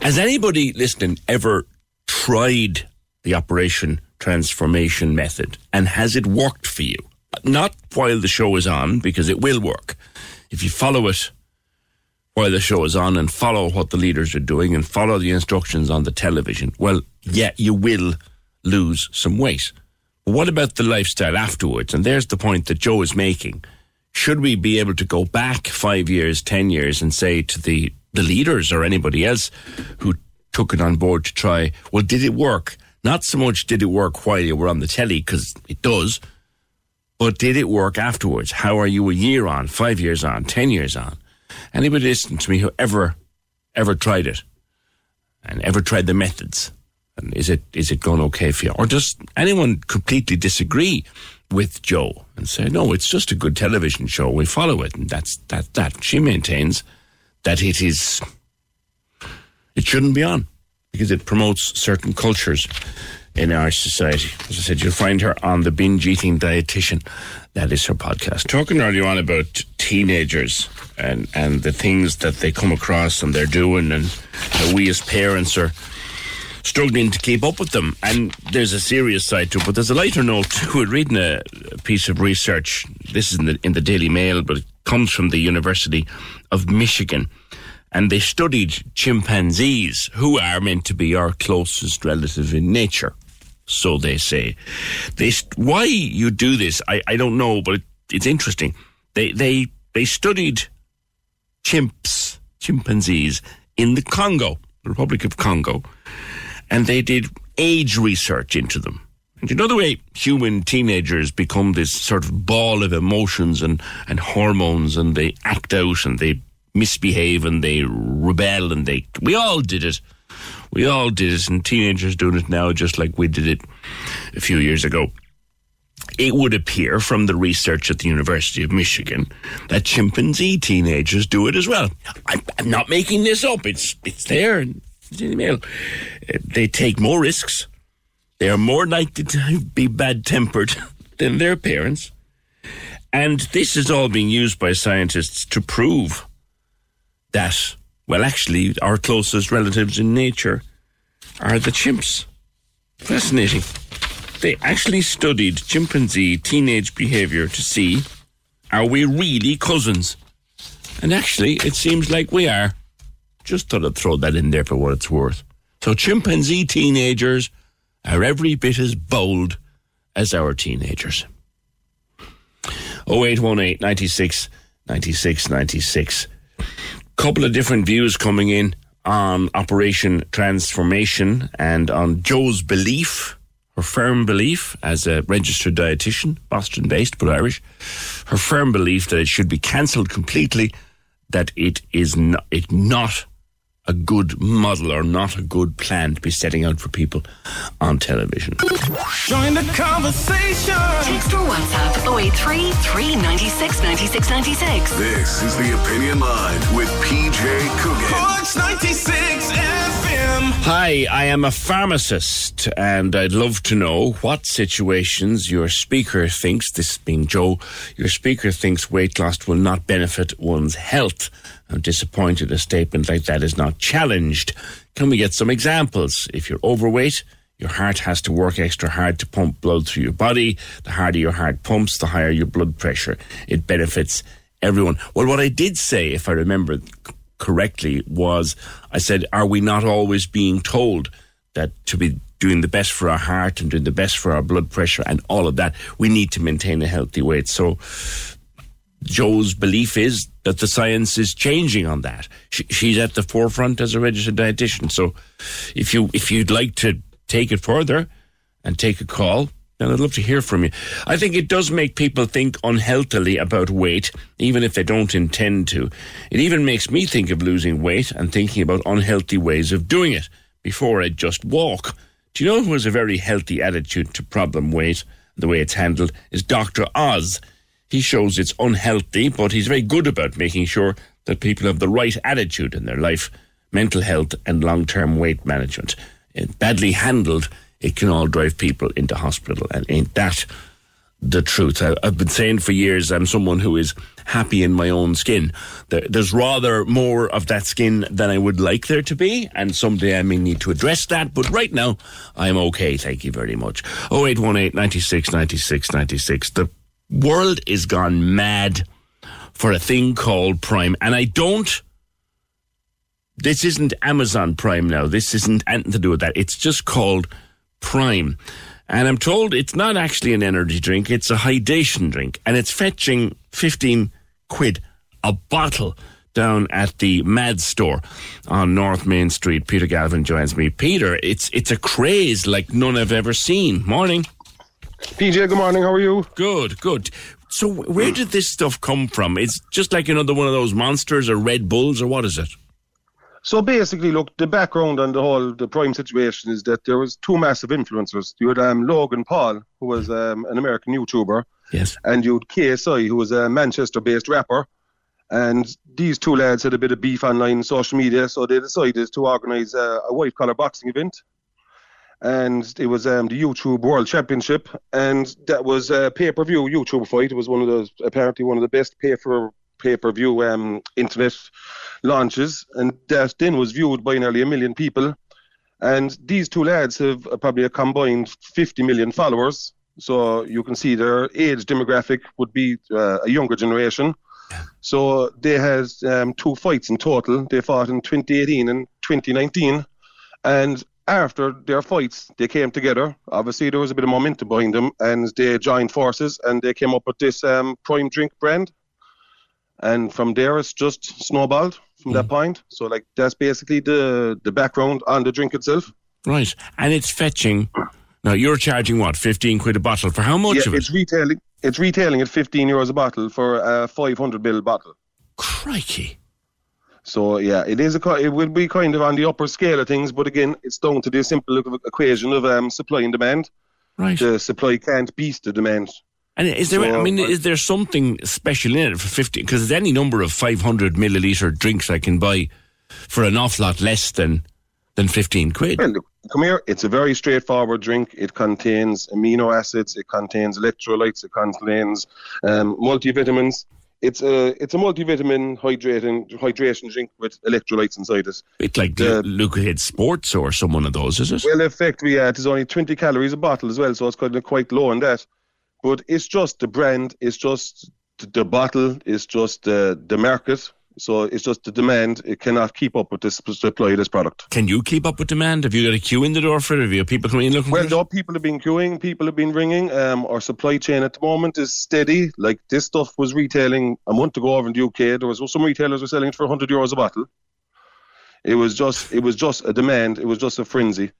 has anybody listening ever tried the Operation Transformation method and has it worked for you? Not while the show is on, because it will work. If you follow it while the show is on and follow what the leaders are doing and follow the instructions on the television, well, yeah, you will lose some weight. But what about the lifestyle afterwards? And there's the point that Joe is making. Should we be able to go back five years, ten years and say to the, the leaders or anybody else who took it on board to try. Well, did it work? Not so much did it work while you were on the telly, because it does, but did it work afterwards? How are you a year on, five years on, ten years on? Anybody listening to me who ever, ever tried it and ever tried the methods? And is it is it going okay for you? Or does anyone completely disagree with Joe and say, no, it's just a good television show. We follow it. And that's that, that. She maintains that it is it shouldn't be on because it promotes certain cultures in our society. As I said, you'll find her on the binge eating dietitian. That is her podcast. Talking earlier on about teenagers and, and the things that they come across and they're doing and we as parents are struggling to keep up with them. And there's a serious side to it, but there's a lighter note to it. Reading a, piece of research, this is in the, in the Daily Mail, but it comes from the University of Michigan and they studied chimpanzees, who are meant to be our closest relative in nature. So they say. They why you do this, I, I don't know, but it, it's interesting. They they they studied chimps, chimpanzees in the Congo, the Republic of Congo, and they did age research into them. And you know the way human teenagers become this sort of ball of emotions and, and hormones and they act out and they misbehave and they rebel and they we all did it we all did it and teenagers doing it now just like we did it a few years ago it would appear from the research at the University of Michigan that chimpanzee teenagers do it as well. I'm, I'm not making this up. It's it's there the email. Uh, they take more risks. They are more likely to be bad tempered than their parents. And this is all being used by scientists to prove that, well, actually, our closest relatives in nature are the chimps. Fascinating. They actually studied chimpanzee teenage behavior to see are we really cousins? And actually, it seems like we are. Just thought I'd throw that in there for what it's worth. So, chimpanzee teenagers are every bit as bold as our teenagers. 0818 96 96 96 couple of different views coming in on Operation Transformation and on Joe's belief, her firm belief as a registered dietitian, Boston based but Irish, her firm belief that it should be cancelled completely, that it is not, it not a good model or not a good plan to be setting out for people on television. Join the conversation. Text or WhatsApp 083 396 96 96. This is the Opinion Line with PJ Coogan. Corks 96 FM. FM. Hi, I am a pharmacist, and I'd love to know what situations your speaker thinks, this being Joe, your speaker thinks weight loss will not benefit one's health. I'm disappointed a statement like that is not challenged. Can we get some examples? If you're overweight, your heart has to work extra hard to pump blood through your body. The harder your heart pumps, the higher your blood pressure. It benefits everyone. Well, what I did say, if I remember correctly, was I said, Are we not always being told that to be doing the best for our heart and doing the best for our blood pressure and all of that, we need to maintain a healthy weight? So, Joe's belief is that the science is changing on that. She, she's at the forefront as a registered dietitian. So, if you if you'd like to take it further and take a call, then I'd love to hear from you. I think it does make people think unhealthily about weight, even if they don't intend to. It even makes me think of losing weight and thinking about unhealthy ways of doing it before I just walk. Do you know who has a very healthy attitude to problem weight, the way it's handled, is Dr. Oz. He shows it's unhealthy, but he's very good about making sure that people have the right attitude in their life, mental health, and long term weight management. Badly handled, it can all drive people into hospital. And ain't that the truth? I, I've been saying for years I'm someone who is happy in my own skin. There, there's rather more of that skin than I would like there to be, and someday I may need to address that. But right now, I'm okay. Thank you very much. 0818 96 96 96. The world is gone mad for a thing called Prime, and I don't. This isn't Amazon Prime now. This isn't anything to do with that. It's just called Prime. And I'm told it's not actually an energy drink, it's a hydration drink. And it's fetching 15 quid a bottle down at the Mad store on North Main Street. Peter Galvin joins me. Peter, it's it's a craze like none I've ever seen. Morning. PJ, good morning. How are you? Good, good. So where did this stuff come from? It's just like another one of those monsters or Red Bulls or what is it? So basically, look, the background on the whole the prime situation is that there was two massive influencers. You had um, Logan Paul, who was um, an American YouTuber, Yes. and you had KSI, who was a Manchester-based rapper. And these two lads had a bit of beef online social media, so they decided to organise a, a white collar boxing event. And it was um, the YouTube World Championship, and that was a pay-per-view YouTube fight. It was one of those apparently one of the best pay for pay-per-view um, internet launches, and that then was viewed by nearly a million people. And these two lads have uh, probably a combined 50 million followers. So you can see their age demographic would be uh, a younger generation. So they had um, two fights in total. They fought in 2018 and 2019. And after their fights, they came together. Obviously, there was a bit of momentum behind them, and they joined forces and they came up with this um, Prime Drink brand. And from there, it's just snowballed from that point. So, like, that's basically the the background on the drink itself. Right. And it's fetching. Now, you're charging what? 15 quid a bottle. For how much yeah, of it? it's retailing. It's retailing at 15 euros a bottle for a 500 ml bottle. Crikey. So yeah, it is a it will be kind of on the upper scale of things, but again, it's down to the simple equation of um, supply and demand. Right. The supply can't beat the demand. And is there, I mean, is there something special in it for 50? Because there's any number of 500 milliliter drinks I can buy for an awful lot less than, than 15 quid. Well, come here. It's a very straightforward drink. It contains amino acids. It contains electrolytes. It contains um, multivitamins. It's a it's a multivitamin hydrating hydration drink with electrolytes inside it. It's like The- Lucozade Sports or some one of those, is it? Well, effectively, yeah, uh, it is only 20 calories a bottle as well, so it's kind of quite low on that. But it's just the brand, it's just the, the bottle, it's just the the market. So it's just the demand. It cannot keep up with this supply of this product. Can you keep up with demand? Have you got a queue in the door for it? Have you people coming in looking Well, for it? no, people have been queuing, people have been ringing. Um, our supply chain at the moment is steady. Like this stuff was retailing a month ago over in the UK. There was some retailers were selling it for 100 euros a bottle. It was just, it was just a demand. It was just a frenzy.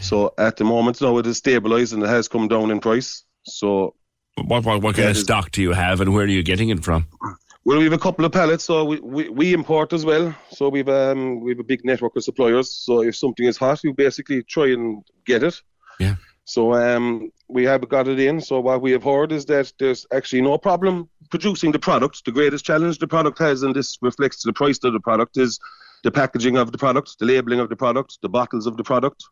So at the moment, now it is stabilised and it has come down in price. So What, what, what kind of stock do you have and where are you getting it from? Well, we have a couple of pallets, so we, we, we import as well. So we've um we have a big network of suppliers. So if something is hot, we basically try and get it. Yeah. So um we have got it in. So what we have heard is that there's actually no problem producing the product. The greatest challenge the product has, and this reflects the price of the product, is the packaging of the product, the labeling of the product, the bottles of the product,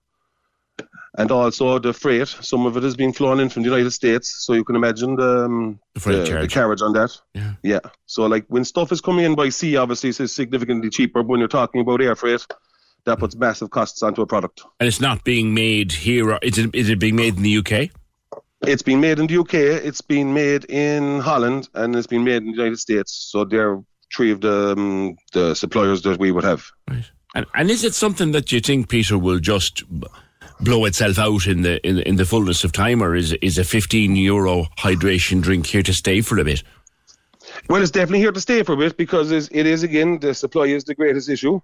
and also the freight. Some of it has been flown in from the United States, so you can imagine the, um, The freight the, the carriage on that. Yeah. Yeah. So like when stuff is coming in by sea, obviously it's significantly cheaper. But when you're talking about air freight, that puts massive costs onto a product. And it's not being made here. Or is it? Is it being made in the UK? It's been made in the UK, it's been made in Holland, and it's been made in the United States. So they're three of the um, the suppliers that we would have. Right. And, and is it something that you think Peter will just blow itself out in the in, the- in the fullness of time, or is is a fifteen euro hydration drink here to stay for a bit? Well, it's definitely here to stay for a bit because it's, it is again the supply is the greatest issue,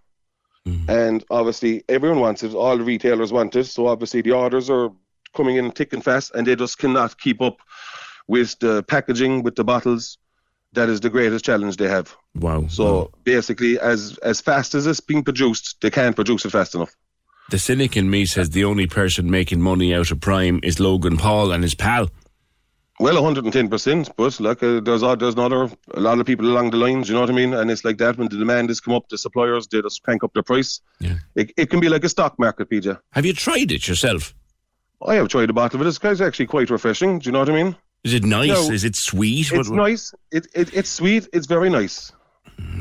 mm-hmm. and obviously everyone wants it. All the retailers want it, so obviously the orders are coming in thick and fast, and they just cannot keep up with the packaging with the bottles. That is the greatest challenge they have. Wow. So basically, as as fast as it's being produced, they can't produce it fast enough. The cynic in me says the only person making money out of Prime is Logan Paul and his pal. Well, 110%, but like uh, there's o- there's another a lot of people along the lines, you know what I mean? And it's like that when the demand has come up, the suppliers they just crank up their price. Yeah. It, it can be like a stock market, PJ. Have you tried it yourself? I have tried a bottle of it. It's it's actually quite refreshing. Do you know what I mean? Is it nice? No. is it sweet? It's What- nice. It, it it's sweet. It's very nice.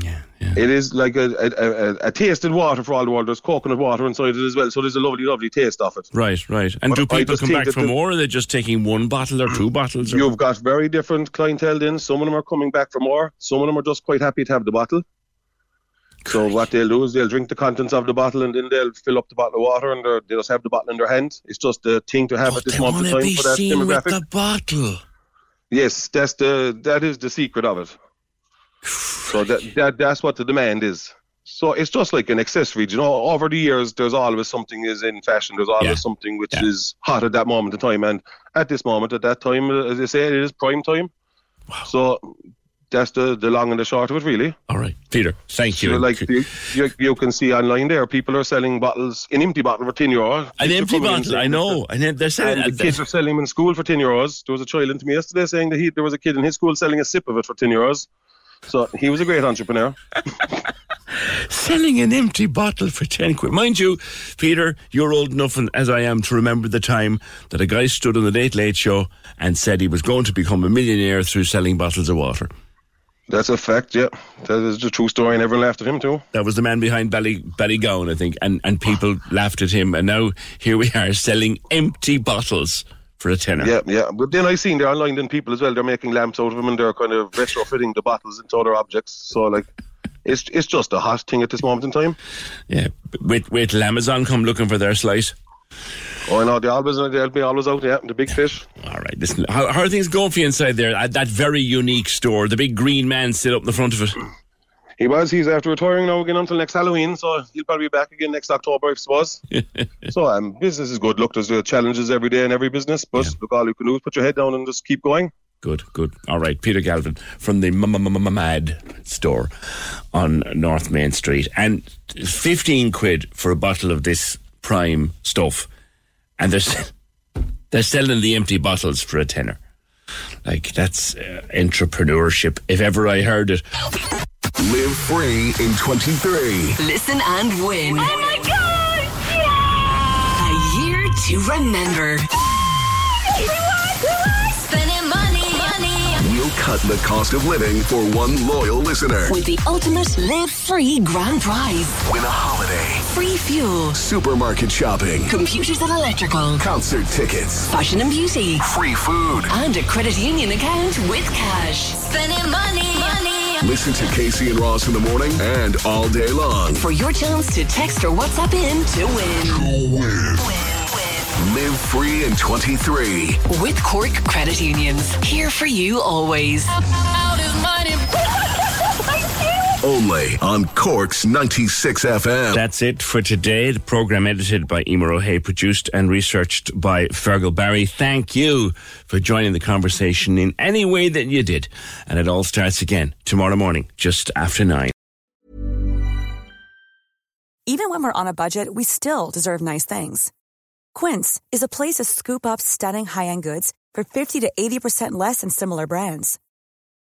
Yeah, It is like a, a, a, a tasted water for all the world. There's coconut water inside it as well, so there's a lovely, lovely taste of it. Right, right. And But do people come back for more, or are they just taking one bottle or two bottles? Or? You've got very different clientele in. Some of them are coming back for more. Some of them are just quite happy to have the bottle. So what they'll do is they'll drink the contents of the bottle and then they'll fill up the bottle of water and they're- they'll just have the bottle in their hand. It's just the thing to have oh, at this moment in time for that demographic. the bottle. Yes, that's the that is the secret of it. So that, that that's what the demand is. So it's just like an accessory. You know, over the years, there's always something is in fashion. There's always Yeah. something which is hot at that moment in time. And at this moment, at that time, uh, as I say, it is prime time. So that's the the long and the short of it, really. All right, Peter. Thank you. Like you, you, you can see online there, people are selling bottles, an empty bottle for ten euro. An empty bottle, I know. And then they're selling and the kids are selling them in school for 10 euros. There was a child in to me yesterday saying that he, there was a kid in his school selling a sip of it for 10 euros. So he was a great entrepreneur. selling an empty bottle for 10 quid. Mind you, Peter, you're old enough and, as I am to remember the time that a guy stood on the Late Late Show and said he was going to become a millionaire through selling bottles of water. That's a fact, yeah. That is the true story, and everyone laughed at him too. That was the man behind Bally, Ballygowan, I think, and, and people laughed at him. And now here we are selling empty bottles for a tenner. Yeah, yeah. But then I seen there online then people as well, they're making lamps out of them and they're kind of retrofitting the bottles into other objects. So, like, it's it's just a hot thing at this moment in time. Yeah. Wait, wait Amazon come looking for their slice. Oh, no, they always, they'll be always out, yeah, the big fish. All right, listen. How, how are things going for you inside there? At that very unique store, the big green man still up in the front of it. He was, he's after retiring now again until next Halloween, so he'll probably be back again next October, I suppose. so, um, business is good. Look, there's uh, challenges every day in every business, but look, all you can do is put your head down and just keep going. Good, good. All right, Peter Galvin from the Mad store on North Main Street, and fifteen quid for a bottle of this prime stuff, and they're they're selling the empty bottles for a tenner. Like that's uh, entrepreneurship, if ever I heard it. Live free in 23. Listen and win. Oh my god! Yeah! A year to remember. Spending money, money. We'll cut the cost of living for one loyal listener. With the ultimate live free grand prize. Win a holiday, Free fuel. supermarket shopping, Computers and electrical. concert tickets, Fashion and beauty. free food. And a credit union account with cash. Spending money, money. Listen to Casey and Ross in the morning and all day long. For your chance to text or WhatsApp in to win. win. win. Live free in 23. With Cork Credit Unions. Here for you always. Only on Cork's 96 FM. That's it for today. The program edited by Emer O'Hay, produced and researched by Fergal Barry. Thank you for joining the conversation in any way that you did. And it all starts again tomorrow morning, just after nine. Even when we're on a budget, we still deserve nice things. Quince is a place to scoop up stunning high-end goods for 50 to 80% less than similar brands.